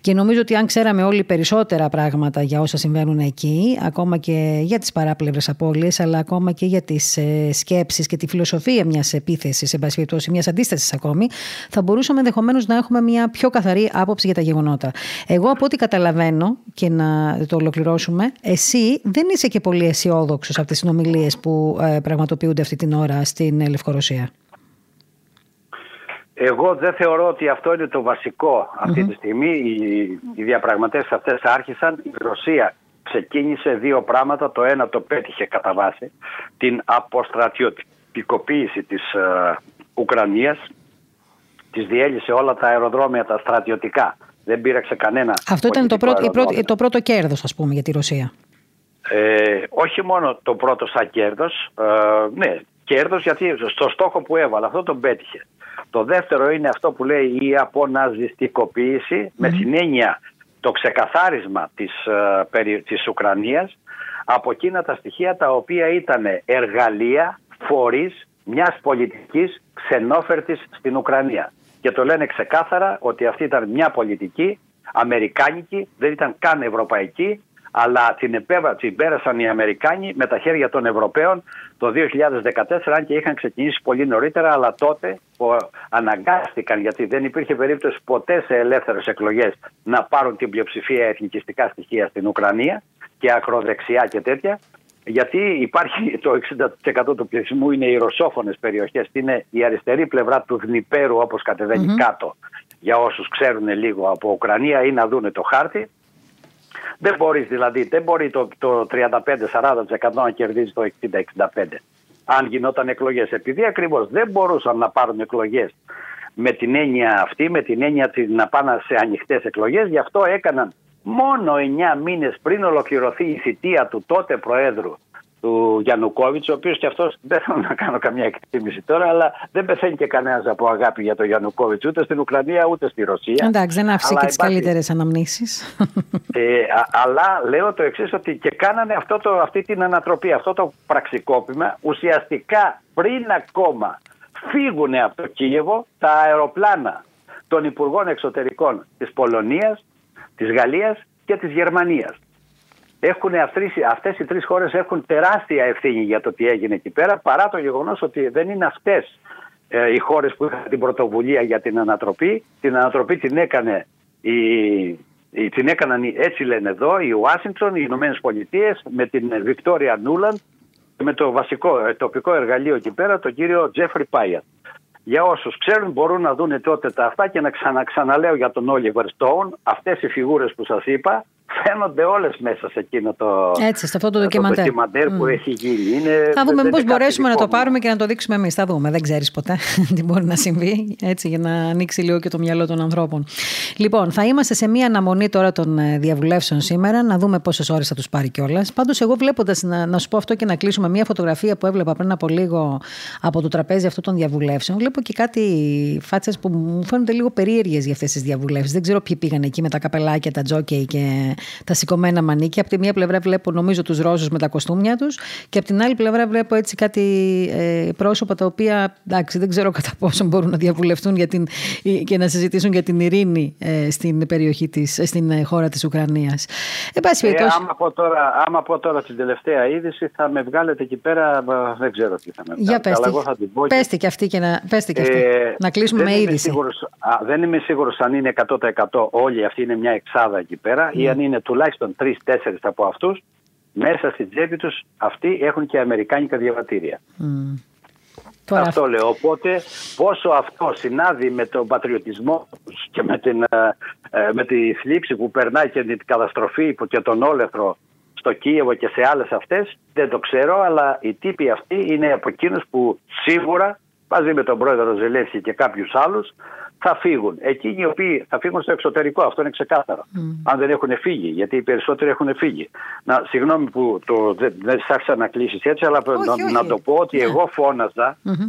Και νομίζω ότι αν ξέραμε όλοι περισσότερα πράγματα για όσα συμβαίνουν εκεί, ακόμα και για τις παράπλευρες απώλειες, αλλά ακόμα και για τις ε, σκέψεις και τη φιλοσοφία μιας επίθεσης, σε πάση περιπτώσει μιας αντίστασης ακόμη, θα μπορούσαμε ενδεχομένως να έχουμε μια πιο καθαρή άποψη για τα γεγονότα. Εγώ από ό,τι καταλαβαίνω και να το ολοκληρώσουμε, εσύ δεν είσαι και πολύ αισιόδοξος από τις συνομιλίες που ε, πραγματοποιούνται αυτή την ώρα στην Λευκορωσία. Εγώ δεν θεωρώ ότι αυτό είναι το βασικό τη στιγμή. Οι, οι διαπραγματεύσεις αυτές άρχισαν. Η Ρωσία ξεκίνησε δύο πράγματα. Το ένα το πέτυχε κατά βάση. Την αποστρατιωτικοποίηση της ε, Ουκρανίας. Της διέλυσε όλα τα αεροδρόμια τα στρατιωτικά. Δεν πήραξε κανένα. Αυτό ήταν το πρώτο, το πρώτο κέρδος ας πούμε για τη Ρωσία. Ε, όχι μόνο το πρώτο σαν κέρδος. Ε, ναι, κέρδος γιατί στο στόχο που έβαλε αυτό τον πέτυχε. Το δεύτερο είναι αυτό που λέει η αποναζιστικοποίηση με την έννοια το ξεκαθάρισμα της, ε, της Ουκρανίας από εκείνα τα στοιχεία τα οποία ήταν εργαλεία, φορείς μιας πολιτικής ξενόφερτης στην Ουκρανία. Και το λένε ξεκάθαρα ότι αυτή ήταν μια πολιτική αμερικάνικη, δεν ήταν καν ευρωπαϊκή, αλλά την, επέβα, την πέρασαν οι Αμερικάνοι με τα χέρια των Ευρωπαίων το 2014, αν και είχαν ξεκινήσει πολύ νωρίτερα, αλλά τότε που αναγκάστηκαν, γιατί δεν υπήρχε περίπτωση ποτέ σε ελεύθερες εκλογές να πάρουν την πλειοψηφία εθνικιστικά στοιχεία στην Ουκρανία και ακροδεξιά και τέτοια, γιατί υπάρχει το 60% του πληθυσμού είναι οι ρωσόφωνες περιοχές, είναι η αριστερή πλευρά του Δνηπέρου όπως κάτω. Για όσους ξέρουν λίγο από Ουκρανία ή να δούνε το χάρτη δεν μπορείς δηλαδή, δεν μπορεί το, το 35-40% να κερδίζεις το 60-65% αν γινόταν εκλογές. Επειδή ακριβώς δεν μπορούσαν να πάρουν εκλογές με την έννοια αυτή, με την έννοια να πάνε σε ανοιχτές εκλογές. Γι' αυτό έκαναν μόνο 9 μήνες πριν ολοκληρωθεί η θητεία του τότε Προέδρου του Γιαννουκόβιτς, ο οποίος και αυτός δεν θέλω να κάνω καμιά εκτίμηση τώρα, αλλά δεν πεθαίνει και κανένας από αγάπη για τον Γιαννουκόβιτς ούτε στην Ουκρανία ούτε στη Ρωσία. Εντάξει, δεν άφησε και τις καλύτερες αναμνήσεις. Ε, αλλά λέω το εξής, ότι και κάνανε αυτό το, αυτή την ανατροπή, αυτό το πραξικόπημα ουσιαστικά πριν ακόμα φύγουν από το Κίεβο τα αεροπλάνα των Υπουργών Εξωτερικών της Πολωνίας, της Γαλλίας και της Γερμανίας έχουν αυτές οι τρεις χώρες έχουν τεράστια ευθύνη για το τι έγινε εκεί πέρα παρά το γεγονός ότι δεν είναι αυτές ε, οι χώρες που είχαν την πρωτοβουλία για την ανατροπή. Την ανατροπή την έκανε η, η, την έκαναν έτσι λένε εδώ η Ουάσινγκτον, οι Ηνωμένες Πολιτείες με την Βικτόρια Νούλαντ και με το βασικό ε, τοπικό εργαλείο εκεί πέρα τον κύριο Τζέφρι Πάιατ. Για όσους ξέρουν μπορούν να δουν τότε τα αυτά και να ξαναξαναλέω για τον Όλιβερ Στόουν αυτές οι φιγούρες που σας είπα φαίνονται όλες μέσα σε εκείνο το, Έτσι, σε αυτό το ντοκιμαντέρ, που έχει γίνει. Είναι, θα δούμε πώς μπορέσουμε να το πάρουμε και να το δείξουμε εμείς. Θα δούμε. Δεν ξέρεις ποτέ τι μπορεί να συμβεί. Έτσι, για να ανοίξει λίγο και το μυαλό των ανθρώπων. Λοιπόν, θα είμαστε σε μία αναμονή τώρα των ε, διαβουλεύσεων σήμερα, να δούμε πόσες ώρες θα τους πάρει κιόλας. Πάντως, εγώ βλέποντας, να, να σου πω αυτό και να κλείσουμε μία φωτογραφία που έβλεπα πριν από λίγο από το τραπέζι αυτών των διαβουλεύσεων, βλέπω και κάτι φάτσες που μου φαίνονται λίγο περίεργες για αυτές τις διαβουλεύσεις. Δεν ξέρω ποιοι πήγαν εκεί με τα καπελάκια, τα τζόκεϊ και τα σηκωμένα μανίκια. Από τη μία πλευρά βλέπω νομίζω τους Ρώσους με τα κοστούμια τους και από την άλλη πλευρά βλέπω έτσι κάτι ε, πρόσωπα τα οποία εντάξει, δεν ξέρω κατά πόσο μπορούν να διαβουλευτούν για την, και να συζητήσουν για την ειρήνη ε, στην περιοχή της, στην ε, χώρα της Ουκρανίας. Ε, ε, άμα, πω τώρα, άμα πω τώρα την τελευταία είδηση θα με βγάλετε εκεί πέρα, δεν ξέρω τι θα με βγάλετε. Για πέστε, εγώ θα την πω πέστε και αυτή και να, πέστε και αυτή. Ε, να κλείσουμε με είδηση. Σίγουρος, α, δεν είμαι σίγουρος αν είναι 100% όλοι αυτοί είναι μια εξάδα εκεί πέρα ή αν είναι τουλάχιστον τρει-τέσσερι από αυτούς, μέσα στην τσέπη τους αυτοί έχουν και αμερικάνικα διαβατήρια. Mm. Αυτό λέω. Οπότε πόσο αυτό συνάδει με τον πατριωτισμό και με, την, ε, ε, με τη θλίψη που περνάει και την καταστροφή και τον όλεθρο στο Κίεβο και σε άλλες αυτές δεν το ξέρω αλλά οι τύποι αυτοί είναι από εκείνους που σίγουρα μαζί με τον πρόεδρο Ζελένσκι και κάποιους άλλους θα φύγουν. Εκείνοι οι οποίοι θα φύγουν στο εξωτερικό, αυτό είναι ξεκάθαρο. Αν δεν έχουν φύγει, γιατί οι περισσότεροι έχουν φύγει. Να, συγγνώμη που το, δεν, δεν σ' να κλείσεις έτσι, αλλά να, το πω ότι ναι. εγώ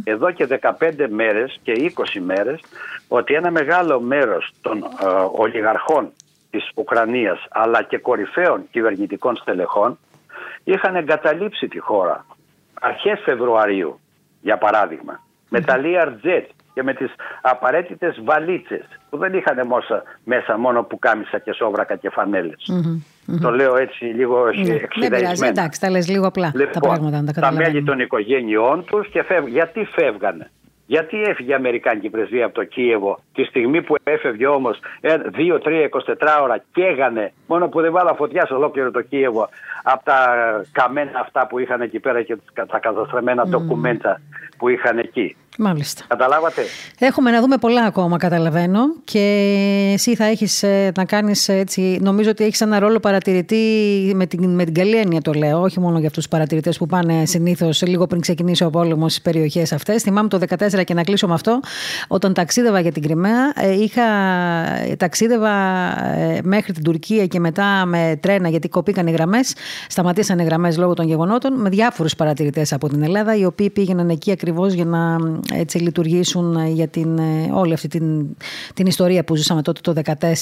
εδώ και 15 μέρες και 20 μέρες ότι ένα μεγάλο μέρος των ε, ολιγαρχών της Ουκρανίας αλλά και κορυφαίων κυβερνητικών στελεχών είχαν εγκαταλείψει τη χώρα αρχές Φεβρουαρίου, για παράδειγμα, με τα Learjet και με τις απαραίτητες βαλίτσες που δεν είχαν μέσα μόνο που κάμισα και σόβρακα και φανελες Το λέω έτσι λίγο mm-hmm. Δεν πειράζει, εντάξει, τα λες λίγο απλά λοιπόν, τα πράγματα. Τα, τα μέλη των οικογένειών τους και φεύγουν. Γιατί φεύγανε. Γιατί έφυγε η Αμερικάνικη πρεσβεία από το Κίεβο τη στιγμή που έφευγε όμως 2, 3, 24 ώρα καίγανε μόνο που δεν βάλα φωτιά σε ολόκληρο το Κίεβο από τα καμένα αυτά που είχαν εκεί πέρα και τα καταστραμμένα mm. ντοκουμέντα που είχαν εκεί. Μάλιστα. Καταλάβατε. Έχουμε να δούμε πολλά ακόμα, καταλαβαίνω. Και εσύ θα έχεις ε, να κάνεις έτσι. Νομίζω ότι έχεις ένα ρόλο παρατηρητή με την, με την καλή έννοια το λέω. Όχι μόνο για αυτούς τους παρατηρητές που πάνε συνήθως λίγο πριν ξεκινήσει ο πόλεμος στις περιοχές αυτές. Θυμάμαι το 2014 και να κλείσω με αυτό. Όταν ταξίδευα για την Κρυμαία, ε, είχα, ταξίδευα ε, μέχρι την Τουρκία και μετά με τρένα γιατί κοπήκαν οι γραμμές. Σταματήσαν οι γραμμές λόγω των γεγονότων με διάφορους παρατηρητές από την Ελλάδα, οι οποίοι πήγαιναν εκεί ακριβώς για να έτσι, λειτουργήσουν ε, για την, ε, όλη αυτή την, την ιστορία που ζούσαμε τότε το 2014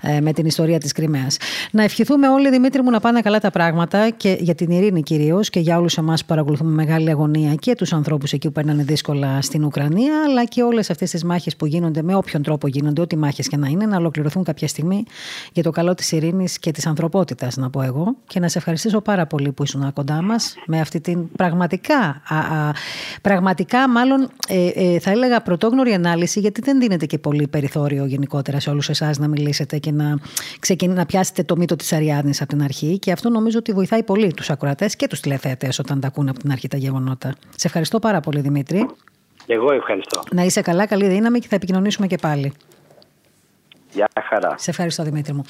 ε, με την ιστορία της Κρυμαίας. Να ευχηθούμε όλοι, Δημήτρη μου, να πάνε καλά τα πράγματα και για την ειρήνη κυρίως και για όλους εμάς που παρακολουθούμε μεγάλη αγωνία και τους ανθρώπους εκεί που περνάνε δύσκολα στην Ουκρανία, αλλά και όλες αυτές τις μάχες που γίνονται, με όποιον τρόπο γίνονται, ό,τι μάχες και να είναι, να ολοκληρωθούν κάποια στιγμή για το καλό της ειρήνης και της ανθρωπότητας, να πω εγώ. Και να σε ευχαριστήσω πάρα πολύ που ήσουν κοντά μας με αυτή την πραγματικά, α, α, πραγματικά μάλλον ε, ε, θα έλεγα πρωτόγνωρη ανάλυση, γιατί δεν δίνεται και πολύ περιθώριο γενικότερα σε όλους εσάς να μιλήσετε και να, ξεκινή, να πιάσετε το μύτο της Αριάδνης από την αρχή. Και αυτό νομίζω ότι βοηθάει πολύ τους ακροατές και τους τηλεθέτε όταν τα ακούνε από την αρχή τα γεγονότα. Σε ευχαριστώ πάρα πολύ, Δημήτρη. Εγώ ευχαριστώ. Να είσαι καλά, καλή δύναμη και θα επικοινωνήσουμε και πάλι. Γεια χαρά. Σε ευχαριστώ Δημήτρη μου.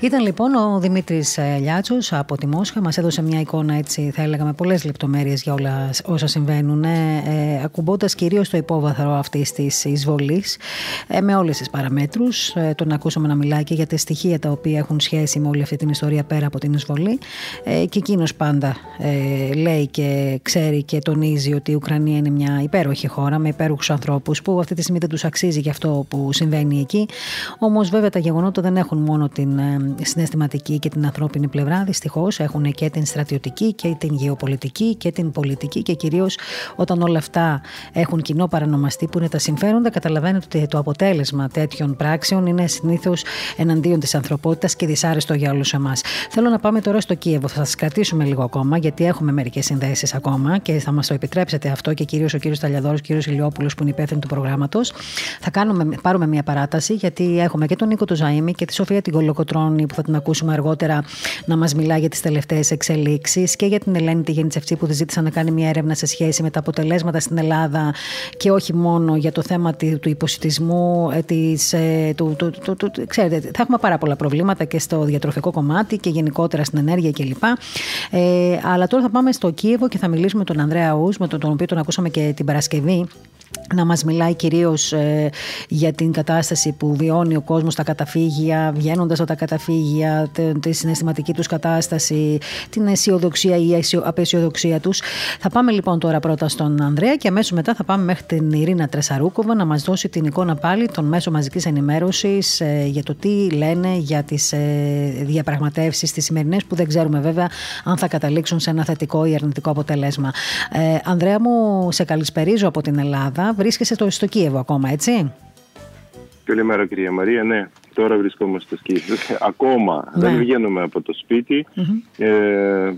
Ήταν λοιπόν ο Δημήτρης ε, Λιάτσος από τη Μόσχα. Μας έδωσε μια εικόνα έτσι, θα έλεγα, με πολλές λεπτομέρειες για όλα όσα συμβαίνουν, ε, ε ακουμπώντας κυρίως το υπόβαθρο αυτής της εισβολής, ε, με όλες τις παραμέτρους. Ε, τον ακούσαμε να μιλάει και για τα στοιχεία τα οποία έχουν σχέση με όλη αυτή την ιστορία πέρα από την εισβολή. Ε, και εκείνος πάντα ε, λέει και ξέρει και τονίζει ότι η Ουκρανία είναι μια υπέροχη χώρα με υπέροχους ανθρώπους που αυτή τη στιγμή δεν τους αξίζει για αυτό που συμβαίνει εκεί. Όμως βέβαια τα γεγονότα δεν έχουν μόνο την ε, συναισθηματική και την ανθρώπινη πλευρά. Δυστυχώς έχουν και την στρατιωτική και την γεωπολιτική και την πολιτική και κυρίως όταν όλα αυτά έχουν κοινό παρανομαστή που είναι τα συμφέροντα, καταλαβαίνετε ότι το αποτέλεσμα τέτοιων πράξεων είναι συνήθως εναντίον της ανθρωπότητας και δυσάρεστο για όλους εμάς. Θέλω να πάμε τώρα στο Κίεβο. Θα σας κρατήσουμε λίγο ακόμα, γιατί έχουμε μερικές συνδέσεις ακόμα και θα μας το επιτρέψετε αυτό και κυρίως ο κύριος Ταλιαδόρο, ο κύριος Ηλιόπουλος που είναι υπεύθυνο του προγράμματος. Θα κάνουμε, πάρουμε μια παράταση, γιατί έχουμε και τον Νίκο του Ζαήμι και τη Σοφία την Κολοκοτρόνη που θα την ακούσουμε αργότερα να μας μιλά για τις τελευταίες εξελίξεις και για την Ελένη τη Γενιτσευτή που τη ζήτησα να κάνει μια έρευνα σε σχέση με τα αποτελέσματα στην Ελλάδα και όχι μόνο για το θέμα του υποσυτισμού, ε, της, ε, του, του, του, του, ξέρετε, θα έχουμε πάρα πολλά προβλήματα και στο διατροφικό κομμάτι και γενικότερα στην ενέργεια κλπ. Ε, αλλά τώρα θα πάμε στο Κίεβο και θα μιλήσουμε με τον Ανδρέα Ούς, με τον, τον οποίο τον ακούσαμε και την Παρασκευή να μας μιλάει κυρίως ε, για την κατάσταση που βιώνει ο κόσμος στα καταφύγια, βγαίνοντας από τα καταφύγια, τη συναισθηματική τους κατάσταση, την αισιοδοξία ή απεσιοδοξία τους. Θα πάμε λοιπόν τώρα πρώτα στον Ανδρέα και αμέσως μετά θα πάμε μέχρι την Ειρήνα Τρεσαρούκοβα να μας δώσει την εικόνα πάλι των μέσων μαζικής ενημέρωσης ε, για το τι λένε για τις ε, διαπραγματεύσεις τις σημερινές που δεν ξέρουμε βέβαια αν θα καταλήξουν σε ένα θετικό ή αρνητικό αποτελέσμα. Ε, Ανδρέα μου, σε καλησπερίζω από την Ελλάδα βρίσκεσαι στο, στο Κίεβο ακόμα, έτσι; Καλημέρα κυρία Μαρία, ναι. Τώρα βρισκόμαστε στο Κίεβο. Ακόμα ναι. δεν βγαίνουμε από το σπιτι Ε,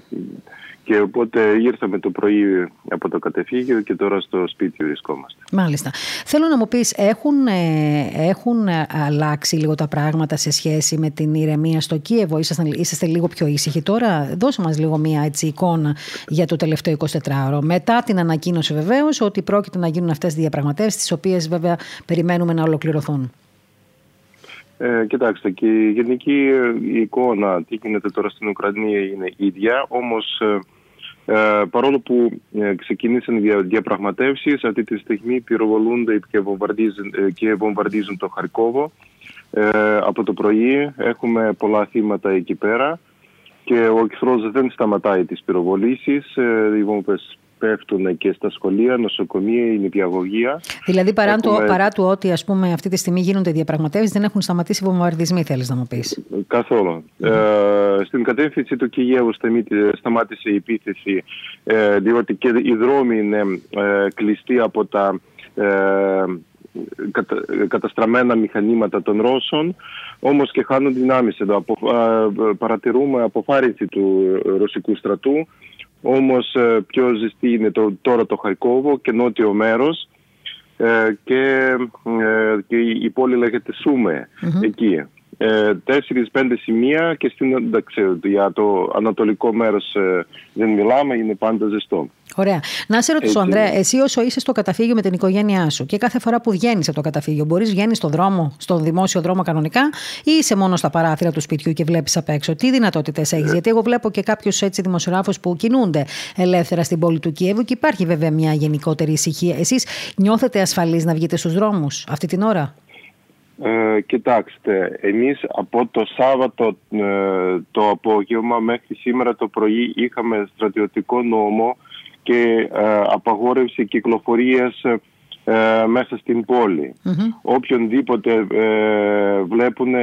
και οπότε ήρθαμε το πρωί από το κατεφύγιο και τώρα στο σπίτι βρισκόμαστε. Μάλιστα. Θέλω να μου πεις, έχουν, ε, έχουν αλλάξει λίγο τα πράγματα σε σχέση με την ηρεμία στο Κίεβο; Είσαστε, είσαστε λίγο πιο ήσυχοι τώρα; Δώσε μας λίγο μια έτσι, εικόνα για το τελευταίο 24ωρο. Μετά την ανακοίνωση βεβαίως ότι πρόκειται να γίνουν αυτές οι διαπραγματεύσεις, τις οποίες βέβαια περιμένουμε να ολοκληρωθούν. Ε, κοιτάξτε, και η γενική ε, εικόνα τι γίνεται τώρα στην Ουκρανία είναι ίδια, όμως ε, ε, παρόλο που ε, ξεκίνησαν δια, διαπραγματεύσεις, αυτή τη στιγμή πυροβολούνται και βομβαρδίζουν, ε, και βομβαρδίζουν το Χαρκόβο. Ε, από το πρωί έχουμε πολλά θύματα εκεί πέρα και ο εχθρός δεν σταματάει τις πυροβολήσεις. οι βόμβες πέφτουν και στα σχολεία, νοσοκομεία, η νηπιαγωγεία. Δηλαδή, παρά, Έχουμε... το, παρά του ότι ας πούμε, αυτή τη στιγμή γίνονται διαπραγματεύσεις, δεν έχουν σταματήσει οι βομβαρδισμοί, θέλεις να μου πεις. Καθόλου. Mm-hmm. Ε, στην κατεύθυνση του Κιέβου σταμάτησε η επίθεση, ε, διότι και οι δρόμοι είναι ε, κλειστοί από τα. Ε, κατα, καταστραμμένα μηχανήματα των Ρώσων όμως και χάνουν δυνάμεις εδώ. Απο, παρατηρούμε αποφάρηση του ρωσικού στρατού όμως ε, πιο ζεστή είναι το, τώρα το Χαρκόβο και νότιο μέρος ε, και, ε, και η πόλη λέγεται εκεί. Ε, Τέσσερις-πέντε σημεία και στην, εντάξει, για το ανατολικό μέρος δεν μιλάμε, είναι πάντα ζεστό. Ωραία. Να σε ρωτήσω, Ανδρέα, εσύ όσο είσαι στο καταφύγιο με την οικογένειά σου και κάθε φορά που βγαίνεις από το καταφύγιο, μπορείς βγαίνεις στον δρόμο, στον δημόσιο δρόμο κανονικά, ή είσαι μόνο στα παράθυρα του σπιτιού και βλέπεις απ' έξω; Τι δυνατότητες έχεις, ε. Γιατί εγώ βλέπω και κάποιους δημοσιογράφους που κινούνται ελεύθερα στην πόλη του Κιέβου και υπάρχει βέβαια μια γενικότερη ησυχία. Εσείς νιώθετε ασφαλείς να βγείτε στους δρόμους αυτή την ώρα; Ε, κοιτάξτε, εμείς από το Σάββατο ε, το απόγευμα μέχρι σήμερα το πρωί είχαμε στρατιωτικό νόμο και ε, απαγόρευση κυκλοφορίας ε, μέσα στην πόλη. Mm-hmm. Οποιονδήποτε ε, βλέπουν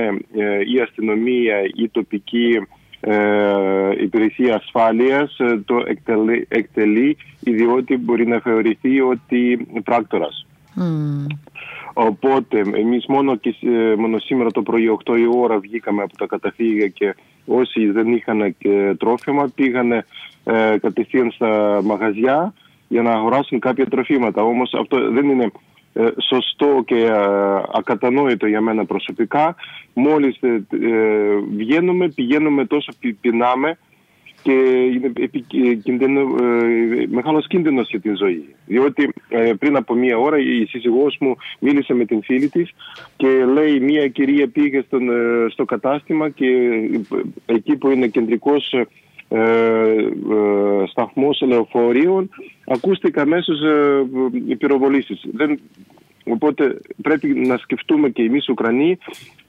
η αστυνομία ή η τοπική υπηρεσία ασφάλειας το εκτελεί, εκτελεί διότι μπορεί να θεωρηθεί ότι πράκτορας. Mm. Οπότε εμείς μόνο, και, μόνο σήμερα το πρωί 8 η ώρα βγήκαμε από τα καταφύγια και όσοι δεν είχαν τρόφιμα πήγανε ε, κατευθείαν στα μαγαζιά για να αγοράσουν κάποια τροφήματα. Όμως αυτό δεν είναι ε, σωστό και ε, ακατανόητο για μένα προσωπικά. Μόλις ε, βγαίνουμε, πηγαίνουμε τόσο πεινάμε και είναι κίνδυνο, μεγάλος κίνδυνος για την ζωή. Διότι πριν από μία ώρα η σύζυγός μου μίλησε με την φίλη της και λέει μία κυρία πήγε στον, στο κατάστημα και εκεί που είναι κεντρικός σταθμός λεωφορείων ακούστηκαν αμέσως οι πυροβολήσεις. Δεν Οπότε πρέπει να σκεφτούμε και εμείς Ουκρανοί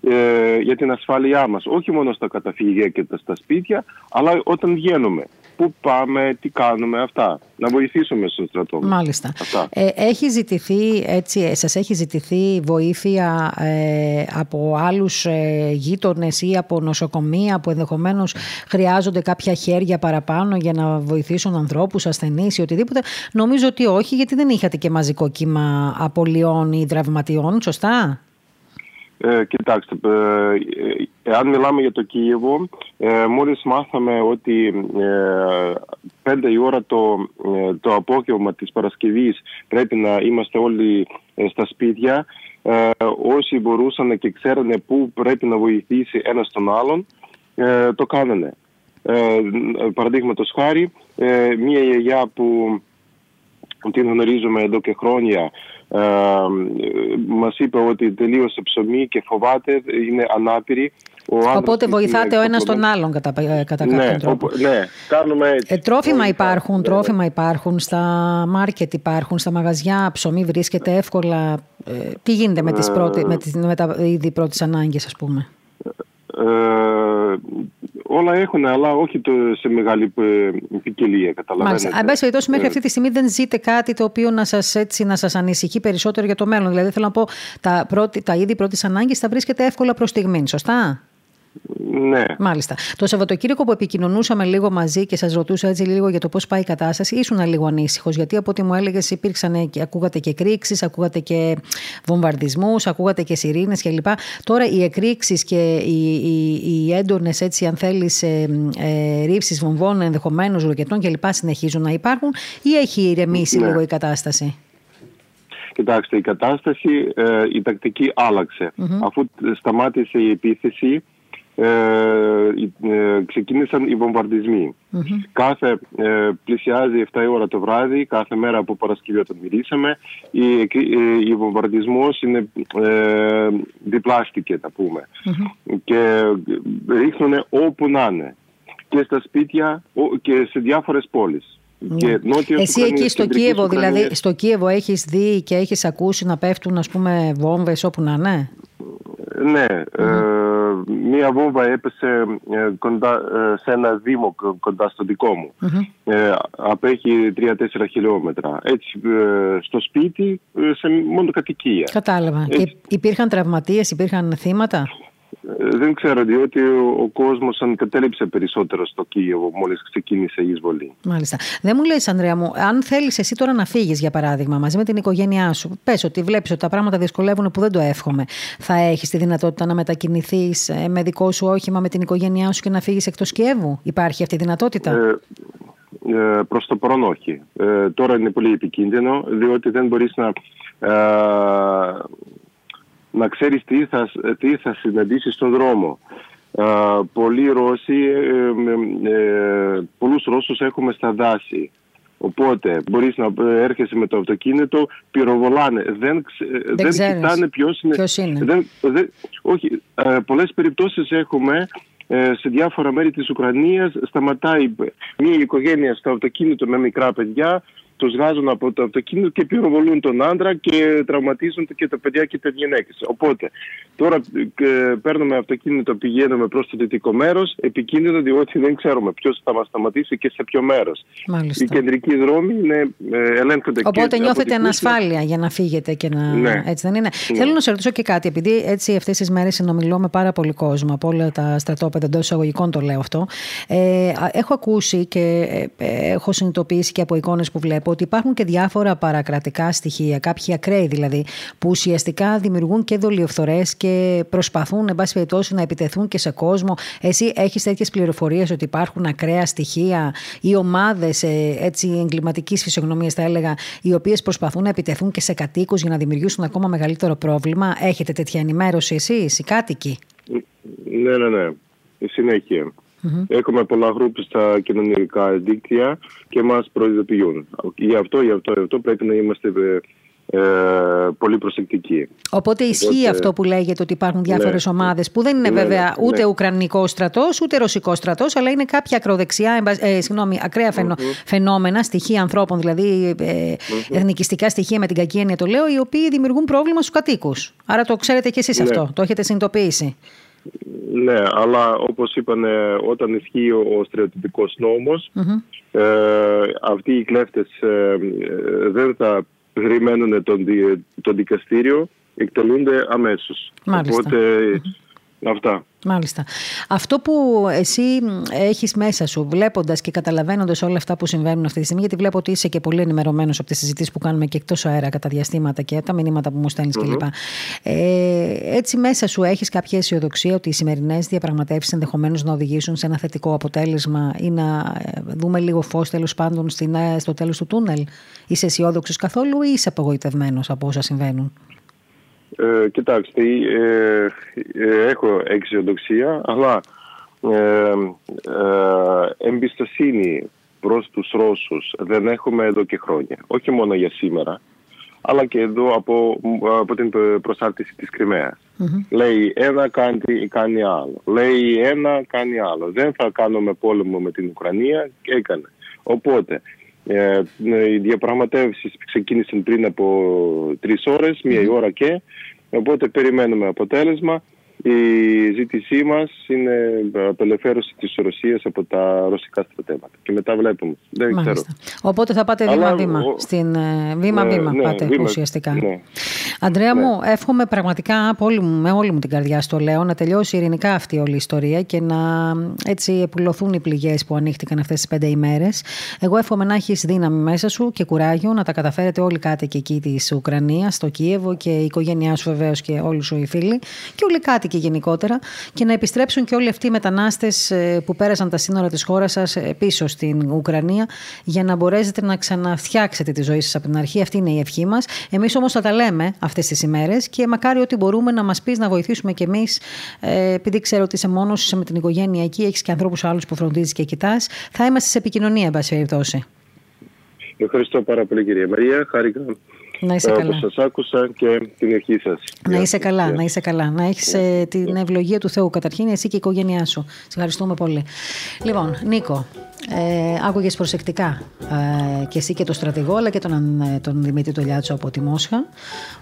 ε, για την ασφάλειά μας. Όχι μόνο στα καταφύγια και στα σπίτια, αλλά όταν βγαίνουμε. Πού πάμε, τι κάνουμε, αυτά. Να βοηθήσουμε στον στρατό. Μάλιστα. Ε, έχει ζητηθεί, έτσι, σας έχει ζητηθεί βοήθεια ε, από άλλους ε, γείτονες ή από νοσοκομεία που ενδεχομένως χρειάζονται κάποια χέρια παραπάνω για να βοηθήσουν ανθρώπους, ασθενείς ή οτιδήποτε. Νομίζω ότι όχι, γιατί δεν είχατε και μαζικό κύμα απολειών ή δραυματιών, σωστά; Ε, κοιτάξτε, ε, εάν μιλάμε για το Κίεβο, ε, μόλις μάθαμε ότι ε, πέντε η ώρα το, ε, το απόγευμα της Παρασκευής πρέπει να είμαστε όλοι στα σπίτια, όσοι μπορούσαν και ξέρανε πού πρέπει να βοηθήσει ένας τον άλλον, το κάνανε. Παραδείγματος χάρη, μία γιαγιά που την γνωρίζουμε εδώ και χρόνια ε, μας είπε ότι τελείωσε ψωμί και φοβάται, είναι ανάπηρη. Ο Οπότε βοηθάτε ο ένας τον άλλον κατά, ε, κατά ναι, κάποιον τρόπο. ναι, κάνουμε έτσι. Ε, τρόφιμα υπάρχουν, ναι. τρόφιμα υπάρχουν, στα μάρκετ υπάρχουν, στα μαγαζιά ψωμί βρίσκεται εύκολα. Ε, τι γίνεται με, τις πρώτη, με, τις, με τα είδη πρώτης ανάγκης ας πούμε; Ε, όλα έχουν, αλλά όχι το, σε μεγάλη ε, ποικιλία, καταλαβαίνετε. Μάλιστα. Αν πάση περιπτώσει, μέχρι ε. αυτή τη στιγμή δεν ζείτε κάτι το οποίο να σας, έτσι, να σας ανησυχεί περισσότερο για το μέλλον. Δηλαδή, θέλω να πω, τα, πρώτη, τα είδη πρώτης ανάγκης θα βρίσκεται εύκολα προς στιγμή, σωστά; Ναι. Μάλιστα. Το Σαββατοκύριακο που επικοινωνούσαμε λίγο μαζί και σας ρωτούσα έτσι λίγο για το πώς πάει η κατάσταση, ήσουν λίγο ανήσυχος. Γιατί από ό,τι μου έλεγες, υπήρξαν και ακούγατε και εκρήξει, ακούγατε και βομβαρδισμούς, ακούγατε και σιρήνες κλπ. Τώρα οι εκρήξεις και οι, οι, οι έντονες, έτσι, αν θέλεις, ε, ε, ρήψεις βομβών, ενδεχομένως ροκετών κλπ. συνεχίζουν να υπάρχουν ή έχει ηρεμήσει ναι. λίγο η κατάσταση; Κοιτάξτε, η κατάσταση, ε, η τακτική Αφού σταμάτησε η επίθεση, ε, ε, ξεκίνησαν οι βομβαρδισμοι Κάθε ε, πλησιάζει 7 ώρα το βράδυ, κάθε μέρα από Παρασκευή όταν μιλήσαμε, η, η, βομβαρδισμός είναι ε, διπλάστηκε, τα πούμε. Και ρίχνουν όπου να είναι. Και στα σπίτια και σε διάφορες πόλεις. Και Εσύ εκεί στο Κίεβο, δηλαδή στο Κίεβο έχεις δει και έχεις ακούσει να πέφτουν ας πούμε βόμβες όπου να είναι; Ναι, μία βόμβα έπεσε ε, κοντά, ε, σε ένα δήμο κοντά στο δικό μου. Ε, απέχει 3-4 χιλιόμετρα. Έτσι, στο σπίτι, σε μόνο κατοικία. Κατάλαβα. Και υπήρχαν τραυματίες, υπήρχαν θύματα; Ε, δεν ξέρω, διότι ο, κόσμος εγκατέλειψε περισσότερο στο Κίεβο μόλις ξεκίνησε η εισβολή. Μάλιστα. Δεν μου λες, Ανδρέα μου, αν θέλεις εσύ τώρα να φύγεις, για παράδειγμα, μαζί με την οικογένειά σου, πες ότι βλέπεις ότι τα πράγματα δυσκολεύουν που δεν το εύχομαι. Θα έχεις τη δυνατότητα να μετακινηθείς ε, με δικό σου όχημα με την οικογένειά σου και να φύγεις εκτός Κιέβου; Υπάρχει αυτή η δυνατότητα; Ε, ε, Προς το παρόν όχι. Ε, τώρα είναι πολύ επικίνδυνο, διότι δεν μπορείς να ε, να ξέρεις τι θα, τι θα συναντήσεις στον δρόμο. πολλοί Ρώσοι, ε, ε, πολλούς Ρώσους έχουμε στα δάση. Οπότε μπορείς να έρχεσαι με το αυτοκίνητο, πυροβολάνε. Δεν, δεν, δεν κοιτάνε ποιος είναι. Ποιος είναι. Δεν, δεν, όχι, ε, πολλές περιπτώσεις έχουμε ε, σε διάφορα μέρη της Ουκρανίας σταματάει μια οικογένεια στο αυτοκίνητο με μικρά παιδιά του βγάζουν από το αυτοκίνητο και πυροβολούν τον άντρα και τραυματίζουν και τα παιδιά και τι γυναίκες. Οπότε τώρα ε, παίρνουμε αυτοκίνητο, πηγαίνουμε προς το δυτικό μέρος, επικίνδυνο διότι δεν ξέρουμε ποιος θα μας σταματήσει και σε ποιο μέρος. Οι κεντρικοί δρόμοι είναι, ε, ελέγχονται Οπότε και νιώθετε ανασφάλεια για να φύγετε και να. Ναι. Έτσι δεν είναι; Ναι. Θέλω να σε ρωτήσω και κάτι, επειδή έτσι αυτές τις μέρες συνομιλώ με πάρα πολύ κόσμο από όλα τα στρατόπεδα εντός εισαγωγικών το λέω αυτό. Ε, έχω ακούσει και ε, ε, έχω συνειδητοποιήσει και από εικόνες που βλέπω ότι υπάρχουν και διάφορα παρακρατικά στοιχεία, κάποιοι ακραίοι δηλαδή, που ουσιαστικά δημιουργούν και δολιοφθορές και προσπαθούν, εν πάση περιπτώσει, να επιτεθούν και σε κόσμο. Εσύ έχεις τέτοιες πληροφορίες ότι υπάρχουν ακραία στοιχεία ή ομάδες εγκληματικής φυσιογνωμίας, θα έλεγα, οι οποίες προσπαθούν να επιτεθούν και σε κατοίκους για να δημιουργήσουν ακόμα μεγαλύτερο πρόβλημα; Έχετε τέτοια ενημέρωση εσείς, οι κάτοικοι; Ναι, ναι, ναι. Συνέχεια. Έχουμε πολλά γκρουπ στα κοινωνικά δίκτυα και μας προειδοποιούν. Γι' αυτό, γι' αυτό, γι' αυτό πρέπει να είμαστε ε, πολύ προσεκτικοί. Οπότε ισχύει αυτό που λέγεται ότι υπάρχουν διάφορες ναι, ομάδες που δεν είναι ναι, βέβαια ναι, ούτε ναι. Ουκρανικό στρατός ούτε Ρωσικό στρατός, αλλά είναι κάποια ακροδεξιά, ε, συγγνώμη, ακραία φαινόμενα, στοιχεία ανθρώπων, δηλαδή ε, εθνικιστικά στοιχεία με την κακή έννοια το λέω, οι οποίοι δημιουργούν πρόβλημα στους κατοίκους. Άρα το ξέρετε κι εσείς αυτό, το έχετε συνειδητοποιήσει. Ναι, αλλά όπως είπαν όταν ισχύει ο στρατιωτικός ε, αυτοί οι κλέφτες ε, δεν θα περιμένουν τον, το δικαστήριο, εκτελούνται αμέσως. Μάλιστα. Οπότε αυτά. Μάλιστα. Αυτό που εσύ έχεις μέσα σου, βλέποντας και καταλαβαίνοντας όλα αυτά που συμβαίνουν αυτή τη στιγμή, γιατί βλέπω ότι είσαι και πολύ ενημερωμένος από τις συζητήσεις που κάνουμε και εκτός αέρα κατά διαστήματα και τα μηνύματα που μου στέλνεις mm-hmm. κλπ. Ε, έτσι, μέσα σου έχεις κάποια αισιοδοξία ότι οι σημερινές διαπραγματεύσεις ενδεχομένως να οδηγήσουν σε ένα θετικό αποτέλεσμα ή να ε, δούμε λίγο φως τέλος πάντων ε, στο τέλος του τούνελ. Είσαι αισιόδοξος καθόλου ή είσαι απογοητευμένος από όσα συμβαίνουν; Ε, κοιτάξτε, ε, ε, έχω αισιοδοξία, αλλά ε, ε, εμπιστοσύνη προς τους Ρώσους δεν έχουμε εδώ και χρόνια. Όχι μόνο για σήμερα, αλλά και εδώ από, από την προσάρτηση της κρυμαιας Λέει ένα κάνει, κάνει άλλο. Λέει ένα κάνει άλλο. Δεν θα κάνουμε πόλεμο με την Ουκρανία και έκανε. Οπότε ε, οι διαπραγματεύσει ξεκίνησαν πριν από τρεις ώρες, μία ώρα και. Οπότε περιμένουμε αποτέλεσμα. Η ζήτησή μας είναι απελευθέρωση της Ρωσίας από τα ρωσικά στρατεύματα. Και μετά βλέπουμε. Δεν ξέρω. Οπότε θα πάτε βήμα-βήμα. Στην ε, βήμα-βήμα ναι, πάτε βήμα, ουσιαστικά. Ναι. Αντρέα μου, ναι. εύχομαι πραγματικά από όλη μου, με όλη μου την καρδιά στο λέω να τελειώσει ειρηνικά αυτή όλη η ιστορία και να έτσι επουλωθούν οι πληγές που ανοίχτηκαν αυτές τις πέντε ημέρες. Εγώ εύχομαι να έχεις δύναμη μέσα σου και κουράγιο να τα καταφέρετε όλοι κάτοικοι εκεί της Ουκρανίας, στο Κίεβο και η οικογένειά σου βεβαίως και όλοι σου οι φίλοι και όλοι κάτοικοι γενικότερα και να επιστρέψουν και όλοι αυτοί οι μετανάστες ε, που πέρασαν τα σύνορα της χώρας σας ε, πίσω στην Ουκρανία για να μπορέσετε να ξαναφτιάξετε τη ζωή σας από την αρχή. Αυτή είναι η ευχή μας. Εμείς όμως θα τα λέμε αυτές τις ημέρες και μακάρι ότι μπορούμε να μας πεις να βοηθήσουμε κι εμείς, ε, επειδή ξέρω ότι είσαι μόνος, είσαι με την οικογένεια εκεί, έχεις και ανθρώπους άλλους που φροντίζεις και κοιτάς. Θα είμαστε σε επικοινωνία, εν πάση περιπτώσει. Ευχαριστώ πάρα πολύ, κυρία Μαρία. Χάρηκα να είσαι καλά. Όπως σας άκουσα και την ευχή σας. Να είσαι καλά, να είσαι καλά. Να έχεις ε, την ευλογία του Θεού καταρχήν, εσύ και η οικογένειά σου. Σε ευχαριστούμε πολύ. Λοιπόν, Νίκο, ε, άκουγες προσεκτικά ε, και εσύ και τον στρατηγό, αλλά και τον, ε, τον Δημήτρη Τολιάτσο από τη Μόσχα.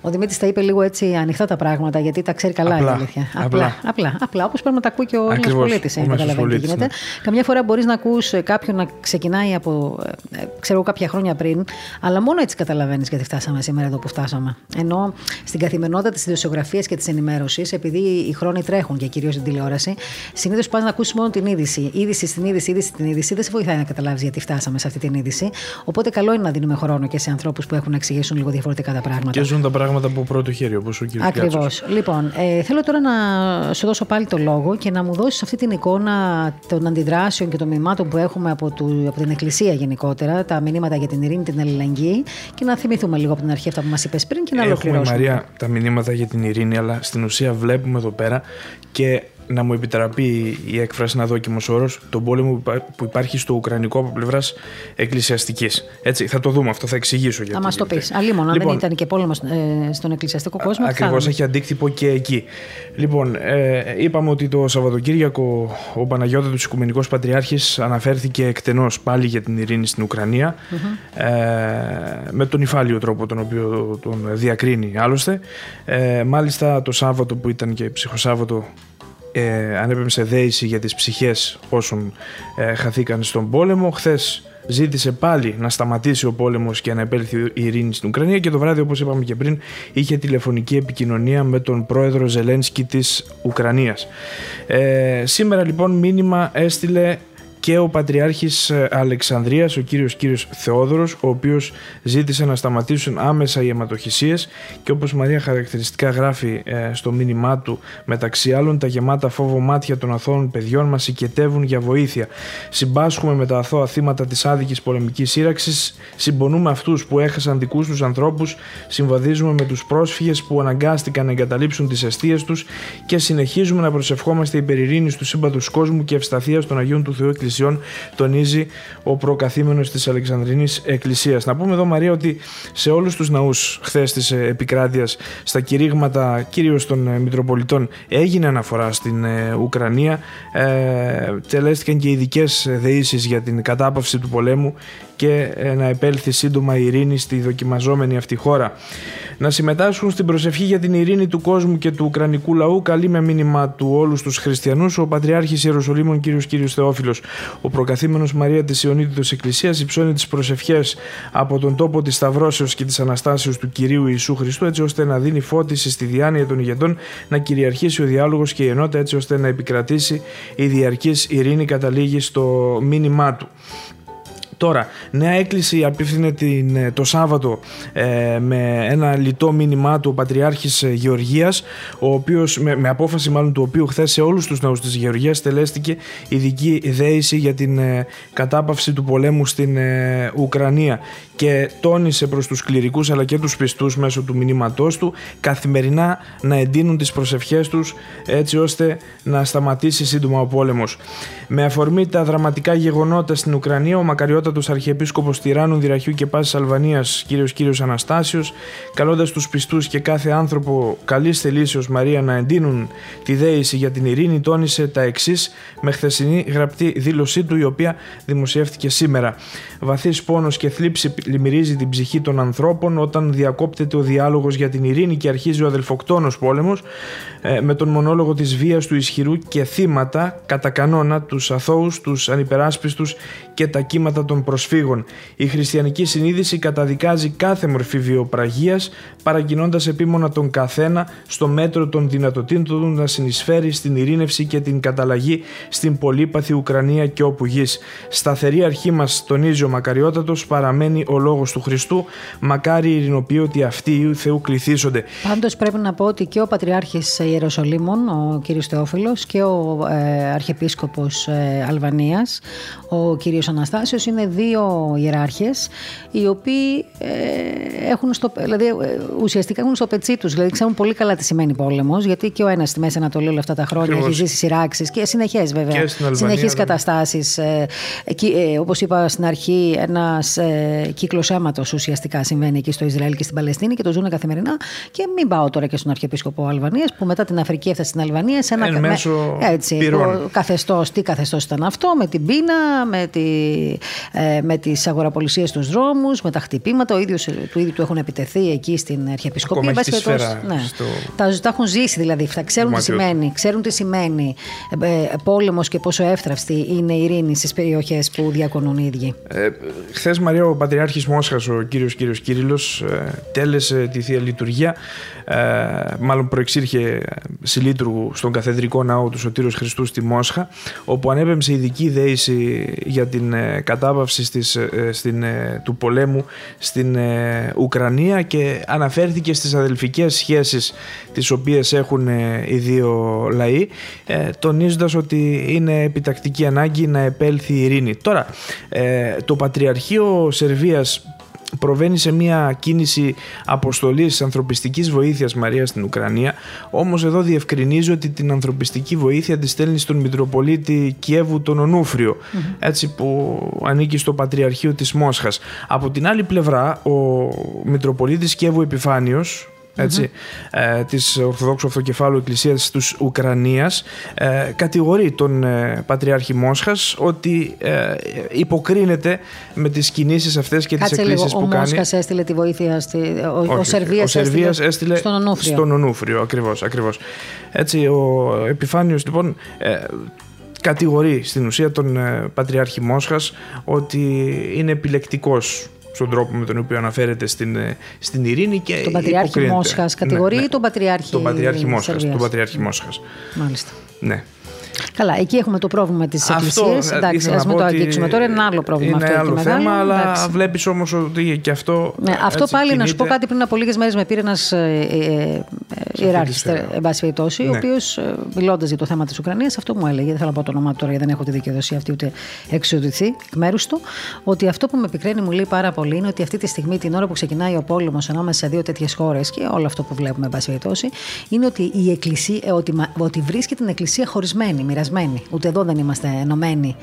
Ο Δημήτρης τα είπε λίγο έτσι ανοιχτά τα πράγματα, γιατί τα ξέρει καλά απλά, η αλήθεια. Απλά, απλά, απλά, απλά όπως πρέπει να τα ακούει και ο Έλληνας πολίτης. καταλαβαίνει τι γίνεται. Ναι. Καμιά φορά μπορείς να ακούς κάποιον να ξεκινάει από ε, ξέρω κάποια χρόνια πριν, αλλά μόνο έτσι καταλαβαίνεις γιατί φτάσαμε σήμερα εδώ που φτάσαμε. Ενώ στην καθημερινότητα της ιδιοσιογραφίας και της ενημέρωσης, επειδή οι χρόνοι τρέχουν και κυρίως στην τηλεόραση, συνήθως πας να ακούσει μόνο την είδηση. Είδηση στην είδηση, είδηση στην είδηση, δεν σε βοηθάει να καταλάβεις γιατί φτάσαμε σε αυτή την είδηση. Οπότε καλό είναι να δίνουμε χρόνο και σε ανθρώπους που έχουν να εξηγήσουν λίγο διαφορετικά τα πράγματα. Και ζουν τα πράγματα από πρώτο χέρι, όπως ο κ. Ακριβώς. Λοιπόν, ε, θέλω τώρα να σου δώσω πάλι το λόγο και να μου δώσεις αυτή την εικόνα των αντιδράσεων και των μηνυμάτων που έχουμε από, του, από την Εκκλησία γενικότερα, τα μηνύματα για την ειρήνη, την αλληλεγγύη και να θυμηθούμε λίγο από την αρχή αυτά που μας είπες πριν και να ολοκληρώσουμε. Έχουμε, Μαρία, τα μηνύματα για την ειρήνη, αλλά στην ουσία βλέπουμε εδώ πέρα και να μου επιτραπεί η έκφραση ένα δόκιμος όρος, τον πόλεμο που υπάρχει στο Ουκρανικό από πλευράς εκκλησιαστικής. Έτσι, θα το δούμε αυτό, θα εξηγήσω γιατί. Θα μας το πεις. Αλλήμον, αν λοιπόν, δεν ήταν και πόλεμος ε, στον εκκλησιαστικό κόσμο. Ακριβώς, έχει αντίκτυπο και εκεί. Λοιπόν, ε, είπαμε ότι το Σαββατοκύριακο ο Παναγιώτατο Οικουμενικός Πατριάρχης αναφέρθηκε εκτενώς πάλι για την ειρήνη στην Ουκρανία. Mm-hmm. Ε, με τον υφάλιο τρόπο τον οποίο τον διακρίνει άλλωστε. Ε, μάλιστα το Σάββατο που ήταν και ψυχοσάββατο ε, ανέπεμε σε δέηση για τις ψυχές όσων ε, χαθήκαν στον πόλεμο. Χθες ζήτησε πάλι να σταματήσει ο πόλεμος και να επέλθει η ειρήνη στην Ουκρανία και το βράδυ όπως είπαμε και πριν είχε τηλεφωνική επικοινωνία με τον πρόεδρο Ζελένσκι της Ουκρανίας. Ε, σήμερα λοιπόν μήνυμα έστειλε και ο Πατριάρχης ε, Αλεξανδρίας, ο κύριος κύριος Θεόδωρος, ο οποίος ζήτησε να σταματήσουν άμεσα οι αιματοχυσίες και όπως Μαρία χαρακτηριστικά γράφει ε, στο μήνυμά του μεταξύ άλλων τα γεμάτα φόβο μάτια των αθώων παιδιών μας οικετεύουν για βοήθεια. Συμπάσχουμε με τα αθώα θύματα της άδικης πολεμικής σύραξης, συμπονούμε αυτούς που έχασαν δικούς τους ανθρώπους, συμβαδίζουμε με τους πρόσφυγες που αναγκάστηκαν να εγκαταλείψουν τις αιστείες τους. Και συνεχίζουμε να προσευχόμαστε υπερ του σύμπαντος κόσμου και ευσταθίας των Αγίων του Θεού Εκκλησιών, τονίζει ο προκαθήμενος της Αλεξανδρινής Εκκλησίας. Να πούμε εδώ Μαρία ότι σε όλους τους ναούς χθες της επικράτειας, στα κηρύγματα κυρίως των ε, Μητροπολιτών έγινε αναφορά στην ε, Ουκρανία, ε, τελέστηκαν και ειδικές δεήσεις για την κατάπαυση του πολέμου και ε, να επέλθει σύντομα η ειρήνη στη δοκιμαζόμενη αυτή χώρα. Να συμμετάσχουν στην προσευχή για την ειρήνη του κόσμου και του Ουκρανικού λαού, καλεί με μήνυμα του όλους τους χριστιανούς ο Πατριάρχης Ιεροσολύμων κ. κ. Θεόφιλος. Ο προκαθήμενος Μαρία της Ιωνίδητο Εκκλησίας υψώνει τις προσευχές από τον τόπο της Σταυρώσεως και της Αναστάσεως του κυρίου Ιησού Χριστού, έτσι ώστε να δίνει φώτιση στη διάνοια των ηγετών, να κυριαρχήσει ο διάλογος και η ενότητα, έτσι ώστε να επικρατήσει η διαρκής ειρήνη, καταλήγει στο μήνυμά του. Τώρα, νέα έκκληση απίφθινε την, ε, το Σάββατο ε, με ένα λιτό μήνυμά του ο Πατριάρχης ε, Γεωργίας, ο οποίος, με, με απόφαση μάλλον του οποίου χθες σε όλους τους ναούς της Γεωργίας τελέστηκε ειδική δέηση για την ε, κατάπαυση του πολέμου στην Ουκρανία και τόνισε προς τους κληρικούς αλλά και τους πιστούς μέσω του μηνύματός του καθημερινά να εντείνουν τις προσευχές τους έτσι ώστε να σταματήσει σύντομα ο πόλεμος. Με αφορμή τα δραματικά γεγονότα στην Ουκρανία, ο μακαριότατος Αρχιεπίσκοπος Τυράννου Δυραχιού και Πάσης Αλβανίας, κύριος κύριος Αναστάσιος, καλώντας τους πιστούς και κάθε άνθρωπο καλής θελήσεως Μαρία να εντείνουν τη δέηση για την ειρήνη, τόνισε τα εξής με χθεσινή γραπτή δήλωσή του, η οποία δημοσιεύτηκε σήμερα. Βαθύς πόνος και θλίψη πλημμυρίζει την ψυχή των ανθρώπων όταν διακόπτεται ο διάλογος για την ειρήνη και αρχίζει ο αδελφοκτόνος πόλεμος ε, με τον μονόλογο της βίας του ισχυρού και θύματα κατά κανόνα τους αθώους, τους ανυπεράσπιστους και τα κύματα των προσφύγων. Η χριστιανική συνείδηση καταδικάζει κάθε μορφή βιοπραγίας παρακινώντας επίμονα τον καθένα στο μέτρο των δυνατοτήτων του να συνεισφέρει στην ειρήνευση και την καταλλαγή στην πολύπαθη Ουκρανία και όπου γης. Σταθερή αρχή μας τονίζει ο Μακαριότατος παραμένει ο λόγος του Χριστού μακάρι ειρηνοποιεί ότι αυτοί οι Θεού κληθήσονται. Πάντως πρέπει να πω ότι και ο Πατριάρχης Ιεροσολύμων, ο κύριος Θεόφιλος και ο ε, Αρχιεπίσκοπος ε, Αλβανίας, ο κύριος Αναστάσιος είναι δύο ιεράρχες οι οποίοι ε, έχουν στο, δηλαδή, ε, ουσιαστικά έχουν στο πετσί τους, δηλαδή ξέρουν πολύ καλά τι σημαίνει πόλεμος γιατί και ο ένας στη Μέση Ανατολή όλα αυτά τα χρόνια Ακριβώς. έχει ζήσει σειράξεις και συνεχές βέβαια, συνεχείς καταστάσεις. Ε, ε, όπως είπα στην αρχή ένας ε, κύκλος αίματος ουσιαστικά συμβαίνει εκεί στο Ισραήλ και στην Παλαιστίνη και το ζουν καθημερινά και μην πάω τώρα και στον Αρχιεπίσκοπο Αλβανίας που μετά την Αφρική έφτασε στην Αλβανία σε ένα Εν μέσω έτσι, καθεστώς, τι καθεστώς ήταν αυτό με την πείνα, με, τη, ε, με τις αγοραπολισίες στους δρόμους, με τα χτυπήματα, ο ίδιος, του ίδιου του έχουν επιτεθεί εκεί στην Αρχιεπισκοπή. Ναι. Στο... Τα, τα έχουν ζήσει δηλαδή, θα ξέρουν τι σημαίνει, ξέρουν τι σημαίνει ε, ε, πόλεμος και πόσο εύθραυστη είναι η ειρήνη στις περιοχές που διακονούν οι ίδιοι. Ε, Χθες Μαρία ο Πατριάρχης Μόσχας, ο κύριος κύριος Κύριλλος, ε, τέλεσε τη Θεία Λειτουργία ε, μάλλον προεξήρχε συλλήτουργου στον καθεδρικό ναό του Σωτήρος Χριστούς στη Μόσχα όπου ανέπεμψε ειδική δέηση για την ε, κατάπαυση στις, ε, στην, του πολέμου στην Ουκρανία και αναφέρθηκε στις αδελφικές σχέσεις τις οποίες έχουν οι δύο λαοί τονίζοντας ότι είναι επιτακτική ανάγκη να επέλθει η ειρήνη. Τώρα, το Πατριαρχείο Σερβίας προβαίνει σε μια κίνηση αποστολής ανθρωπιστικής βοήθειας Μαρία στην Ουκρανία όμως εδώ διευκρινίζει ότι την ανθρωπιστική βοήθεια τη στέλνει στον Μητροπολίτη Κιέβου τον Ονούφριο έτσι που ανήκει στο Πατριαρχείο της Μόσχας. Από την άλλη πλευρά ο Μητροπολίτης Κιέβου Επιφάνιος έτσι, ε, της Ορθοδόξου Αυτοκεφάλου Εκκλησίας της Ουκρανίας ε, κατηγορεί τον ε, Πατριάρχη Μόσχας ότι ε, υποκρίνεται με τις κινήσεις αυτές και Κάτσε τις εκκλήσεις που ο κάνει. Ο Μόσχας έστειλε τη βοήθεια, στη, ο, Όχι, ο Σερβίας, ο Σερβίας έστειλε, έστειλε στον Ονούφριο. Στον Ονούφριο, ακριβώς, ακριβώς. Έτσι, ο Επιφάνιος λοιπόν κατηγορεί στην ουσία τον Πατριάρχη Μόσχας ότι είναι επιλεκτικός στον τρόπο με τον οποίο αναφέρεται στην, ε, στην ειρήνη και Τον Πατριάρχη Μόσχας κατηγορεί ναι, ναι. ή τον Πατριάρχη Τον Πατριάρχη Μόσχας. Τον Πατριάρχη Μόσχας. Μάλιστα. Ναι. Καλά, εκεί έχουμε το πρόβλημα της Εκκλησίας. Εντάξει, ας μην το αγγίξουμε τώρα, είναι ένα άλλο πρόβλημα είναι αυτό. άλλο και θέμα, μεγάλο. αλλά Εντάξει. βλέπεις όμως ότι και αυτό. Ναι, αυτό έτσι, πάλι να σου πω κινείται. κάτι πριν από λίγες μέρες με πήρε ένας ε, ε, ιεράρχης, σφαίρα. εν πάση περιπτώσει, ο Ναι. οποίος μιλώντας για το θέμα της Ουκρανίας, αυτό μου έλεγε. Δεν θέλω να πω το όνομά του τώρα, γιατί δεν έχω τη δικαιοδοσία αυτή ούτε εξοδηθεί εκ μέρους του. Ότι αυτό που με επικραίνει μου λέει πάρα πολύ είναι ότι αυτή τη στιγμή, την ώρα που ξεκινάει ο πόλεμος ανάμεσα σε δύο τέτοιες χώρες και όλο αυτό που βλέπουμε, εν πάση περιπτώσει, είναι ότι, η εκκλησία, ε, ότι, μα- ότι βρίσκει την εκκλησία χωρισμένη, μοιρασμένη. Ούτε εδώ δεν είμαστε ενωμένοι.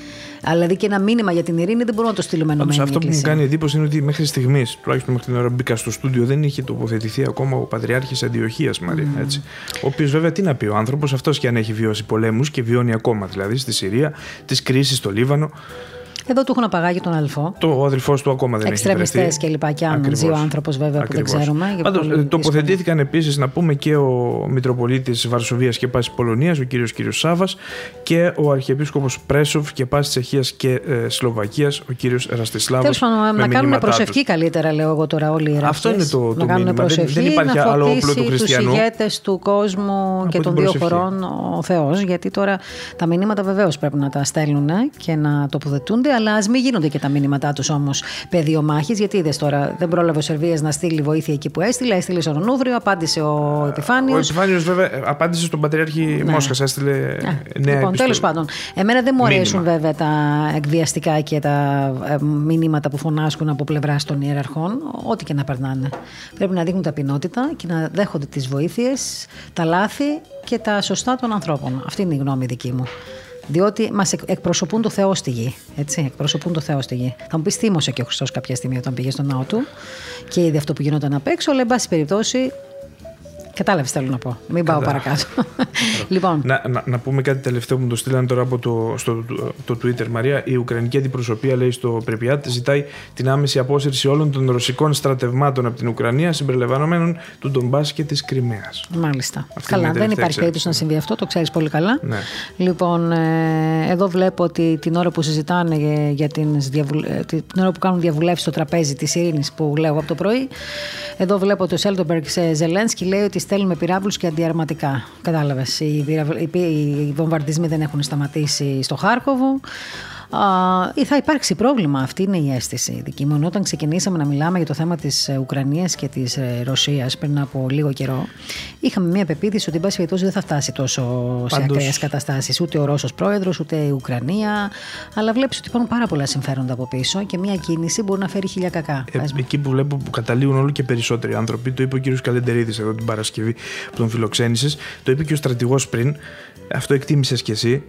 Αλλά δηλαδή και ένα μήνυμα για την ειρήνη δεν μπορούμε να το στείλουμε Πάντως ενωμένη. η αυτό που μου εκκλησία. κάνει εντύπωση είναι ότι μέχρι στιγμής, τουλάχιστον μέχρι την ώρα που μπήκα στο στούντιο, δεν είχε τοποθετηθεί ακόμα ο Πατριάρχης Αντιοχίας Μαρία. Έτσι. Ο οποίος βέβαια τι να πει, ο άνθρωπος αυτός και αν έχει βιώσει πολέμους και βιώνει ακόμα δηλαδή στη Συρία, τις κρίσεις στο Λίβανο. Εδώ του έχουν απαγάγει τον αδελφό. Το, ο αδελφός του ακόμα δεν έχει Εξτρεμιστές βρεθεί. και λοιπά, και αν Ακριβώς. ζει ο άνθρωπος βέβαια που δεν Ακριβώς. ξέρουμε, για Πάντως, πολύ ε, δύσκολο. τοποθετήθηκαν επίσης να πούμε και ο Μητροπολίτης Βαρσοβίας και Πάση Πολωνίας, ο κύριος κύριος Σάβας, και ο Αρχιεπίσκοπος Πρέσοφ και Πάση Τσεχίας και ε, Σλοβακίας, ο κύριος Ραστισλάβος. Τέλος πάντων, να κάνουν προσευχή καλύτερα, λέω εγώ τώρα όλοι οι ιεράρχες. Αυτό είναι το- το να κάνουν μήνυμα. Δεν- προσευχή, δεν υπάρχει να άλλο όπλο φωτίσει τους χριστιανού. τους ηγέτες του κόσμου και την των δύο προσευχή. χωρών ο Θεός, γιατί τώρα τα μηνύματα βεβαίως πρέπει να τα στέλνουν και να τοποθετούνται, αλλά ας μην γίνονται και τα μηνύματά τους όμως πεδίο μάχης, γιατί είδες τώρα, δεν πρόλαβε ο Σερβίας να στείλει βοήθεια εκεί που έστειλε, έστειλε στον Ονούβριο, απάντησε ο Ο Επιφάνιος. Επιφάνιο, βέβαια, απάντησε στον Πατριάρχη Ναι. Μόσχας, έστειλε νέα λοιπόν, επιστολή. τέλος πάντων. Εμένα δεν μου Μήνυμα. αρέσουν βέβαια τα εκβιαστικά και τα ε, μηνύματα που φωνάσκουν από πλευράς των ιεραρχών, ό,τι και να περνάνε. Πρέπει να δείχνουν ταπεινότητα και να δέχονται τις βοήθειες, τα λάθη και τα σωστά των ανθρώπων. Αυτή είναι η γνώμη δική μου. Διότι μας εκπροσωπούν το Θεό στη γη. Έτσι, εκπροσωπούν το Θεό στη γη. Θα μου πεις θύμωσε και ο Χριστός κάποια στιγμή όταν πήγε στον ναό του και είδε αυτό που γινόταν απ' έξω, αλλά εν πάση περιπτώσει. Κατάλαβες, θέλω να πω. Μην πάω παρακάτω. λοιπόν, Να, να, να πούμε κάτι τελευταίο που μου το στείλανε τώρα από το, στο, το Twitter, Μαρία. Η Ουκρανική αντιπροσωπεία, λέει στο Πρεπιάτ, ζητάει την άμεση απόσυρση όλων των ρωσικών στρατευμάτων από την Ουκρανία, συμπεριλαμβανομένων του Ντομπάς και της Κρυμαίας. Μάλιστα. Αυτή καλά, είναι η δεν τελευταία υπάρχει περίπτωση να εξέλιξη. συμβεί αυτό, το ξέρεις πολύ καλά. Ναι. Λοιπόν, ε, εδώ βλέπω ότι την ώρα που συζητάνε για- για την, διαβουλε... την ώρα που κάνουν διαβουλεύσεις στο τραπέζι της ειρήνης που λέω από το πρωί, εδώ βλέπω ότι ο Σέλτομπεργκ σε Ζελένσκι λέει ότι στέλνουμε πυράβλους και αντιαρματικά. Κατάλαβες. Οι, πυραυλ- οι, πυ- οι βομβαρδισμοί δεν έχουν σταματήσει στο Χάρκοβο. Α, ή θα υπάρξει πρόβλημα. Αυτή είναι η αίσθηση δική μου. Ενώ Όταν ξεκινήσαμε να μιλάμε για το θέμα της Ουκρανίας και της Ρωσίας πριν από λίγο καιρό, είχαμε μια πεποίθηση ότι, εν πάση περιπτώσει, δεν θα φτάσει τόσο σε Πάντως- ακραίες καταστάσεις. Ούτε ο Ρώσος πρόεδρος, ούτε η Ουκρανία. Αλλά βλέπεις ότι υπάρχουν πάρα πολλά συμφέροντα από πίσω και μια κίνηση μπορεί να φέρει χίλια κακά. Ε, Πες μου. εκεί που βλέπω που καταλήγουν όλο και περισσότεροι άνθρωποι, το είπε ο κύριος Καλεντερίδης εδώ την Παρασκευή που τον φιλοξένησες, το είπε και ο στρατηγός πριν, αυτό εκτίμησες κι εσύ.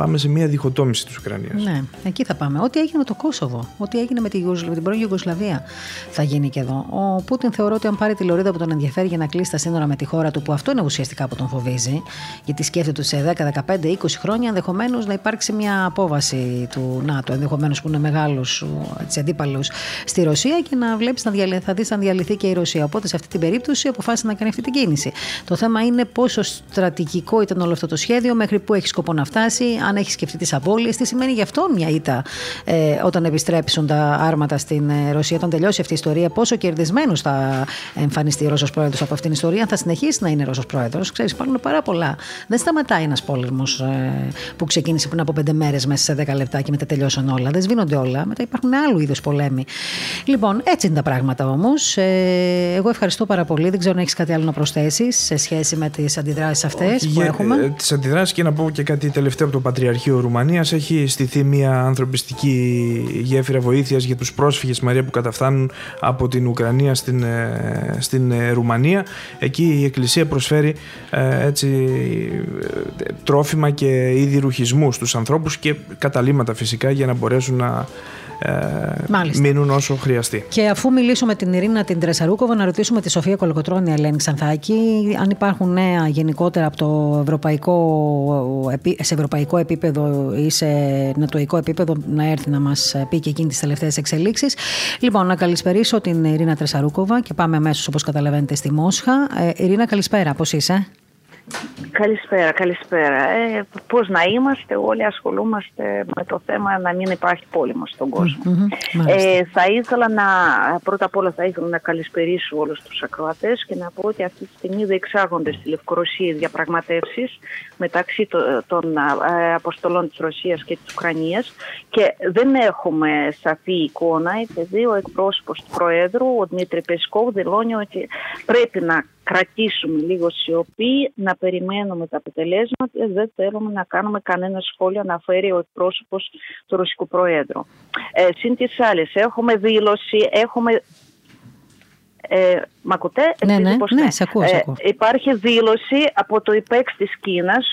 Πάμε σε μια διχοτόμηση της Ουκρανίας. Ναι, εκεί θα πάμε. Ό,τι έγινε με το Κόσοβο, ό,τι έγινε με, τη, Ιουγκοσλα- με την πρώην Ιουγκοσλαβία θα γίνει και εδώ. Ο Πούτιν θεωρώ ότι αν πάρει τη λωρίδα που τον ενδιαφέρει για να κλείσει τα σύνορα με τη χώρα του, που αυτό είναι ουσιαστικά που τον φοβίζει, γιατί σκέφτεται ότι σε 10, 15, 20 χρόνια ενδεχομένως να υπάρξει μια απόβαση του ΝΑΤΟ, ενδεχομένως που είναι μεγάλου αντίπαλου στη Ρωσία και να βλέπεις να διαλυ... θα δεις να διαλυθεί και η Ρωσία. Οπότε σε αυτή την περίπτωση αποφάσισε να κάνει αυτή την κίνηση. Το θέμα είναι πόσο στρατηγικό ήταν όλο αυτό το σχέδιο, μέχρι πού έχει σκοπό να φτάσει, αν έχεις σκεφτεί τις απώλειες, τι σημαίνει γι' αυτό μια ήττα ε, όταν επιστρέψουν τα άρματα στην ε, Ρωσία, όταν τελειώσει αυτή η ιστορία, πόσο κερδισμένος θα εμφανιστεί ο Ρώσος πρόεδρος από αυτήν την ιστορία, αν θα συνεχίσει να είναι Ρώσος πρόεδρος. Ξέρεις, υπάρχουν πάρα πολλά. Δεν σταματάει ένας πόλεμος ε, που ξεκίνησε πριν από πέντε μέρες μέσα σε 10 λεπτά και μετά τελειώσαν όλα. Δεν σβήνονται όλα. Μετά υπάρχουν άλλου είδους πολέμοι. Λοιπόν, έτσι είναι τα πράγματα όμως. Ε, εγώ ευχαριστώ πάρα πολύ. Δεν ξέρω αν έχεις κάτι άλλο να προσθέσεις σε σχέση με τις αντιδράσεις αυτές που έχουμε. Τις αντιδράσεις και να πω και κάτι τελευταίο από το Πατριαρχείο Ρουμανίας. Έχει στηθεί μια ανθρωπιστική γέφυρα βοήθειας για τους πρόσφυγες Μαρία που καταφθάνουν από την Ουκρανία στην, ε, στην ε, Ρουμανία. Εκεί η Εκκλησία προσφέρει ε, έτσι, ε, τρόφιμα και είδη ρουχισμούς στους ανθρώπους και καταλήμματα φυσικά για να μπορέσουν να ε, Μάλιστα. μείνουν όσο χρειαστεί. Και αφού μιλήσω με την Ειρήνα την Τρεσαρούκοβα, να ρωτήσουμε τη Σοφία Κολοκοτρώνη Ελένη Ξανθάκη αν υπάρχουν νέα γενικότερα από το ευρωπαϊκό, επί- σε ευρωπαϊκό επίπεδο ή σε νατοϊκό επίπεδο να έρθει να μας πει και εκείνη τις τελευταίες εξελίξεις. Λοιπόν, να καλησπερίσω την Ειρήνα Τρεσαρούκοβα και πάμε αμέσως όπως καταλαβαίνετε στη Μόσχα. Ε, Ειρήνα, καλησπέρα. Πώς είσαι; Καλησπέρα, καλησπέρα. Ε, πώς να είμαστε, όλοι ασχολούμαστε με το θέμα να μην υπάρχει πόλεμο στον κοσμο ε, θα ήθελα να, πρώτα απ' όλα θα ήθελα να καλησπερίσω όλους τους ακροατές και να πω ότι αυτή τη στιγμή διεξάγονται στη Λευκορωσία διαπραγματεύσεις μεταξύ των ε, αποστολών της Ρωσίας και της Ουκρανίας και δεν έχουμε σαφή εικόνα επειδή ο εκπρόσωπος του Προέδρου, ο Δημήτρη Πεσκόβ, δηλώνει ότι πρέπει να κρατήσουμε λίγο σιωπή, να περιμένουμε τα αποτελέσματα. Δεν θέλουμε να κάνουμε κανένα σχόλιο, να φέρει ο εκπρόσωπος του Ρωσικού Προέδρου. Ε, συν τη άλλη, έχουμε δήλωση, έχουμε ε, Μ' ακούτε; Ναι, ναι, ναι, σε ακούω, σε ακούω. Ε, υπάρχει δήλωση από το ΙΠΕΞ της Κίνας,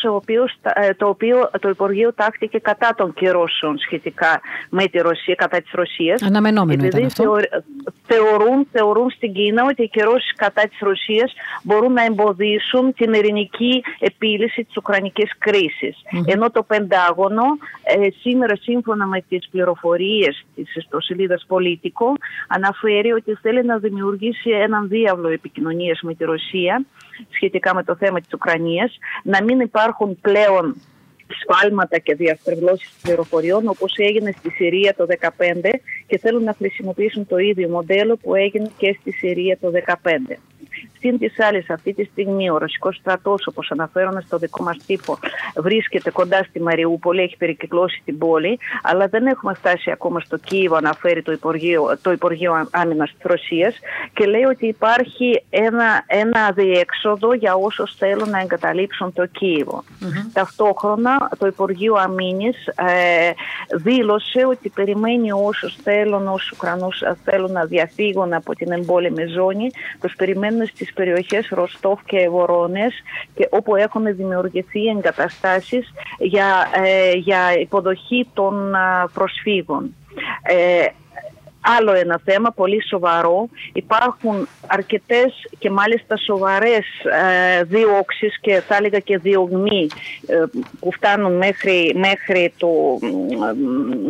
ε, το οποίο το Υπουργείο τάχθηκε κατά των κυρώσεων σχετικά με τη Ρωσία, κατά της Ρωσίας. Αναμενόμενο ήταν αυτό. θεωρούν, θεωρούν στην Κίνα ότι οι κυρώσεις κατά της Ρωσίας μπορούν να εμποδίσουν την ειρηνική επίλυση της Ουκρανικής Ενώ το Πεντάγωνο ε, σήμερα σύμφωνα με τις πληροφορίες της ιστοσελίδας Πολίτικο αναφέρει ότι θέλει να δημιουργήσει έναν διάβλο επικοινωνίας με τη Ρωσία σχετικά με το θέμα της Ουκρανίας, να μην υπάρχουν πλέον σφάλματα και διαστρεβλώσεις πληροφοριών όπως έγινε στη Συρία το 2015 και θέλουν να χρησιμοποιήσουν το ίδιο μοντέλο που έγινε και στη Συρία το 2015. Συν της άλλης, αυτή τη στιγμή ο ρωσικός στρατός, όπως αναφέρομαι στο δικό μας τύπο, βρίσκεται κοντά στη Μαριούπολη, έχει περικυκλώσει την πόλη, αλλά δεν έχουμε φτάσει ακόμα στο Κίεβο, αναφέρει το Υπουργείο, το Υπουργείο Άμυνας της Ρωσίας και λέει ότι υπάρχει ένα, ένα διέξοδο για όσους θέλουν να εγκαταλείψουν το κιεβο Ταυτόχρονα, το Υπουργείο Αμήνης ε, δήλωσε ότι περιμένει όσους θέλουν, όσους Ουκρανούς θέλουν να διαφύγουν από την εμπόλεμη ζώνη, τους περιμένουν στις περιοχές Ροστόφ και Βορώνες και όπου έχουν δημιουργηθεί εγκαταστάσεις για, ε, για υποδοχή των προσφύγων. Ε, άλλο ένα θέμα πολύ σοβαρό. Υπάρχουν αρκετές και μάλιστα σοβαρές ε, διώξεις και θα έλεγα και διωγμοί ε, που φτάνουν μέχρι, μέχρι το ε,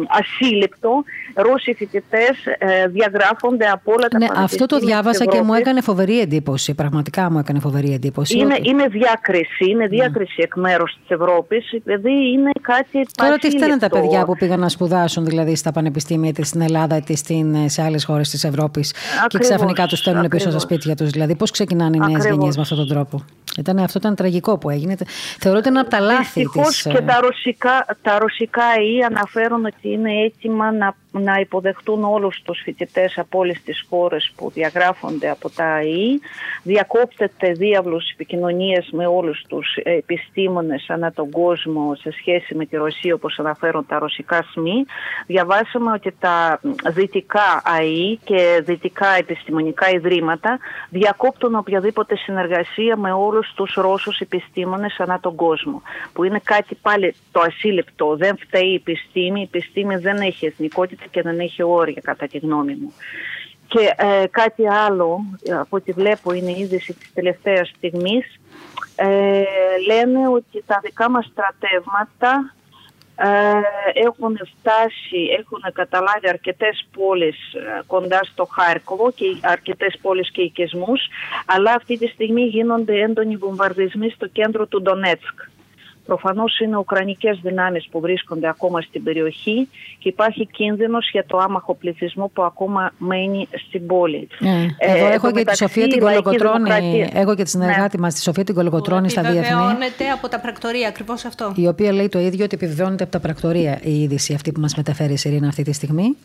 ασύλληπτο. Ρώσοι φοιτητές ε, διαγράφονται από όλα τα ναι, Αυτό το διάβασα και μου έκανε φοβερή εντύπωση. Πραγματικά μου έκανε φοβερή εντύπωση. Είναι, είναι διάκριση. Είναι ναι. διάκριση εκ μέρους της Ευρώπης. Δηλαδή είναι κάτι Τώρα τι φταίνουν τα παιδιά που πήγαν να σπουδάσουν δηλαδή στα πανεπιστήμια είτε στην Ελλάδα είτε στην σε άλλες χώρες της Ευρώπης και ξαφνικά τους στέλνουν πίσω στα σπίτια τους. Δηλαδή, πώς ξεκινάνε οι νέες γενιέ με αυτόν τον τρόπο; Ήταν, αυτό ήταν τραγικό που έγινε. Θεωρώ ότι είναι από τα λάθη της. και τα ρωσικά, τα ρωσικά ΙΕ αναφέρουν ότι είναι έτοιμα να να υποδεχτούν όλους τους φοιτητές από όλες τις χώρες που διαγράφονται από τα ΑΕΗ. Διακόπτεται διάβλος επικοινωνίας με όλους τους επιστήμονες ανά τον κόσμο σε σχέση με τη Ρωσία όπως αναφέρουν τα ρωσικά ΣΜΗ. Διαβάσαμε ότι τα δυτικά ΑΕΗ και δυτικά επιστημονικά ιδρύματα διακόπτουν οποιαδήποτε συνεργασία με όλους τους Ρώσους επιστήμονες ανά τον κόσμο. Που είναι κάτι πάλι το ασύλληπτο. Δεν φταίει η επιστήμη. Η επιστήμη δεν έχει εθνικότητα και δεν έχει όρια κατά τη γνώμη μου. Και ε, κάτι άλλο από ό,τι βλέπω είναι η είδηση της τελευταίας στιγμής ε, λένε ότι τα δικά μας στρατεύματα ε, έχουν φτάσει, έχουν καταλάβει αρκετές πόλεις ε, κοντά στο Χάρκοβο και αρκετές πόλεις και οικισμούς αλλά αυτή τη στιγμή γίνονται έντονοι βομβαρδισμοί στο κέντρο του Ντονέτσκ. Προφανώς είναι ουκρανικές δυνάμεις που βρίσκονται ακόμα στην περιοχή και υπάρχει κίνδυνος για το άμαχο πληθυσμό που ακόμα μένει στην πόλη. Ναι. Ε, Εδώ έχω και τη Σοφία την Κολοκοτρώνη. Έχω και τη συνεργάτη ναι. μας, τη Σοφία την Κολοκοτρώνη στα διεθνή. Επιβεβαιώνεται από τα πρακτορία, ακριβώς αυτό. Η οποία λέει το ίδιο ότι επιβεβαιώνεται από τα πρακτορία η είδηση αυτή που μας μεταφέρει η Σιρήνα αυτή τη στιγμή.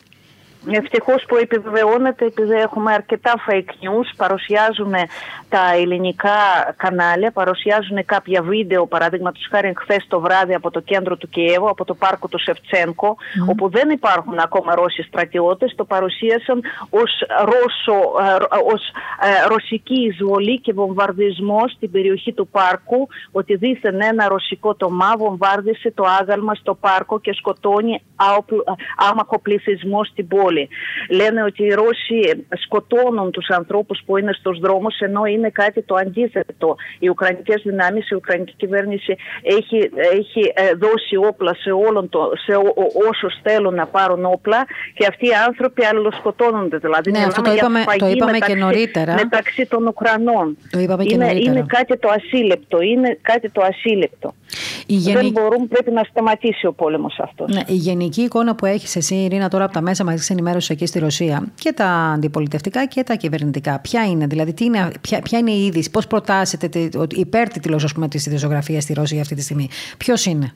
Ευτυχώς που επιβεβαιώνεται επειδή έχουμε αρκετά fake news, παρουσιάζουν τα ελληνικά κανάλια, παρουσιάζουν κάποια βίντεο, παράδειγμα του χάρη χθες το βράδυ από το κέντρο του Κιέβου, από το πάρκο του Σεφτσένκο, όπου δεν υπάρχουν ακόμα Ρώσοι στρατιώτες, το παρουσίασαν ως ε, ως, ε, ρωσική εισβολή και βομβαρδισμό στην περιοχή του πάρκου, ότι δίθεν ένα ρωσικό τομά βομβάρδισε το άγαλμα στο πάρκο και σκοτώνει άμαχο πληθυσμό στην πόλη. Μαριούπολη. Λένε ότι οι Ρώσοι σκοτώνουν τους ανθρώπους που είναι στους δρόμους ενώ είναι κάτι το αντίθετο. Οι Ουκρανικές δυνάμεις, η Ουκρανική κυβέρνηση έχει, έχει ε, δώσει όπλα σε, όλον το, σε όσους θέλουν να πάρουν όπλα και αυτοί οι άνθρωποι αλληλοσκοτώνονται. Δηλαδή, ναι, αυτό το είπαμε, το είπαμε μεταξύ, και νωρίτερα. Μεταξύ των Ουκρανών. Το είπαμε και είναι, νωρίτερα. είναι κάτι το ασύλληπτο. Είναι κάτι το ασύλληπτο. Η γενι... Δεν μπορούμε, πρέπει να σταματήσει ο πόλεμος αυτός. Ναι, η γενική εικόνα που έχεις εσύ, Ειρήνα, τώρα από τα μέσα μαζικής ενημέρωσης εκεί στη Ρωσία και τα αντιπολιτευτικά και τα κυβερνητικά, ποια είναι, δηλαδή τι είναι, ποια, ποια είναι η είδηση, πώς προτάσετε υπέρτιτλος ας πούμε της ιδιοσιογραφίας στη Ρωσία αυτή τη στιγμή, ποιος είναι;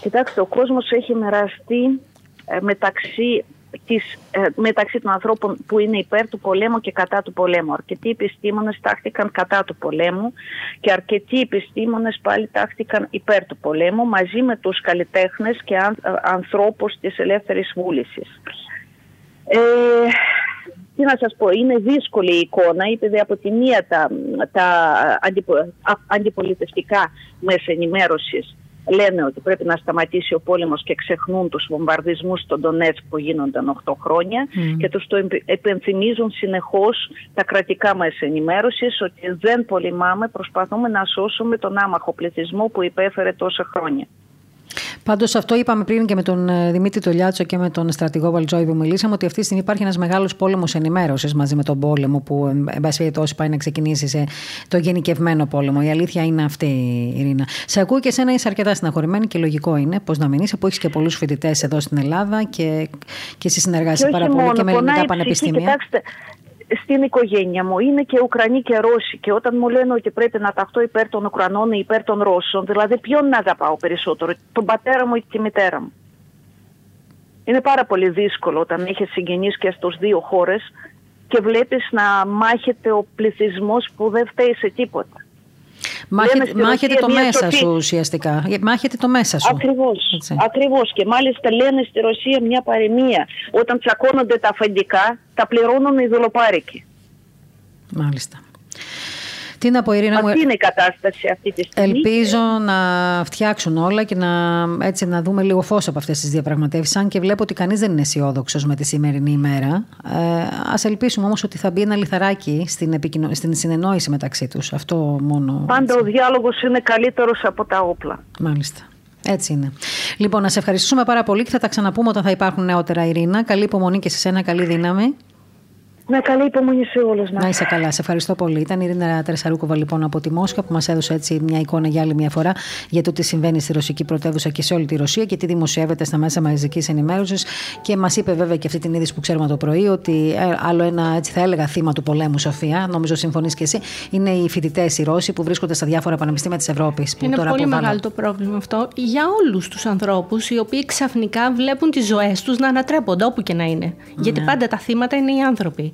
Κοιτάξτε, ο κόσμος έχει μοιραστεί ε, μεταξύ, της, ε, μεταξύ των ανθρώπων που είναι υπέρ του πολέμου και κατά του πολέμου. Αρκετοί επιστήμονες τάχθηκαν κατά του πολέμου και αρκετοί επιστήμονες πάλι τάχθηκαν υπέρ του πολέμου μαζί με τους καλλιτέχνες και αν, ε, ανθρώπους της ελεύθερης βούλησης. Ε, τι να σας πω, είναι δύσκολη η εικόνα, επειδή από τη μία τα, τα αντιπο, αντιπολιτευτικά μέσα ενημέρωσης λένε ότι πρέπει να σταματήσει ο πόλεμος και ξεχνούν τους βομβαρδισμούς στον Ντονέτσκ που γίνονταν 8 χρόνια mm. και τους το επενθυμίζουν συνεχώς τα κρατικά μέσα ενημέρωσης ότι δεν πολεμάμε, προσπαθούμε να σώσουμε τον άμαχο πληθυσμό που υπέφερε τόσα χρόνια. Πάντως, αυτό είπαμε πριν και με τον ε, Δημήτρη Τολιάτσο και με τον στρατηγό Βαλτζόη που μιλήσαμε, ότι αυτή τη στιγμή υπάρχει ένας μεγάλος πόλεμος ενημέρωσης μαζί με τον πόλεμο, που εν πάση περιπτώσει πάει να ξεκινήσει σε το γενικευμένο πόλεμο. Η αλήθεια είναι αυτή, Ειρήνα. Σε ακούω και εσένα είσαι αρκετά συναχωρημένη και λογικό είναι πώς να μην είσαι, που έχεις και πολλούς φοιτητές εδώ στην Ελλάδα και, και εσύ συνεργάζεσαι πάρα πολύ και με ελληνικά πανεπιστήμια. Κοιτάξτε, στην οικογένεια μου είναι και Ουκρανοί και Ρώσοι και όταν μου λένε ότι πρέπει να ταχθώ υπέρ των Ουκρανών ή υπέρ των Ρώσων, δηλαδή ποιον να αγαπάω περισσότερο, τον πατέρα μου ή τη μητέρα μου. Είναι πάρα πολύ δύσκολο όταν έχεις συγγενείς και στους δύο χώρες και βλέπεις να μάχεται ο πληθυσμός που δεν φταίει σε τίποτα. Μάχεται, μάχεται το μέσα σωτή... σου ουσιαστικά. Μάχεται το μέσα σου. Ακριβώς. Ακριβώς. Και μάλιστα λένε στη Ρωσία μια παροιμία. Όταν τσακώνονται τα αφεντικά, τα πληρώνουν οι δολοπάρικοι. Μάλιστα. Τι να πω, Ειρήνα μου. Αυτή είναι η κατάσταση αυτή τη στιγμή. Ελπίζω να φτιάξουν όλα και να, έτσι, να δούμε λίγο φως από αυτές τις διαπραγματεύσεις. Αν και βλέπω ότι κανείς δεν είναι αισιόδοξος με τη σημερινή ημέρα. Ε, Α ελπίσουμε όμως ότι θα μπει ένα λιθαράκι στην, επικοινω... στην συνεννόηση μεταξύ τους. Αυτό μόνο. Πάντα ο διάλογος είναι καλύτερος από τα όπλα. Μάλιστα. Έτσι είναι. Λοιπόν, να σε ευχαριστήσουμε πάρα πολύ και θα τα ξαναπούμε όταν θα υπάρχουν νεότερα, Ειρήνα. Καλή υπομονή και σε σένα, καλή δύναμη. Με καλή υπομονή σε όλους μα. Να είσαι καλά. Σε ευχαριστώ πολύ. Ήταν η Ειρήνα Τερσαρούκοβα λοιπόν από τη Μόσχα που μας έδωσε έτσι μια εικόνα για άλλη μια φορά για το τι συμβαίνει στη ρωσική πρωτεύουσα και σε όλη τη Ρωσία και τι δημοσιεύεται στα μέσα μαζικής ενημέρωσης. Και μας είπε βέβαια και αυτή την είδηση που ξέρουμε το πρωί ότι ε, άλλο ένα έτσι θα έλεγα θύμα του πολέμου, Σοφία, νομίζω συμφωνείς και εσύ, είναι οι φοιτητές οι Ρώσοι που βρίσκονται στα διάφορα πανεπιστήμια της Ευρώπης. Είναι τώρα πολύ μεγάλο το πρόβλημα αυτό για όλους τους ανθρώπους οι οποίοι ξαφνικά βλέπουν τις ζωές τους να ανατρέπονται όπου και να είναι. Ναι. Γιατί πάντα τα θύματα είναι οι άνθρωποι.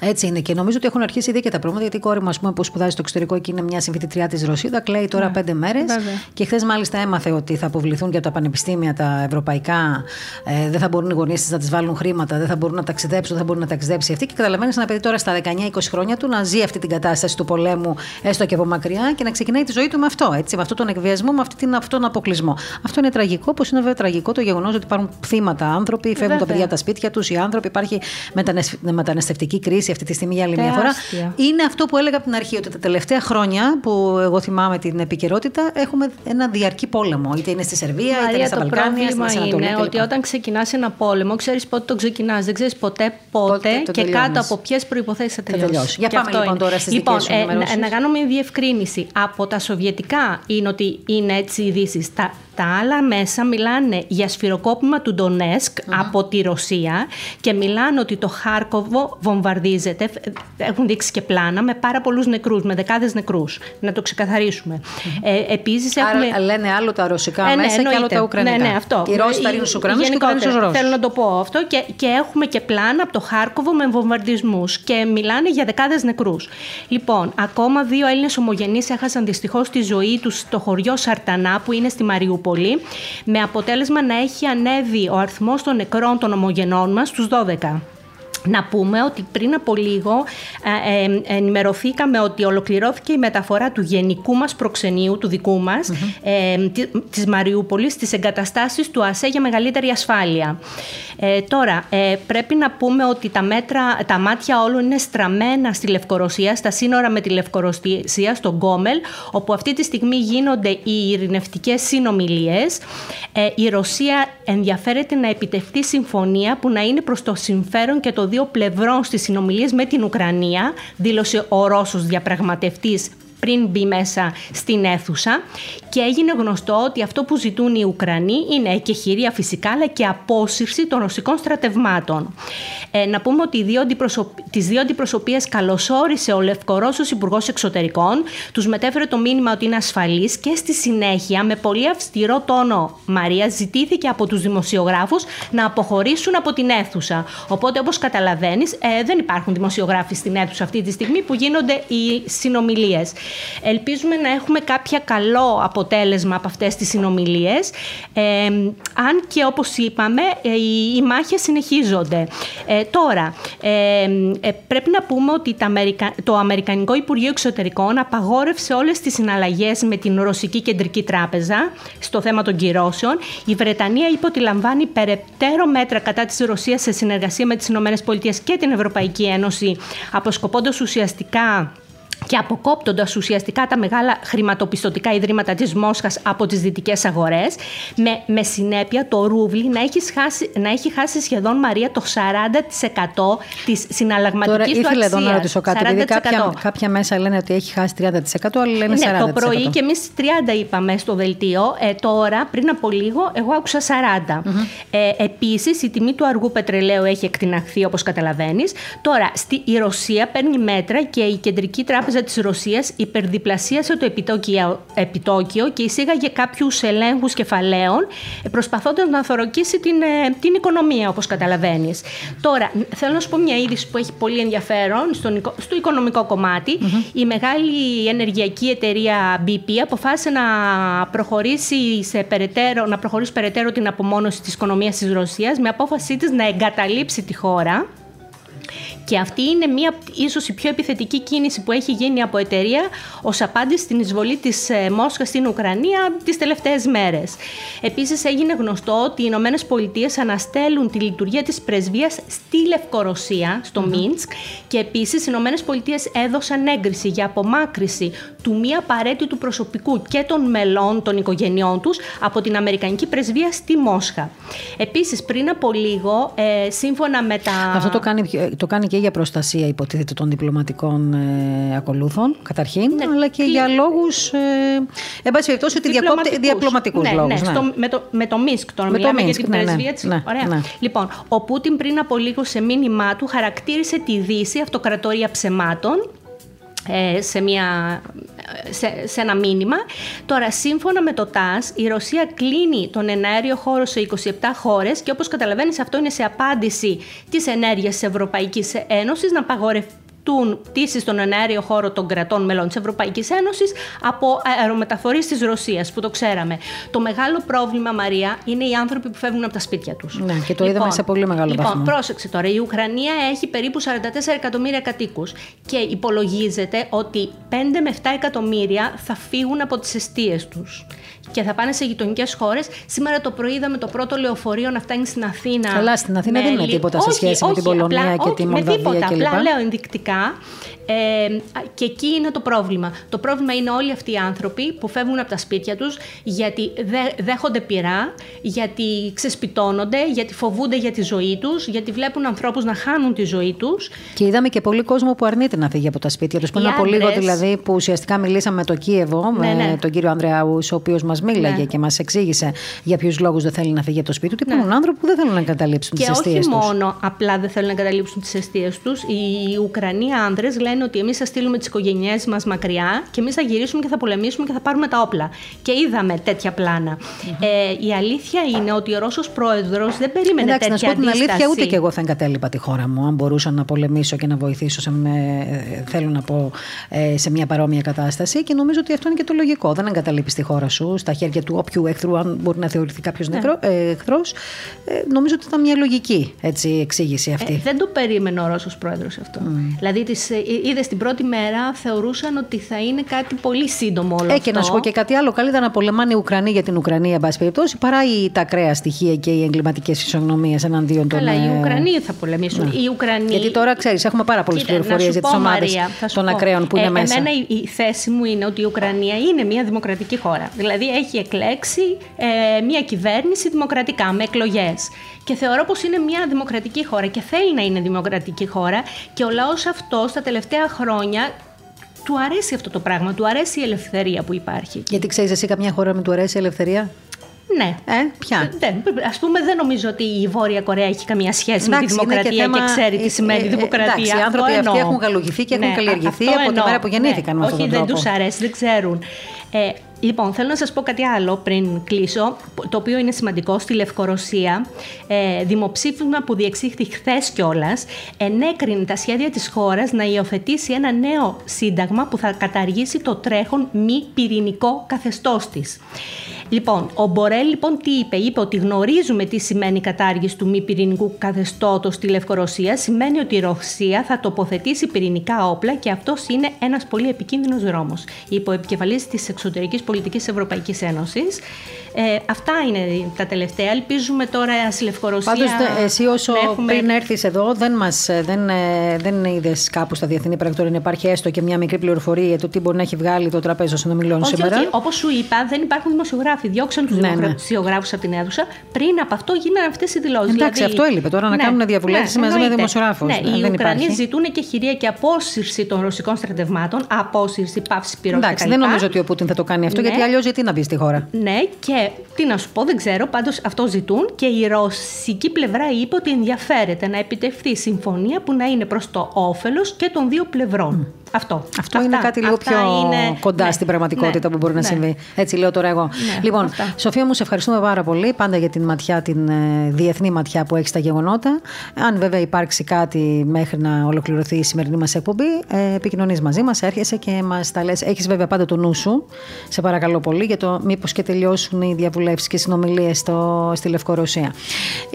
Έτσι είναι. Και νομίζω ότι έχουν αρχίσει ήδη και τα προβλήματα. Γιατί η κόρη μου, που σπουδάζει στο εξωτερικό και είναι μια συμφοιτητριά της Ρωσίδα, κλαίει τώρα ναι. πέντε μέρες. Και χθες μάλιστα έμαθε ότι θα αποβληθούν και από τα πανεπιστήμια τα ευρωπαϊκά. Ε, δεν θα μπορούν οι γονείς της να της βάλουν χρήματα, δεν θα μπορούν να ταξιδέψουν, δεν θα μπορούν να ταξιδέψει αυτή. Και καταλαβαίνεις ένα παιδί τώρα στα 19-20 χρόνια του να ζει αυτή την κατάσταση του πολέμου, έστω και από μακριά, και να ξεκινάει τη ζωή του με αυτό. Έτσι, με αυτόν τον εκβιασμό, με αυτή αυτόν τον αποκλεισμό. Αυτό είναι τραγικό, όπως είναι βέβαια τραγικό το γεγονός ότι υπάρχουν θύματα άνθρωποι, φεύγουν τα παιδιά τα σπίτια τους, οι άνθρωποι, υπάρχει μεταναστευτική κρίση αυτή τη στιγμή για άλλη μια φορά. Είναι αυτό που έλεγα από την αρχή, ότι τα τελευταία χρόνια που εγώ θυμάμαι την επικαιρότητα έχουμε ένα διαρκή πόλεμο. Είτε είναι στη Σερβία, Μαρία, είτε είναι στα Βαλκάνια, στην Ανατολή. Είναι ότι όταν ξεκινάς ένα πόλεμο, ξέρεις πότε το ξεκινάς. Δεν ξέρεις ποτέ πότε, πότε και τελειώνεις. κάτω από ποιες προποθέσει θα τελειώσει. τελειώσει. Για πάμε λοιπόν είναι. τώρα στις λοιπόν, ε, να, να κάνω μια διευκρίνηση. Από τα Σοβιετικά είναι ότι είναι έτσι οι ειδήσεις. Τα, τα άλλα μέσα μιλάνε για σφυροκόπημα του ντονεσκ από τη Ρωσία και μιλάνε ότι το Χάρκοβο βομβαρδίζεται. Έχουν δείξει και πλάνα με πάρα πολλούς νεκρούς, με δεκάδες νεκρούς. Να το ξεκαθαρίσουμε. Ε, Επίσης έχουμε. Άρα λένε άλλο τα ρωσικά ε, ναι, μέσα εννοείται. και άλλο τα ουκρανικά. Ναι, ναι, αυτό. Οι Ρώσοι θα στους Ουκρανούς και οι Ουκρανοί στους Ρώσους. Θέλω να το πω αυτό. Και, και έχουμε και πλάνα από το Χάρκοβο με βομβαρδισμούς και μιλάνε για δεκάδες νεκρούς. Λοιπόν, ακόμα δύο Έλληνες ομογενείς έχασαν δυστυχώς τη ζωή τους στο χωριό Σαρτανά που είναι στη Μαριούπολη με αποτέλεσμα να έχει ανέβει ο αριθμός των νεκρών των ομογενών μας στους 12. Να πούμε ότι πριν από λίγο ε, ε, ενημερωθήκαμε ότι ολοκληρώθηκε η μεταφορά του γενικού μας προξενείου, του δικού μας, ε, της Μαριούπολης, στις εγκαταστάσεις του ΑΣΕ για μεγαλύτερη ασφάλεια. Ε, τώρα, ε, πρέπει να πούμε ότι τα, μέτρα, τα μάτια όλων είναι στραμμένα στη Λευκορωσία, στα σύνορα με τη Λευκορωσία, στον Γκόμελ, όπου αυτή τη στιγμή γίνονται οι ειρηνευτικές συνομιλίες. Ε, η Ρωσία ενδιαφέρεται να επιτευχθεί συμφωνία που να είναι προς το συμφέρον και το δύο πλευρών στις συνομιλίες με την Ουκρανία, δήλωσε ο Ρώσος διαπραγματευτής πριν μπει μέσα στην αίθουσα και έγινε γνωστό ότι αυτό που ζητούν οι Ουκρανοί είναι και χειρία φυσικά αλλά και απόσυρση των ρωσικών στρατευμάτων. Ε, να πούμε ότι οι δύο αντιπροσωπ... τις δύο αντιπροσωπείες καλωσόρισε ο Λευκορώσος Υπουργός Εξωτερικών, τους μετέφερε το μήνυμα ότι είναι ασφαλής και στη συνέχεια με πολύ αυστηρό τόνο Μαρία ζητήθηκε από τους δημοσιογράφους να αποχωρήσουν από την αίθουσα. Οπότε όπως καταλαβαίνεις ε, δεν υπάρχουν δημοσιογράφοι στην αίθουσα αυτή τη στιγμή που γίνονται οι συνομιλίες. Ελπίζουμε να έχουμε κάποια καλό αποτέλεσμα από αυτές τις συνομιλίες. Ε, αν και όπως είπαμε ε, οι, οι μάχες συνεχίζονται. Ε, τώρα, ε, ε, πρέπει να πούμε ότι το Αμερικανικό Υπουργείο Εξωτερικών απαγόρευσε όλες τις συναλλαγές με την Ρωσική Κεντρική Τράπεζα στο θέμα των κυρώσεων. Η Βρετανία είπε ότι λαμβάνει περαιτέρω μέτρα κατά της Ρωσίας σε συνεργασία με τις ΗΠΑ και την Ευρωπαϊκή Ένωση, αποσκοπώντας ουσιαστικά και αποκόπτοντας ουσιαστικά τα μεγάλα χρηματοπιστωτικά ιδρύματα της Μόσχας από τις δυτικές αγορές, με, με συνέπεια το ρούβλι να έχει, χάσει, να έχει χάσει σχεδόν Μαρία το 40% της συναλλαγματικής του αξία. Τώρα ήθελα εδώ να ρωτήσω κάτι, επειδή κάποια, κάποια μέσα λένε ότι έχει χάσει 30%, άλλοι λένε ναι, 40%. Το πρωί και εμείς 30 είπαμε στο δελτίο. Ε, τώρα, πριν από λίγο, εγώ άκουσα 40. Mm-hmm. Ε, Επίσης, η τιμή του αργού πετρελαίου έχει εκτιναχθεί, όπως καταλαβαίνεις. Τώρα, στη, η Ρωσία παίρνει μέτρα και η Κεντρική Τράπεζα Τράπεζα της Ρωσίας υπερδιπλασίασε το επιτόκιο, επιτόκιο και εισήγαγε κάποιους ελέγχους κεφαλαίων προσπαθώντας να θωρακίσει την, ε, την οικονομία όπως καταλαβαίνεις. Τώρα, θέλω να σου πω μια είδηση που έχει πολύ ενδιαφέρον στον, στο οικονομικό Η μεγάλη ενεργειακή εταιρεία BP αποφάσισε να προχωρήσει, σε περαιτέρω, να προχωρήσει περαιτέρω την απομόνωση της οικονομίας της Ρωσίας με απόφασή της να εγκαταλείψει τη χώρα και αυτή είναι μία, ίσως η πιο επιθετική κίνηση που έχει γίνει από εταιρεία ως απάντηση στην εισβολή της ε, Μόσχας στην Ουκρανία τις τελευταίες μέρες. Επίσης έγινε γνωστό ότι οι Ηνωμένες Πολιτείες αναστέλουν τη λειτουργία της πρεσβείας στη Λευκορωσία, στο mm Μίνσκ και επίσης οι Ηνωμένες Πολιτείες έδωσαν έγκριση για απομάκρυση του μη απαραίτητου προσωπικού και των μελών των οικογενειών τους από την Αμερικανική πρεσβεία στη Μόσχα. Επίσης πριν από λίγο, ε, σύμφωνα με τα... Αυτό το κάνει, το κάνει και για προστασία υποτίθεται των διπλωματικών ε, ακολούθων καταρχήν, ναι, αλλά και για λόγους, ε, εν πάση περιπτώσει, ότι διακόπτει διαπλωματικούς ναι, λόγους. Ναι, Στο, με, το, με το Μίσκ τώρα, με μιλάμε το για την ναι, πρεσβεία της. Ναι, Ωραία. Ναι. Λοιπόν, ο Πούτιν πριν από λίγο σε μήνυμά του χαρακτήρισε τη Δύση αυτοκρατορία ψεμάτων ε, σε, μια, σε, σε, ένα μήνυμα. Τώρα, σύμφωνα με το ΤΑΣ, η Ρωσία κλείνει τον εναέριο χώρο σε 27 χώρες και όπως καταλαβαίνεις αυτό είναι σε απάντηση της ενέργειας της Ευρωπαϊκής Ένωσης να απαγορευτεί ζητούν πτήσεις στον εναέριο χώρο των κρατών μελών της Ευρωπαϊκής Ένωσης από αερομεταφορείς της Ρωσίας, που το ξέραμε. Το μεγάλο πρόβλημα, Μαρία, είναι οι άνθρωποι που φεύγουν από τα σπίτια τους. Ναι, και το είδαμε λοιπόν, σε πολύ μεγάλο λοιπόν, βαθμό. Λοιπόν, πρόσεξε τώρα. Η Ουκρανία έχει περίπου 44 εκατομμύρια κατοίκους και υπολογίζεται ότι 5 με 7 εκατομμύρια θα φύγουν από τις αιστείες τους και θα πάνε σε γειτονικές χώρες. Σήμερα το πρωί είδαμε το πρώτο λεωφορείο να φτάνει στην Αθήνα. Καλά, στην Αθήνα δεν είναι τίποτα σε σχέση με την Πολωνία και τη Μολδαβία κλπ. Απλά λέω ενδεικτικά ε, και εκεί είναι το πρόβλημα. Το πρόβλημα είναι όλοι αυτοί οι άνθρωποι που φεύγουν από τα σπίτια τους γιατί δέχονται πειρά, γιατί ξεσπιτώνονται, γιατί φοβούνται για τη ζωή τους, γιατί βλέπουν ανθρώπους να χάνουν τη ζωή τους. Και είδαμε και πολύ κόσμο που αρνείται να φύγει από τα σπίτια τους. Πριν από λίγο δηλαδή που ουσιαστικά μιλήσαμε με το Κίεβο, ναι, με ναι. τον κύριο Ανδρεάους, ο οποίος μας μίλαγε ναι. και μας εξήγησε για ποιους λόγους δεν θέλει να φύγει από το σπίτι του. Ναι. Υπάρχουν άνθρωποι που δεν θέλουν να εγκαταλείψουν τις αιστείες τους. Και όχι μόνο απλά δεν θέλουν να εγκαταλείψουν τις αιστείες τους, οι Ουκρανοί Ουκρανοί άνδρε λένε ότι εμείς θα στείλουμε τις οικογένειές μας μακριά και εμείς θα γυρίσουμε και θα πολεμήσουμε και θα πάρουμε τα όπλα. Και είδαμε τέτοια Ε, η αλήθεια είναι ότι ο Ρώσος πρόεδρος δεν περίμενε Εντάξει, τέτοια να σου πω την αντίσταση. αλήθεια, ούτε και εγώ θα εγκατέλειπα τη χώρα μου. Αν μπορούσα να πολεμήσω και να βοηθήσω, σε με, ε, θέλω να πω, ε, σε μια παρόμοια κατάσταση. Και νομίζω ότι αυτό είναι και το λογικό. Δεν εγκαταλείπεις τη χώρα σου στα χέρια του όποιου εχθρού, αν μπορεί να θεωρηθεί κάποιος Ναι. ε, εχθρός. Ε, νομίζω ότι ήταν μια λογική έτσι, εξήγηση αυτή. Ε, δεν το περίμενε ο Ρώσος πρόεδρος αυτό. Δηλαδή, τις, ε, είδες την πρώτη μέρα θεωρούσαν ότι θα είναι κάτι πολύ σύντομο όλο Ε, αυτό. και να σου πω και κάτι άλλο. Καλύτερα να πολεμάνε οι Ουκρανοί για την Ουκρανία, εν πάση περιπτώσει, παρά οι, τα ακραία στοιχεία και οι εγκληματικές φυσιογνωμίε εναντίον των. Καλά, οι ε, Ουκρανοί θα πολεμήσουν. Οι Ουκρανοί... Γιατί τώρα ξέρεις, έχουμε πάρα πολλέ Κοίτα, πληροφορίε να σου για τις πω, ομάδες Μαρία, θα σου των πω. ακραίων που είναι Ε, μέσα. Εμένα η, η θέση μου είναι ότι η Ουκρανία είναι μια δημοκρατική χώρα. Δηλαδή έχει εκλέξει ε, μια κυβέρνηση δημοκρατικά με εκλογές. Και θεωρώ πως είναι μια δημοκρατική χώρα και θέλει να είναι δημοκρατική χώρα και ο λαός αυτός τα τελευταία χρόνια του αρέσει αυτό το πράγμα, του αρέσει η ελευθερία που υπάρχει. Γιατί ξέρεις εσύ καμιά χώρα με του αρέσει η ελευθερία; Ναι. Ε, ποια; Δεν, ας πούμε, δεν νομίζω ότι η Βόρεια Κορέα έχει καμία σχέση με τη Εντάξει, είναι και δημοκρατία και, θέμα- ξέρει ε, τι σημαίνει ε, δημοκρατία. εντάξει, οι Αυτό άνθρωποι αυτοί εννοώ. έχουν γαλουχηθεί και έχουν καλλιεργηθεί αυτό από τη εννοώ. μέρα που γεννήθηκαν με ναι. αυτόν τον Όχι, δεν τρόπο. τους αρέσει, δεν ξέρουν. Ε, λοιπόν, θέλω να σας πω κάτι άλλο πριν κλείσω, το οποίο είναι σημαντικό. Στη Λευκορωσία, ε, δημοψήφισμα που διεξήχθη χθες κιόλας, ενέκρινε τα σχέδια της χώρας να υιοθετήσει ένα νέο σύνταγμα που θα καταργήσει το τρέχον μη πυρηνικό καθεστώς της. Λοιπόν, ο Μπορέλ λοιπόν τι είπε, είπε ότι γνωρίζουμε τι σημαίνει η κατάργηση του μη πυρηνικού καθεστώτος στη Λευκορωσία. Σημαίνει ότι η Ρωσία θα τοποθετήσει πυρηνικά όπλα και αυτός είναι ένας πολύ επικίνδυνος δρόμος. Είπε ο επικεφαλής της εξωτερικής πολιτικής Ευρωπαϊκής Ένωσης. Ε, αυτά είναι τα τελευταία. Ελπίζουμε τώρα στη Λευκορωσία. Πάντως, εσύ όσο να έχουμε... πριν έρθεις εδώ, δεν, μας, ε, δεν, ε, δεν είδες κάπου στα διεθνή πρακτορία να υπάρχει έστω και μια μικρή πληροφορία για το τι μπορεί να έχει βγάλει το τραπέζι των συνομιλών Όχι, σήμερα. όχι. Όπως σου είπα, δεν υπάρχουν δημοσιογράφοι. Διώξαν τους Ναι, ναι. δημοσιογράφους από την αίθουσα. Πριν από αυτό γίνανε αυτές οι δηλώσεις. Εντάξει, αυτό έλειπε τώρα, να κάνουν διαβουλεύσεις μαζί με εννοείται. δημοσιογράφους. Ναι, Ε, οι δεν Ουκρανοί υπάρχει. ζητούν και χειρία και απόσυρση των ρωσικών στρατευμάτων, απόσυρση, πάυση πυρός Εντάξει, κτλ. δεν νομίζω ότι ο Πούτιν θα το κάνει αυτό, Ναι. γιατί αλλιώς γιατί να μπει στη χώρα. Ναι, και τι να σου πω, δεν ξέρω, πάντως αυτό ζητούν και η ρωσική πλευρά είπε ότι ενδιαφέρεται να επιτευχθεί συμφωνία που να είναι προς το όφελος και των δύο πλευρών. Αυτό. Αυτό Αυτά. είναι κάτι λίγο Αυτά πιο είναι- κοντά ναι, στην πραγματικότητα ναι, που μπορεί να ναι. συμβεί. Έτσι λέω τώρα εγώ. Ναι, λοιπόν, αυτά. Σοφία μου, σε ευχαριστούμε πάρα πολύ πάντα για την ματιά, την ε, διεθνή ματιά που έχεις στα γεγονότα. Αν βέβαια υπάρξει κάτι μέχρι να ολοκληρωθεί η σημερινή μας εκπομπή, ε, επικοινωνείς μαζί μας, έρχεσαι και μας τα λες. Έχεις βέβαια πάντα το νου σου, σε παρακαλώ πολύ, για το μήπως και τελειώσουν οι διαβουλεύσεις και οι συνομιλίες στη Λευκορωσία.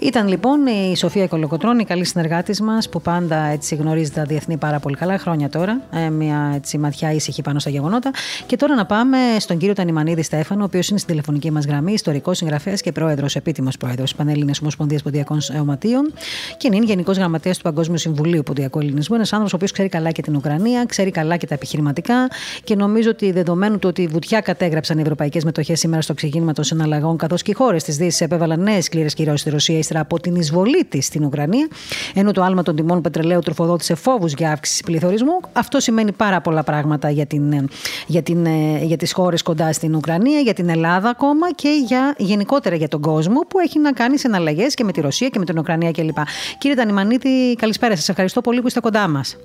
Ήταν λοιπόν η Σοφία Κολοκοτρώνη, η καλή συνεργάτης μας, που πάντα έτσι γνωρίζει τα διεθνή πάρα πολύ καλά, χρόνια τώρα. Ε, μια έτσι, ματιά ήσυχη πάνω στα γεγονότα. Και τώρα να πάμε στον κύριο Τανιμανίδη Στέφανο, ο οποίος είναι στην τηλεφωνική μας γραμμή, ιστορικός συγγραφέας και πρόεδρος, επίτιμος πρόεδρος της Πανελλήνιας Ομοσπονδίας Ποντιακών Σωματείων και είναι γενικός γραμματέας του Παγκόσμιου Συμβουλίου Ποντιακού Ελληνισμού. Ένας άνθρωπος ο οποίος ξέρει καλά και την Ουκρανία, ξέρει καλά και τα επιχειρηματικά και νομίζω ότι δεδομένου του ότι η βουτιά κατέγραψαν οι ευρωπαϊκές μετοχές σήμερα στο ξεκίνημα των συναλλαγών, καθώς και οι χώρες της Δύσης επέβαλαν νέες σκληρές κυρώσεις στη Ρωσία ύστερα από την εισβολή της στην Ουκρανία, ενώ το άλμα των τιμών πετρελαίου τροφοδότησε φόβους για αύξηση πληθωρισμού. Αυτό σημαίνει πάρα πολλά πράγματα για, την, για, την, για τις χώρες κοντά στην Ουκρανία, για την Ελλάδα ακόμα και για, γενικότερα για τον κόσμο που έχει να κάνει συναλλαγές και με τη Ρωσία και με την Ουκρανία κλπ. Κύριε Τανιμανίτη, καλησπέρα σας. Ευχαριστώ πολύ που είστε κοντά μας.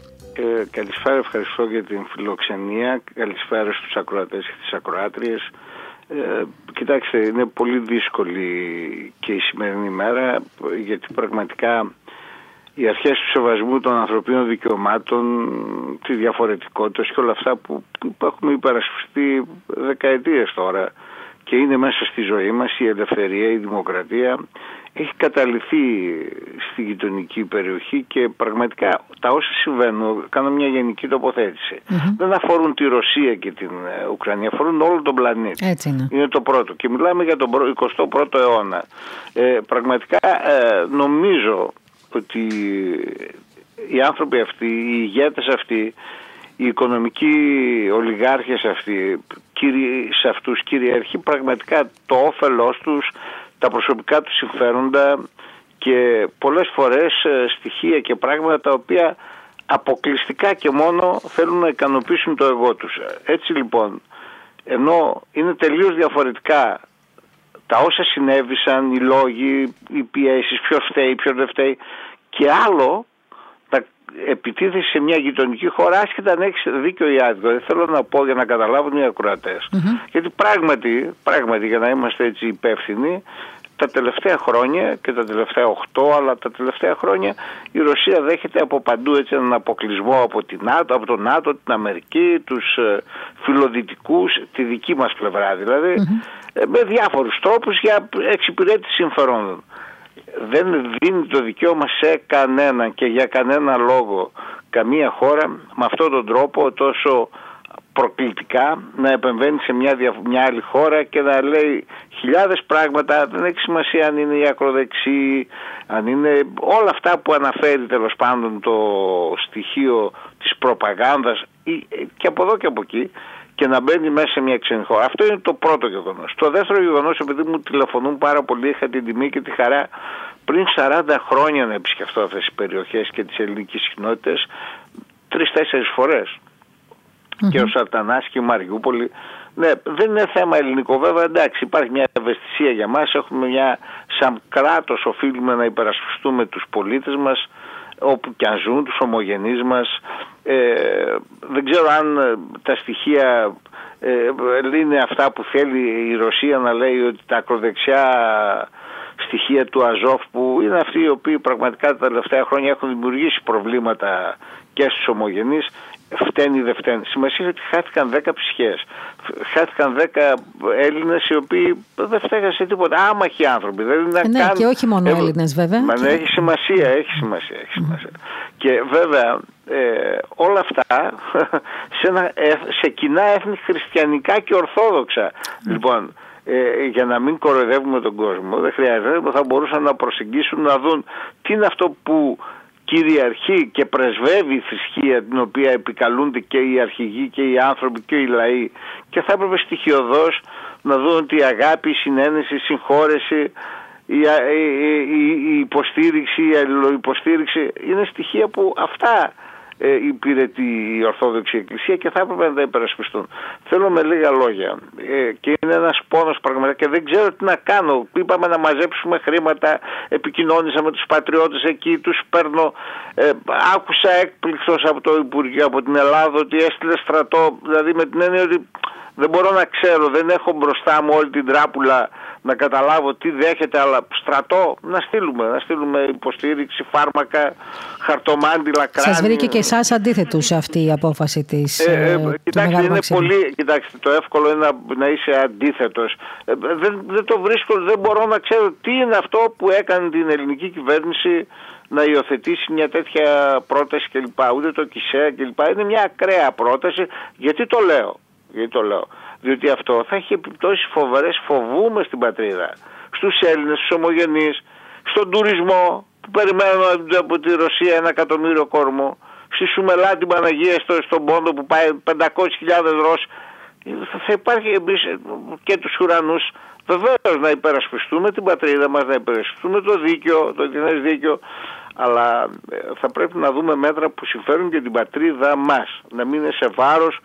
Ε, καλησπέρα, ευχαριστώ για την φιλοξενία. Καλησπέρα στους ακροατές και τις ακροάτριες. Ε, κοιτάξτε, είναι πολύ δύσκολη και η σημερινή μέρα γιατί πραγματικά οι αρχές του σεβασμού των ανθρωπίνων δικαιωμάτων, τη διαφορετικότητα και όλα αυτά που, που έχουμε υπερασπιστεί δεκαετίες τώρα και είναι μέσα στη ζωή μας η ελευθερία, η δημοκρατία έχει καταληθεί στη γειτονική περιοχή και πραγματικά τα όσα συμβαίνουν, κάνω μια γενική δεν αφορούν τη Ρωσία και την ε, Ουκρανία, αφορούν όλο τον πλανήτη. Έτσι είναι. Είναι το πρώτο. Και μιλάμε για τον 21ο αιώνα. Ε, πραγματικά ε, νομίζω ότι οι άνθρωποι αυτοί, οι ηγέτες αυτοί, οι οικονομικοί ολιγάρχες αυτοί, σε αυτούς κυριαρχεί πραγματικά το όφελός τους, τα προσωπικά τους συμφέροντα και πολλές φορές στοιχεία και πράγματα τα οποία αποκλειστικά και μόνο θέλουν να ικανοποιήσουν το εγώ τους. Έτσι λοιπόν, ενώ είναι τελείως διαφορετικά τα όσα συνέβησαν, οι λόγοι, οι πιέσεις, ποιος φταίει, ποιος δεν φταίει και άλλο τα επιτίθεση σε μια γειτονική χώρα, άσχετα αν έχεις δίκιο ή άδικο. Δεν θέλω να πω για να καταλάβουν οι ακροατε Γιατί πράγματι, πράγματι, για να είμαστε έτσι υπεύθυνοι, τα τελευταία χρόνια και τα τελευταία 8 αλλά τα τελευταία χρόνια η Ρωσία δέχεται από παντού έτσι έναν αποκλεισμό από, την ΝΑΤΟ, από τον ΝΑΤΟ, την Αμερική, τους ε, φιλοδυτικούς, τη δική μας πλευρά δηλαδή, ε, με διάφορους τρόπους για εξυπηρέτηση συμφερόντων. Δεν δίνει το δικαίωμα σε κανένα και για κανένα λόγο καμία χώρα με αυτόν τον τρόπο τόσο προκλητικά να επεμβαίνει σε μια, μια άλλη χώρα και να λέει χιλιάδες πράγματα δεν έχει σημασία αν είναι η ακροδεξή αν είναι όλα αυτά που αναφέρει τέλος πάντων το στοιχείο της προπαγάνδας και από εδώ και από εκεί και να μπαίνει μέσα σε μια ξένη χώρα. Αυτό είναι το πρώτο γεγονός. Το δεύτερο γεγονός, επειδή μου τηλεφωνούν πάρα πολύ, είχα την τιμή και τη χαρά πριν 40 χρόνια να επισκεφτώ αυτές τις περιοχές και τις ελληνικές κοινότητες τρει-τέσσερι φορές και ο Σαρτανάς και η Μαριούπολη. Ναι, δεν είναι θέμα ελληνικό βέβαια, εντάξει υπάρχει μια ευαισθησία για μας, έχουμε μια, σαν κράτος οφείλουμε να υπερασπιστούμε τους πολίτες μας όπου και αν ζουν, τους ομογενείς μας. Ε, δεν ξέρω αν ε, τα στοιχεία ε, είναι αυτά που θέλει η Ρωσία να λέει ότι τα ακροδεξιά στοιχεία του Αζόφ που είναι αυτοί οι οποίοι πραγματικά τα τελευταία χρόνια έχουν δημιουργήσει προβλήματα και στους ομογενείς φταίνει ή δεν φταίνει. Σημασία ότι χάθηκαν 10 ψυχές. Χάθηκαν 10 Έλληνες οι οποίοι δεν φταίγαν σε τίποτα. Άμαχοι άνθρωποι. Δηλαδή ναι, καν... και όχι μόνο Έλληνες βέβαια. Μα ναι, έχει σημασία, έχει σημασία. Έχει σημασία. Και βέβαια ε, όλα αυτά σε, ένα, σε κοινά έθνη χριστιανικά και ορθόδοξα. Λοιπόν, ε, για να μην κοροϊδεύουμε τον κόσμο. Δεν χρειάζεται, θα μπορούσαν να προσεγγίσουν να δουν τι είναι αυτό που κυριαρχεί και πρεσβεύει η θρησκεία την οποία επικαλούνται και οι αρχηγοί και οι άνθρωποι και οι λαοί. Και θα έπρεπε στοιχειοδός να δουν ότι η αγάπη, η συνένεση, η συγχώρεση, η, η, η υποστήριξη, η αλληλοϊποστήριξη είναι στοιχεία που αυτά ε, υπηρετεί η Ορθόδοξη Εκκλησία και θα έπρεπε να τα υπερασπιστούν. Θέλω με λίγα λόγια ε, και είναι ένας πόνος πραγματικά και δεν ξέρω τι να κάνω. Είπαμε να μαζέψουμε χρήματα, επικοινώνησα με τους πατριώτες εκεί, τους παίρνω. Ε, άκουσα έκπληκτος από το Υπουργείο, από την Ελλάδα ότι έστειλε στρατό, δηλαδή με την έννοια ότι δεν μπορώ να ξέρω, δεν έχω μπροστά μου όλη την τράπουλα να καταλάβω τι δέχεται, αλλά στρατό να στείλουμε, να στείλουμε υποστήριξη, φάρμακα, χαρτομάντιλα, κράνη. Σας βρήκε και εσάς αντίθετου σε αυτή η απόφαση της ε, ε, ε Κοιτάξτε, είναι πολύ, κοιτάξτε, το εύκολο είναι να, να είσαι αντίθετος. Ε, δεν, δεν το βρίσκω, δεν μπορώ να ξέρω τι είναι αυτό που έκανε την ελληνική κυβέρνηση να υιοθετήσει μια τέτοια πρόταση κλπ. Ούτε το ΚΙΣΕ κλπ. Είναι μια ακραία πρόταση. Γιατί το λέω; Γιατί το λέω. Διότι αυτό θα έχει επιπτώσεις φοβερές. Φοβούμε στην πατρίδα. Στους Έλληνες, στους ομογενείς στον τουρισμό που περιμένουν από τη Ρωσία ένα εκατομμύριο κόρμο. Στη Σουμελά την Παναγία στο, στον Πόντο που πάει 500.000 Ρώσοι. Θα υπάρχει επίσης και τους ουρανούς. Βεβαίως να υπερασπιστούμε την πατρίδα μας, να υπερασπιστούμε το δίκαιο, το διεθνές δίκαιο. Αλλά ε, θα πρέπει να δούμε μέτρα που συμφέρουν και την πατρίδα μας. Να μην είναι σε βάρος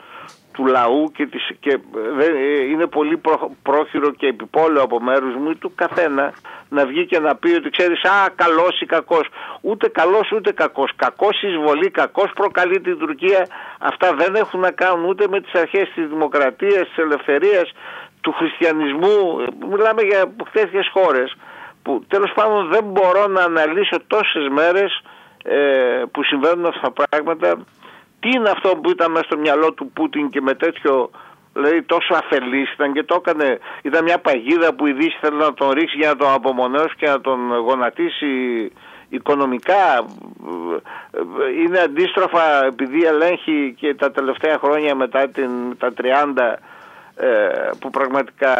του λαού και, της, και ε, είναι πολύ πρόχειρο και επιπόλαιο από μέρους μου του καθένα να βγει και να πει ότι ξέρεις α καλός ή κακός ούτε καλός ούτε κακός. Κακός εισβολή, κακός προκαλεί την Τουρκία. Αυτά δεν έχουν να κάνουν ούτε με τις αρχές της δημοκρατίας, της ελευθερίας του χριστιανισμού. Μιλάμε για τέτοιες χώρες που τέλος πάντων δεν μπορώ να αναλύσω τόσες μέρες ε, που συμβαίνουν αυτά τα πράγματα τι είναι αυτό που ήταν μέσα στο μυαλό του Πούτιν και με τέτοιο δηλαδή τόσο αφελής ήταν και το έκανε, ήταν μια παγίδα που η Δύση θέλει να τον ρίξει για να τον απομονώσει και να τον γονατίσει οικονομικά. Είναι αντίστροφα επειδή ελέγχει και τα τελευταία χρόνια μετά την, τα 30 ε, που πραγματικά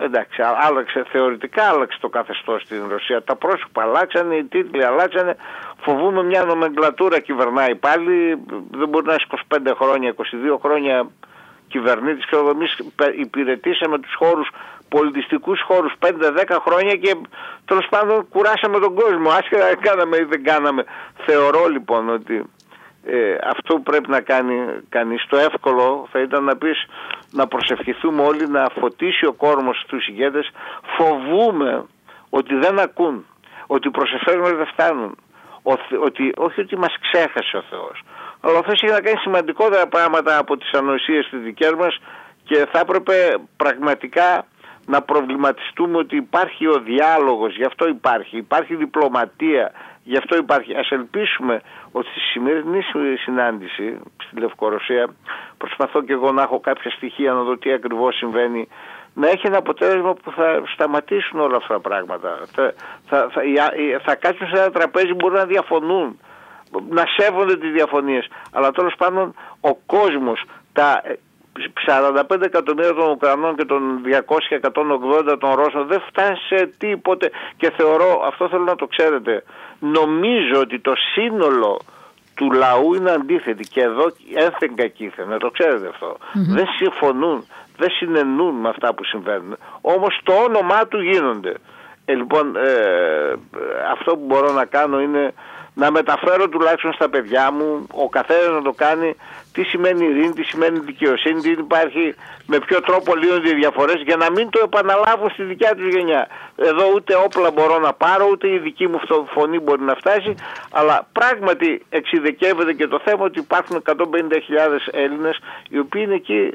εντάξει άλλαξε θεωρητικά άλλαξε το καθεστώς στην Ρωσία. Τα πρόσωπα αλλάξανε, οι τίτλοι αλλάξανε φοβούμε μια νομεγκλατούρα κυβερνάει πάλι. Δεν μπορεί να έχει 25 χρόνια, 22 χρόνια κυβερνήτης. Και εμείς υπηρετήσαμε τους χώρους πολιτιστικούς χώρους 5-10 χρόνια και τέλος πάντων κουράσαμε τον κόσμο. Άσχετα κάναμε ή δεν κάναμε. Θεωρώ λοιπόν ότι ε, αυτό που πρέπει να κάνει κανείς το εύκολο θα ήταν να πεις να προσευχηθούμε όλοι να φωτίσει ο κόρμος στους ηγέτες. Φοβούμε ότι δεν ακούν ότι οι προσεφέρμες δεν φτάνουν ότι, όχι ότι μας ξέχασε ο Θεός. Αλλά ο Θεός έχει να κάνει σημαντικότερα πράγματα από τις ανοησίες της δικές μας και θα έπρεπε πραγματικά να προβληματιστούμε ότι υπάρχει ο διάλογος, γι' αυτό υπάρχει, υπάρχει διπλωματία, γι' αυτό υπάρχει. Ας ελπίσουμε ότι στη σημερινή συνάντηση στη Λευκορωσία, προσπαθώ και εγώ να έχω κάποια στοιχεία να δω τι ακριβώς συμβαίνει, να έχει ένα αποτέλεσμα που θα σταματήσουν όλα αυτά τα πράγματα. Θα, θα, θα, θα κάτσουν σε ένα τραπέζι που μπορούν να διαφωνούν, να σέβονται τις διαφωνίες. Αλλά τέλος πάντων ο κόσμος, τα 45 εκατομμύρια των Ουκρανών και των 200-180 των Ρώσων δεν φτάνει σε τίποτε και θεωρώ, αυτό θέλω να το ξέρετε, νομίζω ότι το σύνολο του λαού είναι αντίθετη και εδώ έθεν κακήθεν, να το ξέρετε Δεν συμφωνούν, δεν συνενούν με αυτά που συμβαίνουν. Όμως το όνομά του γίνονται. Ε, λοιπόν, ε, αυτό που μπορώ να κάνω είναι να μεταφέρω τουλάχιστον στα παιδιά μου, ο καθένας να το κάνει, τι σημαίνει ειρήνη, τι σημαίνει δικαιοσύνη, τι υπάρχει, με ποιο τρόπο λύνονται οι διαφορές για να μην το επαναλάβουν στη δικιά τους γενιά. Εδώ ούτε όπλα μπορώ να πάρω, ούτε η δική μου φωνή μπορεί να φτάσει, αλλά πράγματι εξειδικεύεται και το θέμα ότι υπάρχουν 150.000 Έλληνες οι οποίοι είναι εκεί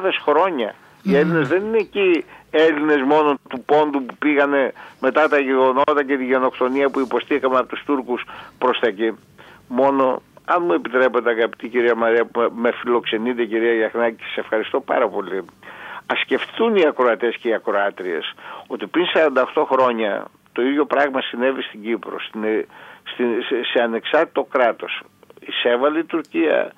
2.000 χρόνια. Οι Έλληνες δεν είναι εκεί Έλληνες μόνο του πόντου που πήγανε μετά τα γεγονότα και τη γενοκτονία που υποστήκαμε από τους Τούρκους προς τα εκεί. Μόνο, αν μου επιτρέπετε αγαπητή κυρία Μαρία που με φιλοξενείτε κυρία Γιαχνάκη, σε ευχαριστώ πάρα πολύ. Α σκεφτούν οι ακροατές και οι ακροάτριες ότι πριν 48 χρόνια το ίδιο πράγμα συνέβη στην Κύπρο, στην, στην, σε, σε ανεξάρτητο κράτος. Εισέβαλε η Τουρκία,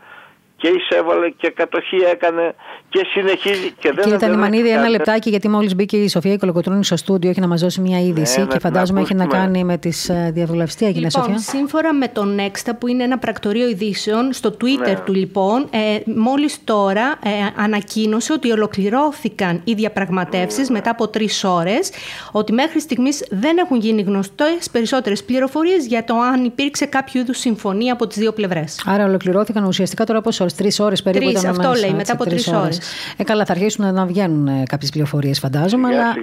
και εισέβαλε και κατοχή έκανε και συνεχίζει. Και δεν Κύριε Τανιμανίδη, ένα λεπτάκι, γιατί μόλις μπήκε η Σοφία Κολοκοτρόνη στο στούντιο, έχει να μας δώσει μια είδηση ναι, και φαντάζομαι έχει να κάνει με τις ε, διαβουλευτέ. έγινε λοιπόν, Σοφία; Σύμφωνα με τον Νέξτα, που είναι ένα πρακτορείο ειδήσεων, στο Twitter ναι. του λοιπόν, ε, μόλις τώρα ε, ανακοίνωσε ότι ολοκληρώθηκαν οι διαπραγματεύσεις ναι. μετά από τρεις ώρες, ότι μέχρι στιγμής δεν έχουν γίνει γνωστές περισσότερες πληροφορίες για το αν υπήρξε κάποιο είδους συμφωνία από τις δύο πλευρές. Άρα ολοκληρώθηκαν ουσιαστικά τώρα πόσο τρεις ώρες περίπου τρεις, ήταν αυτό μέσα, λέει, μετά από τρεις ώρες. Ε, καλά, θα αρχίσουν να βγαίνουν ε, κάποιες πληροφορίες, φαντάζομαι. αλλά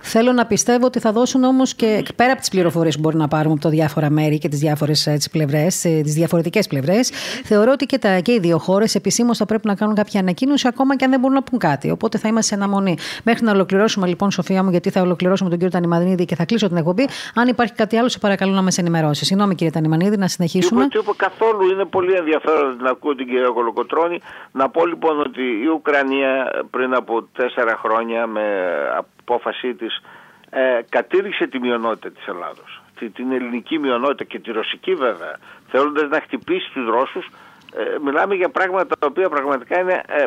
θέλω να πιστεύω ότι θα δώσουν όμως και πέρα από τις πληροφορίες που μπορεί να πάρουμε από τα διάφορα μέρη και τις διάφορες πλευρές, τις διαφορετικές πλευρές, θεωρώ ότι και, τα, και οι δύο χώρες επισήμως θα πρέπει να κάνουν κάποια ανακοίνωση, ακόμα και αν δεν μπορούν να πούν κάτι. Οπότε θα είμαστε σε αναμονή. Μέχρι να ολοκληρώσουμε λοιπόν, Σοφία μου, γιατί θα ολοκληρώσουμε τον κύριο Τανιμανίδη και θα κλείσω την εκπομπή. Αν υπάρχει κάτι άλλο, σε παρακαλώ να με ενημερώσει. Συγγνώμη, κύριε Τανιμανίδη, να συνεχίσουμε. καθόλου είναι πολύ ενδιαφέρον να ακούω την κυρία Κολοκοτρώνη. Να πω λοιπόν ότι η Ουκρανία πριν από τέσσερα χρόνια με απόφασή της ε, κατήριξε τη μειονότητα της Ελλάδος. Την ελληνική μειονότητα και τη ρωσική βέβαια, θέλοντας να χτυπήσει τους Ρώσους, ε, μιλάμε για πράγματα τα οποία πραγματικά είναι ε,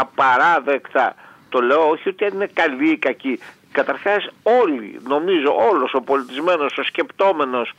απαράδεκτα. Το λέω όχι ότι είναι καλή ή κακή. Καταρχάς όλοι, νομίζω όλος ο πολιτισμένος, ο σκεπτόμενος,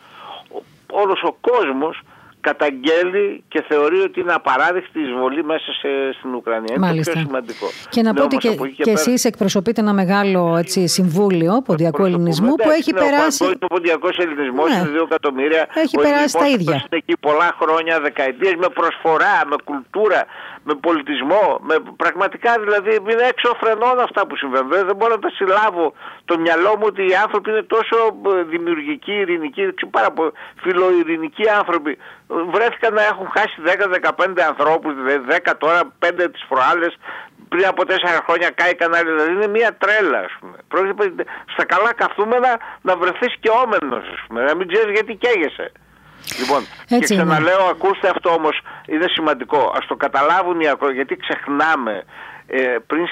όλος ο κόσμος καταγγέλει και θεωρεί ότι είναι απαράδεκτη εισβολή μέσα σε, στην Ουκρανία. Είναι το πιο σημαντικό. Και να πω ότι και, και, και εσείς εκπροσωπείτε ένα μεγάλο έτσι, συμβούλιο ποντιακού ελληνισμού που έχει περάσει. Το ποντιακός ελληνισμός ναι. είναι 2 εκατομμύρια. Έχει περάσει τα ίδια. Είναι εκεί πολλά χρόνια, δεκαετίες με προσφορά, με κουλτούρα, με πολιτισμό. Με, πραγματικά δηλαδή είναι έξω φρενών αυτά που συμβαίνουν. Δεν μπορώ να τα συλλάβω το μυαλό μου ότι οι άνθρωποι είναι τόσο ε, δημιουργικοί, ειρηνικοί, πάρα φιλοειρηνικοί άνθρωποι βρέθηκαν να έχουν χάσει 10-15 ανθρώπους, 10 τώρα, 5 τις προάλλες, πριν από 4 χρόνια κάηκαν άλλοι, δηλαδή είναι μια τρέλα ας πούμε. Πρόκειται στα καλά καθούμενα να βρεθείς και όμενος ας πούμε, να μην ξέρεις γιατί καίγεσαι. Λοιπόν, Έτσι και ξαναλέω, ακούστε αυτό όμως, είναι σημαντικό. Ας το καταλάβουν οι ακρο... γιατί ξεχνάμε ε, πριν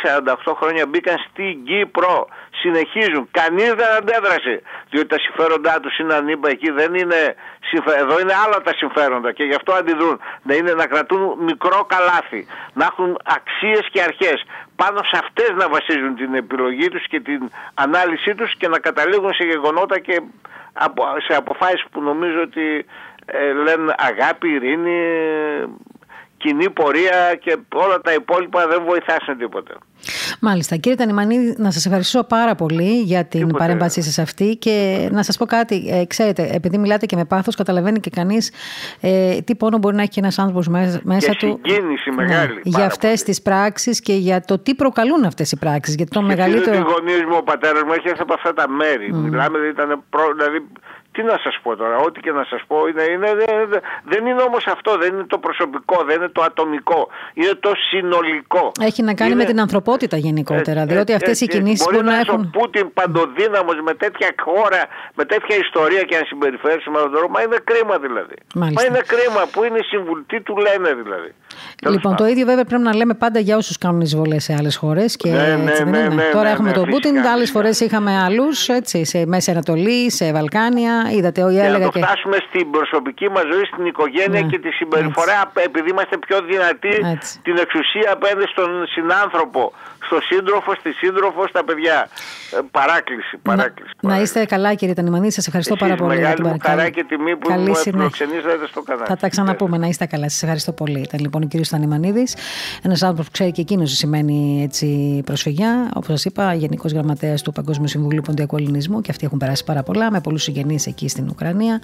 48 χρόνια μπήκαν στην Κύπρο. Συνεχίζουν. Κανείς δεν αντέδρασε. Διότι τα συμφέροντά τους είναι ανήμπα εκεί. Δεν είναι, εδώ είναι άλλα τα συμφέροντα και γι' αυτό αντιδρούν. Να, είναι, να κρατούν μικρό καλάθι. Να έχουν αξίες και αρχές. Πάνω σε αυτές να βασίζουν την επιλογή τους και την ανάλυση τους και να καταλήγουν σε γεγονότα και σε αποφάσεις που νομίζω ότι ε, λένε αγάπη, ειρήνη, κοινή πορεία και όλα τα υπόλοιπα δεν βοηθάσουν τίποτα. Μάλιστα. Κύριε Τανιμανίδη, να σας ευχαριστώ πάρα πολύ για την Τίποτε. παρέμβασή σας αυτή και να σας πω κάτι. Ε, ξέρετε, επειδή μιλάτε και με πάθος, καταλαβαίνει και κανείς ε, τι πόνο μπορεί να έχει και ένας άνθρωπος μέσα, και του. συγκίνηση ναι, μεγάλη. για αυτές τις πράξεις και για το τι προκαλούν αυτές οι πράξεις. Γιατί το και μεγαλύτερο... Ο γονείς μου, ο πατέρας μου έχει έρθει από αυτά τα μέρη. Mm. Μιλάμε, ήταν προ... δηλαδή Τι να σας πω τώρα, ό,τι και να σας πω είναι, είναι, δεν είναι όμως αυτό, δεν είναι το προσωπικό, δεν είναι το ατομικό, είναι το συνολικό. Έχει να κάνει με την ανθρωπότητα γενικότερα, ε, διότι αυτές οι κινήσεις μπορεί να έχουν... Μπορεί να Πούτιν παντοδύναμος με τέτοια χώρα, με τέτοια ιστορία και αν συμπεριφέρει με τον τρόπο, μα είναι κρίμα δηλαδή. Μάλιστα. Μα είναι κρίμα που είναι οι συμβουλτοί του λένε δηλαδή. Λοιπόν, το ίδιο βέβαια πρέπει να λέμε πάντα για όσους κάνουν εισβολές σε άλλες χώρες. Ναι, ναι, ναι, ναι, Τώρα ναι, έχουμε ναι, τον Πούτιν, άλλες φορές είχαμε άλλους σε Μέση Ανατολή, σε Βαλκάνια. Είδατε, για έλεγα να το φτάσουμε στην προσωπική μας ζωή, στην οικογένεια ναι, και τη συμπεριφορά, έτσι. επειδή είμαστε πιο δυνατοί, έτσι. την εξουσία απέναντι στον συνάνθρωπο στο σύντροφο, στη σύντροφο, στα παιδιά. Ε, παράκληση, παράκληση. Να, να είστε καλά κύριε Τανιμανίδη, σας ευχαριστώ Εσείς, πάρα πολύ. Μεγάλη μου χαρά και τιμή που Καλή μου προξενήσατε στο κανάλι. Θα τα ξαναπούμε, να είστε καλά. Σας ευχαριστώ πολύ. Ήταν λοιπόν ο κύριος Τανιμανίδης, ένας άνθρωπος που ξέρει και εκείνος τι σημαίνει έτσι, προσφυγιά. Όπως σας είπα, Γενικός Γραμματέας του Παγκόσμιου Συμβουλίου Ποντιακού Ελληνισμού και αυτοί έχουν περάσει πάρα πολλά με πολλούς συγγενείς εκεί στην Ουκρανία,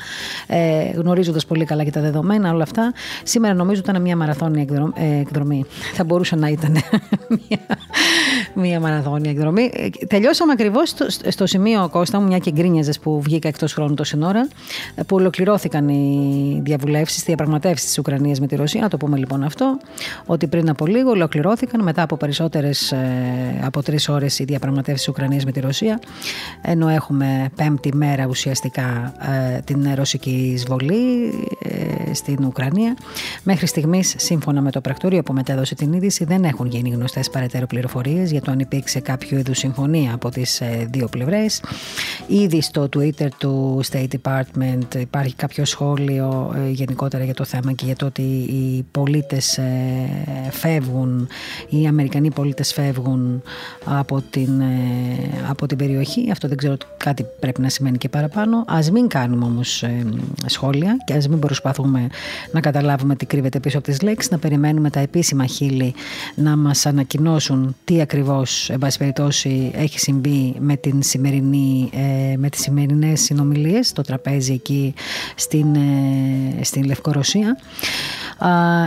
ε, γνωρίζοντας πολύ καλά και τα δεδομένα όλα αυτά. Σήμερα νομίζω ήταν μια μαραθώνια εκδρομή. Θα μπορούσε να ήταν μια μία μαραθώνια εκδρομή. Ε, τελειώσαμε ακριβώς στο, στο, σημείο, Κώστα μου, μια και γκρίνιαζες που βγήκα εκτός χρόνου τόση ώρα, που ολοκληρώθηκαν οι διαβουλεύσεις, οι διαπραγματεύσεις της Ουκρανίας με τη Ρωσία. Να το πούμε λοιπόν αυτό, ότι πριν από λίγο ολοκληρώθηκαν μετά από περισσότερες ε, από τρεις ώρες οι διαπραγματεύσεις της Ουκρανίας με τη Ρωσία. Ενώ έχουμε πέμπτη μέρα ουσιαστικά ε, την ρωσική εισβολή στην Ουκρανία. Μέχρι στιγμής, σύμφωνα με το πρακτορείο που μετέδωσε την είδηση, δεν έχουν γίνει γνωστές παρετέρω πληροφορίες για το αν υπήρξε κάποιο είδους συμφωνία από τις ε, δύο πλευρές. Ήδη στο Twitter του State Department υπάρχει κάποιο σχόλιο ε, γενικότερα για το θέμα και για το ότι οι πολίτες ε, φεύγουν, οι Αμερικανοί πολίτες φεύγουν από την, από την περιοχή. Αυτό δεν ξέρω κάτι πρέπει να σημαίνει και παραπάνω. Α μην κάνουμε όμως σχόλια και ας μην προσπαθούμε να καταλάβουμε τι κρύβεται πίσω από τις λέξεις, να περιμένουμε τα επίσημα χείλη να μας ανακοινώσουν τι ακριβώς εν πάση περιπτώσει έχει συμβεί με, την σημερινή, ε, με τις σημερινές συνομιλίες το τραπέζι εκεί στην, ε, στην Λευκορωσία.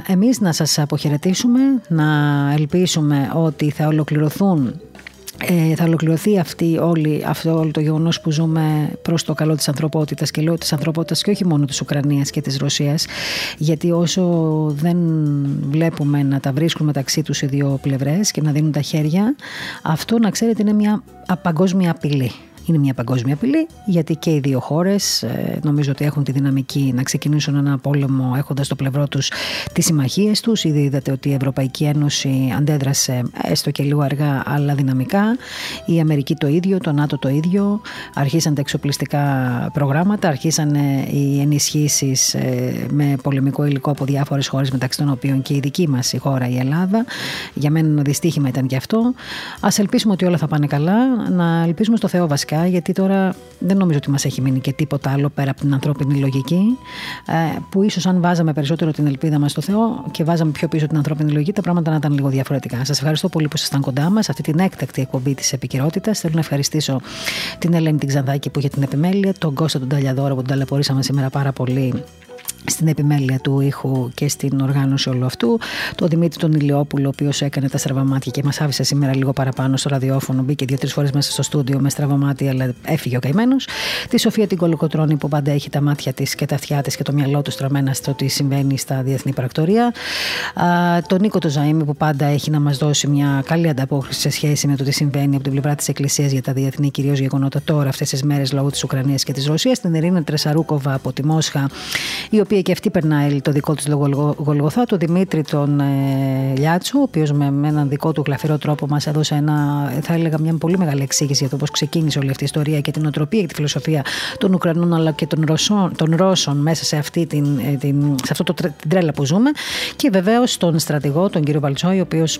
Εμείς να σας αποχαιρετήσουμε, να ελπίσουμε ότι θα ολοκληρωθούν ε, θα ολοκληρωθεί αυτή όλη, αυτό όλο το γεγονός που ζούμε προς το καλό της ανθρωπότητας και λέω της ανθρωπότητας και όχι μόνο της Ουκρανίας και της Ρωσίας γιατί όσο δεν βλέπουμε να τα βρίσκουν μεταξύ τους οι δύο πλευρές και να δίνουν τα χέρια αυτό να ξέρετε είναι μια παγκόσμια απειλή είναι μια παγκόσμια απειλή, γιατί και οι δύο χώρες ε, νομίζω ότι έχουν τη δυναμική να ξεκινήσουν ένα πόλεμο έχοντας στο πλευρό τους τις συμμαχίες τους. Ήδη είδατε ότι η Ευρωπαϊκή Ένωση αντέδρασε έστω και λίγο αργά, αλλά δυναμικά. Η Αμερική το ίδιο, το ΝΑΤΟ το ίδιο. Αρχίσαν τα εξοπλιστικά προγράμματα, αρχίσαν οι ενισχύσεις ε, με πολεμικό υλικό από διάφορες χώρες, μεταξύ των οποίων και η δική μας η χώρα, η Ελλάδα. Για μένα ένα δυστύχημα ήταν και αυτό. Α ελπίσουμε ότι όλα θα πάνε καλά. Να ελπίσουμε στο Θεό βασικά γιατί τώρα δεν νομίζω ότι μας έχει μείνει και τίποτα άλλο πέρα από την ανθρώπινη λογική, ε, που ίσως αν βάζαμε περισσότερο την ελπίδα μας στο Θεό και βάζαμε πιο πίσω την ανθρώπινη λογική, τα πράγματα να ήταν λίγο διαφορετικά. Σας ευχαριστώ πολύ που ήσασταν κοντά μας, αυτή την έκτακτη εκπομπή της επικαιρότητας. Θέλω να ευχαριστήσω την Ελένη την Ξανδάκη που είχε την επιμέλεια, τον Κώστα τον Ταλιαδόρο που τον ταλαιπωρήσαμε σήμερα πάρα πολύ στην επιμέλεια του ήχου και στην οργάνωση όλου αυτού. Το Δημήτρη τον Ηλιόπουλο, ο οποίος έκανε τα στραβαμάτια και μας άφησε σήμερα λίγο παραπάνω στο ραδιόφωνο. Μπήκε δύο-τρεις φορές μέσα στο στούντιο με στραβαμάτια, αλλά έφυγε ο καημένος. Τη Σοφία την Κολοκοτρόνη, που πάντα έχει τα μάτια της και τα αυτιά της και το μυαλό του στραμμένα στο τι συμβαίνει στα διεθνή πρακτορία. Τον Νίκο το Ζαήμι, που πάντα έχει να μας δώσει μια καλή ανταπόκριση σε σχέση με το τι συμβαίνει από την πλευρά της Εκκλησίας για τα διεθνή κυρίως γεγονότα τώρα αυτές τις μέρες λόγω της Ουκρανίας και της Ρωσίας. Την Ερίνα Τρεσαρούκοβα από τη Μόσχα, η οποία και αυτή περνάει το δικό της Γολγοθά, του Δημήτρη τον ε, Λιάτσου, ο οποίος με, με έναν δικό του γλαφυρό τρόπο μας έδωσε ένα, θα έλεγα, μια πολύ μεγάλη εξήγηση για το πώς ξεκίνησε όλη αυτή η ιστορία και την οτροπία και τη φιλοσοφία των Ουκρανών αλλά και των Ρωσών, των Ρώσων μέσα σε, αυτή την, ε, την, σε αυτό το, την τρέλα που ζούμε. Και βεβαίως τον στρατηγό, τον κύριο Βαλτσόη, ο οποίος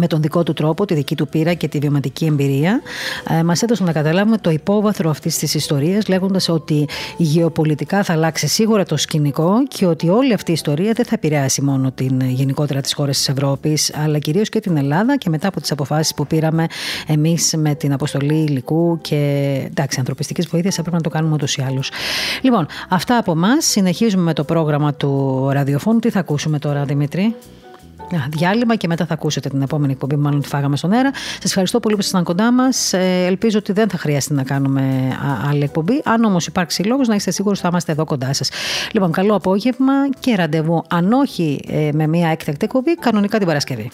με τον δικό του τρόπο, τη δική του πείρα και τη βιωματική εμπειρία, ε, μας έδωσαν να καταλάβουμε το υπόβαθρο αυτής της ιστορίας, λέγοντας ότι γεωπολιτικά θα αλλάξει σίγουρα το σκηνικό και ότι όλη αυτή η ιστορία δεν θα επηρεάσει μόνο την γενικότερα τις χώρες της Ευρώπης, αλλά κυρίως και την Ελλάδα και μετά από τις αποφάσεις που πήραμε εμείς με την αποστολή υλικού και εντάξει, ανθρωπιστικής βοήθειας, έπρεπε να το κάνουμε ούτως ή άλλως. Λοιπόν, αυτά από εμάς. Συνεχίζουμε με το πρόγραμμα του ραδιοφώνου. Τι θα ακούσουμε τώρα, Δημήτρη; Διάλειμμα και μετά θα ακούσετε την επόμενη εκπομπή που μάλλον τη φάγαμε στον αέρα. Σας ευχαριστώ πολύ που ήσασταν κοντά μας. Ε, ελπίζω ότι δεν θα χρειαστεί να κάνουμε άλλη εκπομπή. Αν όμως υπάρξει λόγος, να είστε σίγουροι ότι θα είμαστε εδώ κοντά σας. Λοιπόν, καλό απόγευμα και ραντεβού, αν όχι ε, με μια έκτακτη εκπομπή, κανονικά την Παρασκευή.